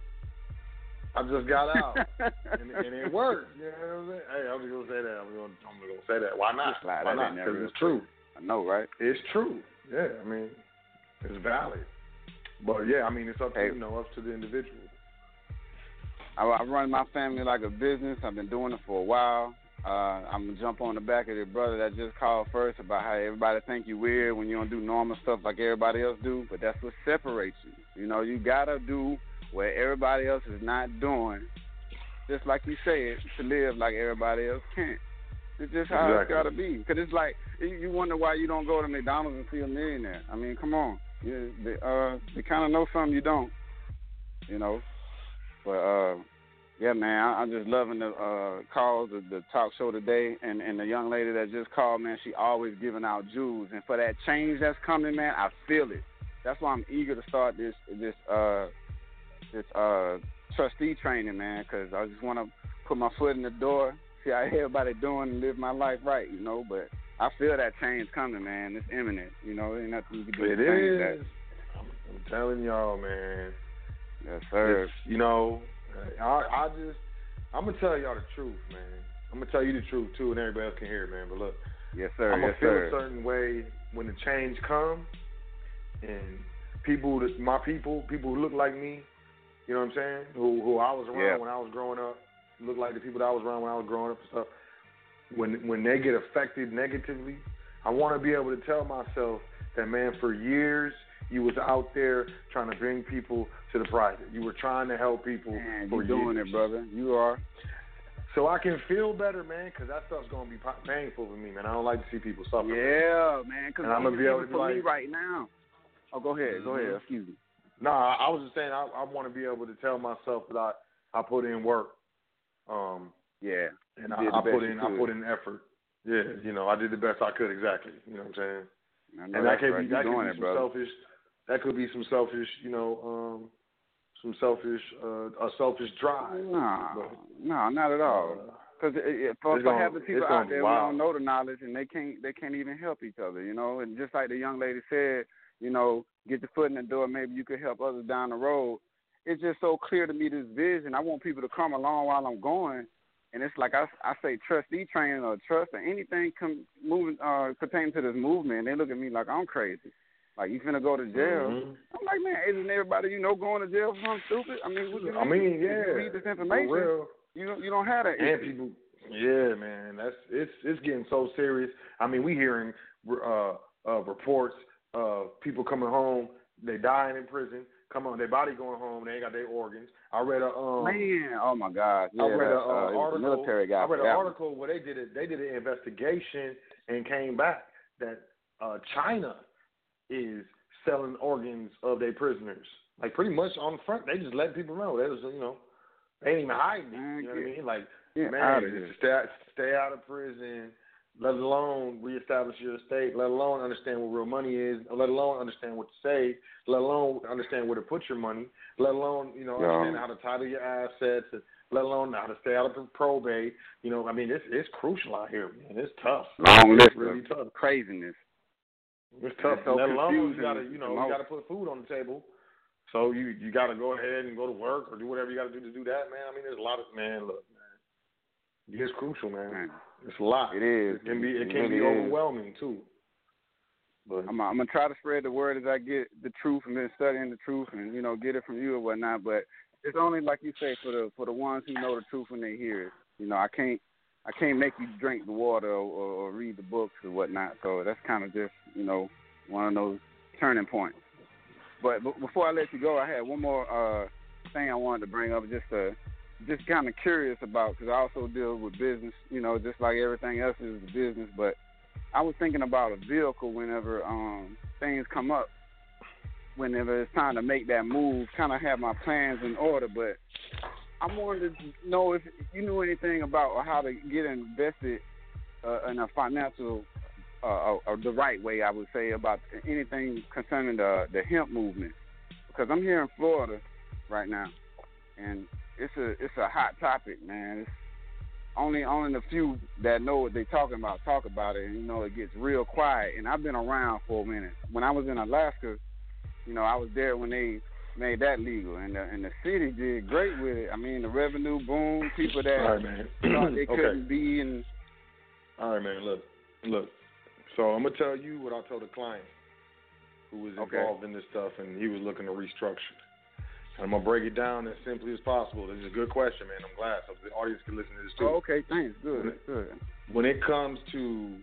I just got out, *laughs* and, and it worked." You know what I'm saying? Hey, I'm just gonna say that. I'm gonna, I'm gonna say that. Why not? Why that not? Because it's true. I know, right? It's true. Yeah, I mean, it's valid. But yeah, I mean, it's up to Hey. you know, up to the individual. I, I run my family like a business. I've been doing it for a while. Uh, I'm gonna jump on the back of the brother that just called first about how everybody think you weird when you don't do normal stuff like everybody else do. But that's what separates you. You know, you gotta do what everybody else is not doing, just like you said, to live like everybody else can't. It's just how Exactly. it's gotta be. Cause it's like you- you wonder why you don't go to McDonald's and see a millionaire. I mean, come on. You, they, uh, they kind of know something you don't. You know, but uh, yeah, man, I, I'm just loving the uh, calls, the, the talk show today, and and the young lady that just called, man, she always giving out jewels, and for that change that's coming, man, I feel it. That's why I'm eager to start this this uh this uh trustee training, man, because I just want to put my foot in the door, see how *laughs* everybody doing, and live my life right, you know. But I feel that change coming, man. It's imminent, you know. Ain't nothing you can do It change that. is. I'm, I'm telling y'all, man. Yes, sir. It's, you know, I, I just, I'm gonna tell y'all the truth, man. I'm gonna tell you the truth too, and everybody else can hear it, man. But look, Yes, sir. I'm gonna yes, feel sir. a certain way when the change comes, and people, my people, people who look like me, you know what I'm saying? Who who I was around Yeah. when I was growing up, look like the people that I was around when I was growing up and stuff. When when they get affected negatively, I want to be able to tell myself that man, for years you was out there trying to bring people to the private. You were trying to help people Man, for you doing years. it, brother. You are. So I can feel better, man, because that stuff's gonna be painful for me, man. I don't like to see people suffer. Yeah, man. Because And I'm gonna be able to be for me right now. Oh, go ahead. Go Mhm. ahead. Excuse me. No, I, I was just saying I, I want to be able to tell myself that I, I put in work, um, Yeah. and I, I put in I put in effort. Yeah, you know, I did the best I could. Exactly. You know what I'm saying? And that could right. be that could be some brother. selfish. That could be some selfish, you know, um, some selfish, uh, a selfish drive. Nah, But, no, not at all. uh, Because for, It's for gonna- the people out there, we wild. don't know the knowledge, and they can't they can't even help each other, you know. And just like the young lady said, you know, get your foot in the door. Maybe you could help others down the road. It's just so clear to me this vision. I want people to come along while I'm going, and it's like I, I say trustee training or trust or anything come moving uh, pertaining to this movement. They look at me like I'm crazy. Like you finna go to jail. Mhm. I'm like, man, isn't everybody you know going to jail for something stupid? I mean, I mean, yeah, you read this for information. real. You don't you don't have that. and people yeah man that's it's it's getting so serious i mean we hearing uh uh reports of people coming home they dying in prison come on their body going home they ain't got their organs i read a um Man, oh my God! Yeah, I read a uh, uh, article. military guy. I read an article where they did it. They did an investigation and came back that uh, China is selling organs of their prisoners. Like pretty much on the front, they just let people know. They was you know they ain't even hiding it. You know what I mean? Like Get man, just stay out, stay out of prison. Let alone reestablish your estate. Let alone understand what real money is. Let alone understand what to say. Let alone understand where to put your money. Let alone you know Yeah. understand how to title your assets. Let alone how to stay out of probate. You know, I mean, it's it's crucial out here, man. It's tough. Long it's list really tough. craziness. It's tough. It's so Let alone you gotta, you know, you gotta put food on the table. So you you gotta go ahead and go to work or do whatever you gotta do to do that, man. I mean, there's a lot of man. Look, man, it's crucial, man. Man. It's a lot. It is. It can be. It, It can really be is. overwhelming too. But I'm, I'm gonna try to spread the word as I get the truth and then studying the truth and you know get it from you or whatnot. But it's only like you say for the for the ones who know the truth when they hear it. You know, I can't I can't make you drink the water or, or, or read the books or whatnot. So that's kind of just you know one of those turning points. But, but before I let you go, I had one more uh, thing I wanted to bring up, just uh, just kind of curious about because I also deal with business. You know, just like everything else is business, but I was thinking about a vehicle whenever um things come up. Whenever it's time to make that move, kind of have my plans in order. But I wanted to know if you knew anything about how to get invested uh, in a financial, uh, or the right way, I would say, about anything concerning the the hemp movement. Because I'm here in Florida right now, and it's a it's a hot topic, man. It's only only the few that know what they're talking about talk about it, and you know it gets real quiet. And I've been around for a minute. When I was in Alaska, you know, I was there when they made that legal, and the and the city did great with it. I mean, the revenue boom, people that All right, man. thought they *clears throat* Okay. couldn't be, and All right, man. Look, look. So I'm gonna tell you what I told a client who was Okay. involved in this stuff, and he was looking to restructure. And I'm gonna break it down as simply as possible. This is a good question, man. I'm glad so the audience can listen to this too. oh, okay, thanks, good, good. When it comes to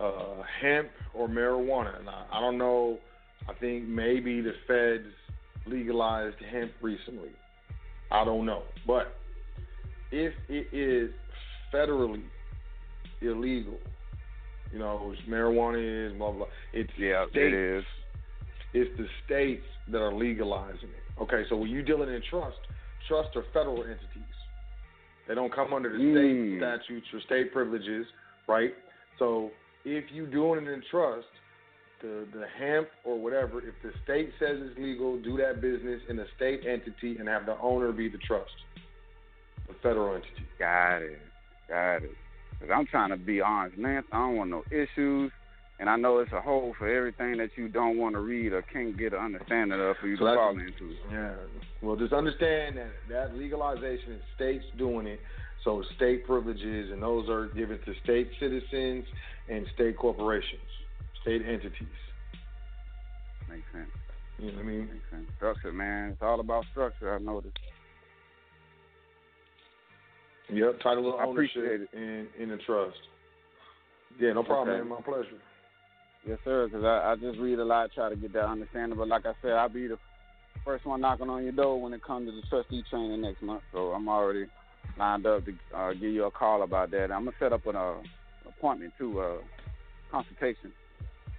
uh, hemp or marijuana, and I, I don't know. I think maybe the feds legalized hemp recently. I don't know, but if it is federally illegal, you know, which marijuana is, blah blah. blah it's Yeah, states, it is. It's the states that are legalizing it. Okay, so when you're dealing in trust, trusts are federal entities. They don't come under the Mm. state statutes or state privileges, right? So if you doing it in trust, the the hemp or whatever, if the state says it's legal, do that business in a state entity and have the owner be the trust, the federal entity. Got it. Got it. Cause I'm trying to be honest, man. I don't want no issues, and I know it's a hole for everything that you don't want to read or can't get an understanding of for you So to fall into. Yeah. Well, just understand that that legalization is states doing it. So state privileges, and those are given to state citizens and state corporations, state entities. Makes sense. You know what I mean? Makes sense. Structure, man. It's all about structure. I noticed. Yep. Title of I appreciate ownership in in the trust. Yeah, no problem, Okay. man. My pleasure. Yes, sir. Because I, I just read a lot, try to get that understanding. But like I said, I'll be the first one knocking on your door when it comes to the trustee training next month. So I'm already lined up to uh, give you a call about that. I'm gonna set up an uh, appointment too, uh, consultation.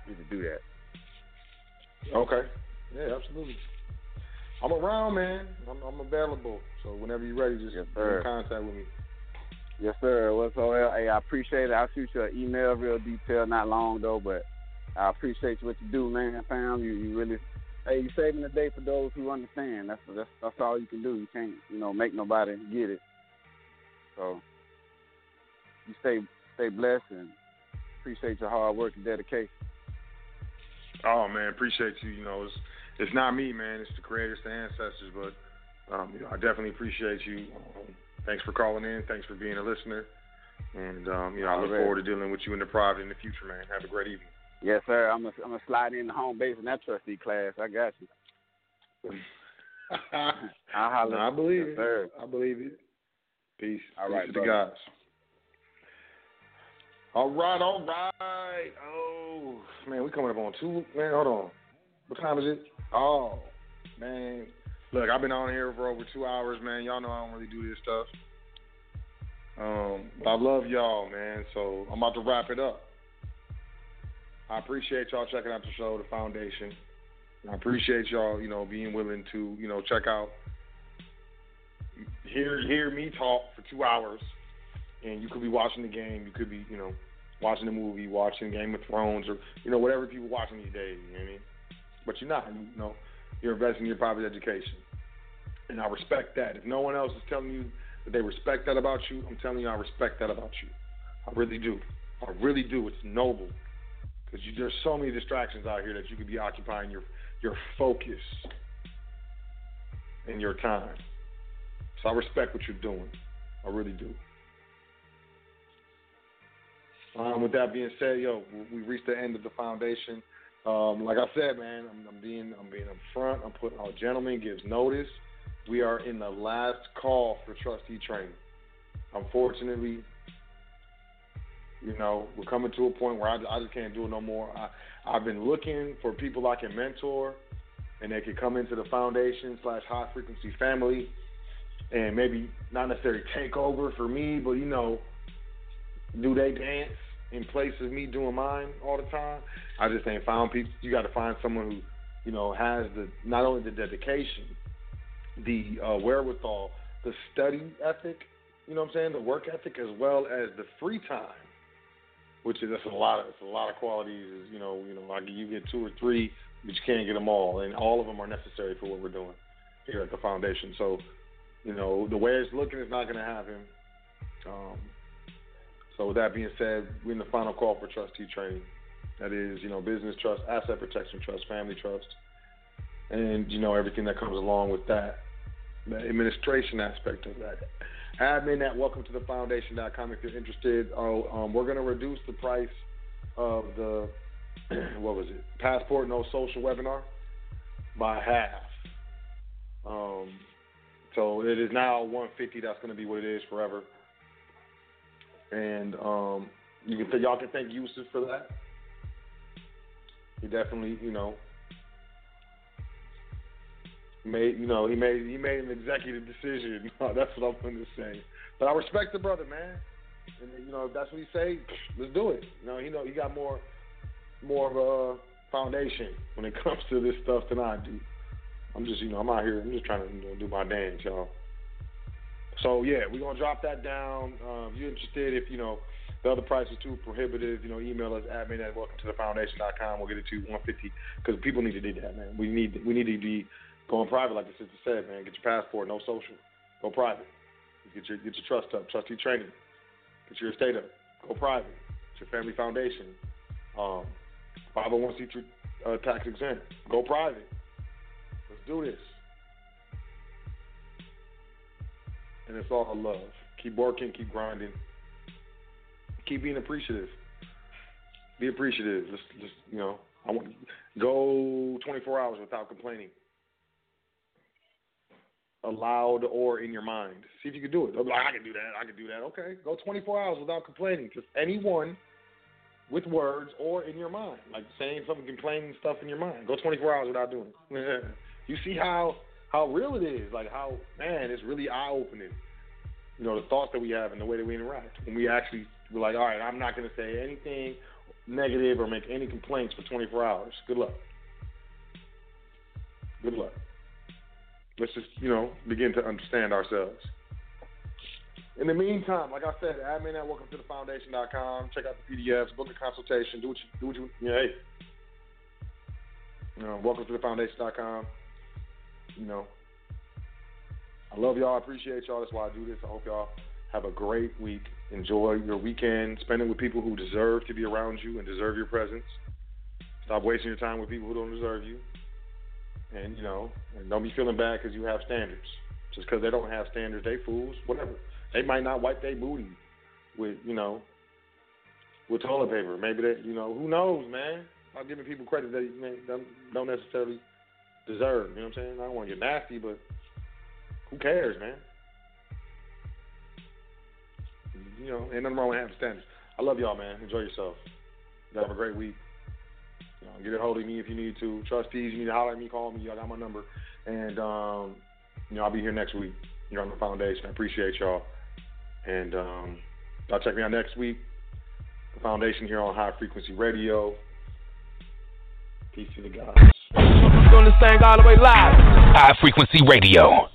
To do that. Okay. Yeah, absolutely. I'm around, man. I'm, I'm available. So whenever you're ready, just get sir. in contact with me. Yes, sir. What's all? Hey, I appreciate it. I'll shoot you an email, real detailed, not long though, but I appreciate what you do, man. Fam, you you really, hey, you're saving the day for those who understand. That's that's that's all you can do. You can't, you know, make nobody get it. So you stay stay blessed and appreciate your hard work and dedication. Oh man, appreciate you. You know, it's it's not me, man. It's the creators, the ancestors. But um, you know, I definitely appreciate you. Um, thanks for calling in. Thanks for being a listener. And um, you know, I look forward to dealing with you in the private in the future, man. Have a great evening. Yes, sir. I'm gonna I'm gonna slide in the home base in that trustee class. I got you. *laughs* I'll holler. I believe Yes, it. sir. I believe it. Peace. All Peace right, to the guys. All right, all right. Oh man, we coming up on two. Man, hold on. What time is it? Oh man, look, I've been on here for over two hours, man. Y'all know I don't really do this stuff. Um, but I love y'all, man. So I'm about to wrap it up. I appreciate y'all checking out the show, the foundation. I appreciate y'all, you know, being willing to, you know, check out, hear hear me talk for two hours, and you could be watching the game, you could be, you know, watching the movie, watching Game of Thrones, or you know, whatever people watching these days. You know what I mean? But you're not. You know, you're investing in your private education, and I respect that. If no one else is telling you that they respect that about you, I'm telling you I respect that about you. I really do. I really do. It's noble because there's so many distractions out here that you could be occupying your your focus and your time. So I respect what you're doing. I really do. Um, with that being said, yo, we reached the end of the foundation. Um, like I said, man, I'm, I'm being I'm being upfront. I'm putting our gentleman gives notice. We are in the last call for trustee training. Unfortunately, you know, we're coming to a point where I, I just can't do it no more. I, I've been looking for people I can mentor, and they could come into the foundation slash high frequency family, and maybe not necessarily take over for me, but you know, do they dance in place of me doing mine all the time? I just ain't found people. You got to find someone who, you know, has the not only the dedication, the uh, wherewithal, the study ethic. You know what I'm saying? The work ethic as well as the free time which is that's a lot of it's a lot of qualities. You know you know like you get two or three, but you can't get them all, and all of them are necessary for what we're doing here at the foundation. So you know the way it's looking is not going to happen. Um, so with that being said, we're in the final call for trustee training. That is, you know, business trust, asset protection trust, family trust, and you know everything that comes along with that, the administration aspect of that admin at welcome to the foundation.com if you're interested. Oh, um, we're going to reduce the price of the, *clears throat* what was it, Passport No Social webinar by half. Um, so it is now 150 That's going to be what it is forever. And um, you can y'all can thank Yusuf for that. He definitely, you know, made you know he made he made an executive decision. *laughs* that's what I'm going to say. But I respect the brother, man. And you know if that's what he say, *sniffs* let's do it. You know he know he got more more of a foundation when it *laughs* comes to this stuff than I do. I'm just you know I'm out here. I'm just trying to you know, do my dance, y'all. So yeah, we're gonna drop that down. Um, if you're interested, if you know the other price is too prohibitive, you know, email us admin at welcome to the foundation.com. We'll get it to 150 because people need to do that, man. We need we need to be Going private, like the sister said, man. Get your passport, no social. Go private. Get your get your trust up, trustee training. Get your estate up. Go private. Get your family foundation. Um, 501c3 uh, tax exempt. Go private. Let's do this. And it's all love. Keep working, keep grinding, keep being appreciative. Be appreciative. Just, just you know, I want go 24 hours without complaining aloud or in your mind. See if you can do it. Like, I can do that. I can do that. Okay, go 24 hours without complaining. Just anyone with words or in your mind, like saying something, complaining stuff in your mind. Go 24 hours without doing it. *laughs* you see how how real it is. Like how man, it's really eye opening. You know the thoughts that we have and the way that we interact. When we actually we're like, all right, I'm not going to say anything negative or make any complaints for 24 hours. Good luck. Good luck let's just, you know, begin to understand ourselves. In the meantime, like I said, admin at welcome to the foundation.com. Check out the PDFs, book a consultation, do what you do what you yeah, hey. You know, welcome to the foundation.com. You know. I love y'all, I appreciate y'all. That's why I do this. I hope y'all have a great week. Enjoy your weekend. Spend it with people who deserve to be around you and deserve your presence. Stop wasting your time with people who don't deserve you and you know, and don't be feeling bad because you have standards. Just because they don't have standards, they fools. Whatever. They might not wipe their booty with you know with toilet paper. Maybe they, you know, who knows, man. I'm giving people credit that they don't necessarily deserve. You know what I'm saying? I don't want to get nasty, but who cares, man? You know, ain't nothing wrong with having standards. I love y'all, man. Enjoy yourself. You have a great week. Know, get a hold of me if you need to. Trustees, you need to holler at me, call me. Y'all got my number. And, um, you know, I'll be here next week. You're on the foundation. I appreciate y'all. And um, y'all check me out next week. The foundation here on High Frequency Radio. Peace to the guys. Doing this thing all the way live. High Frequency Radio.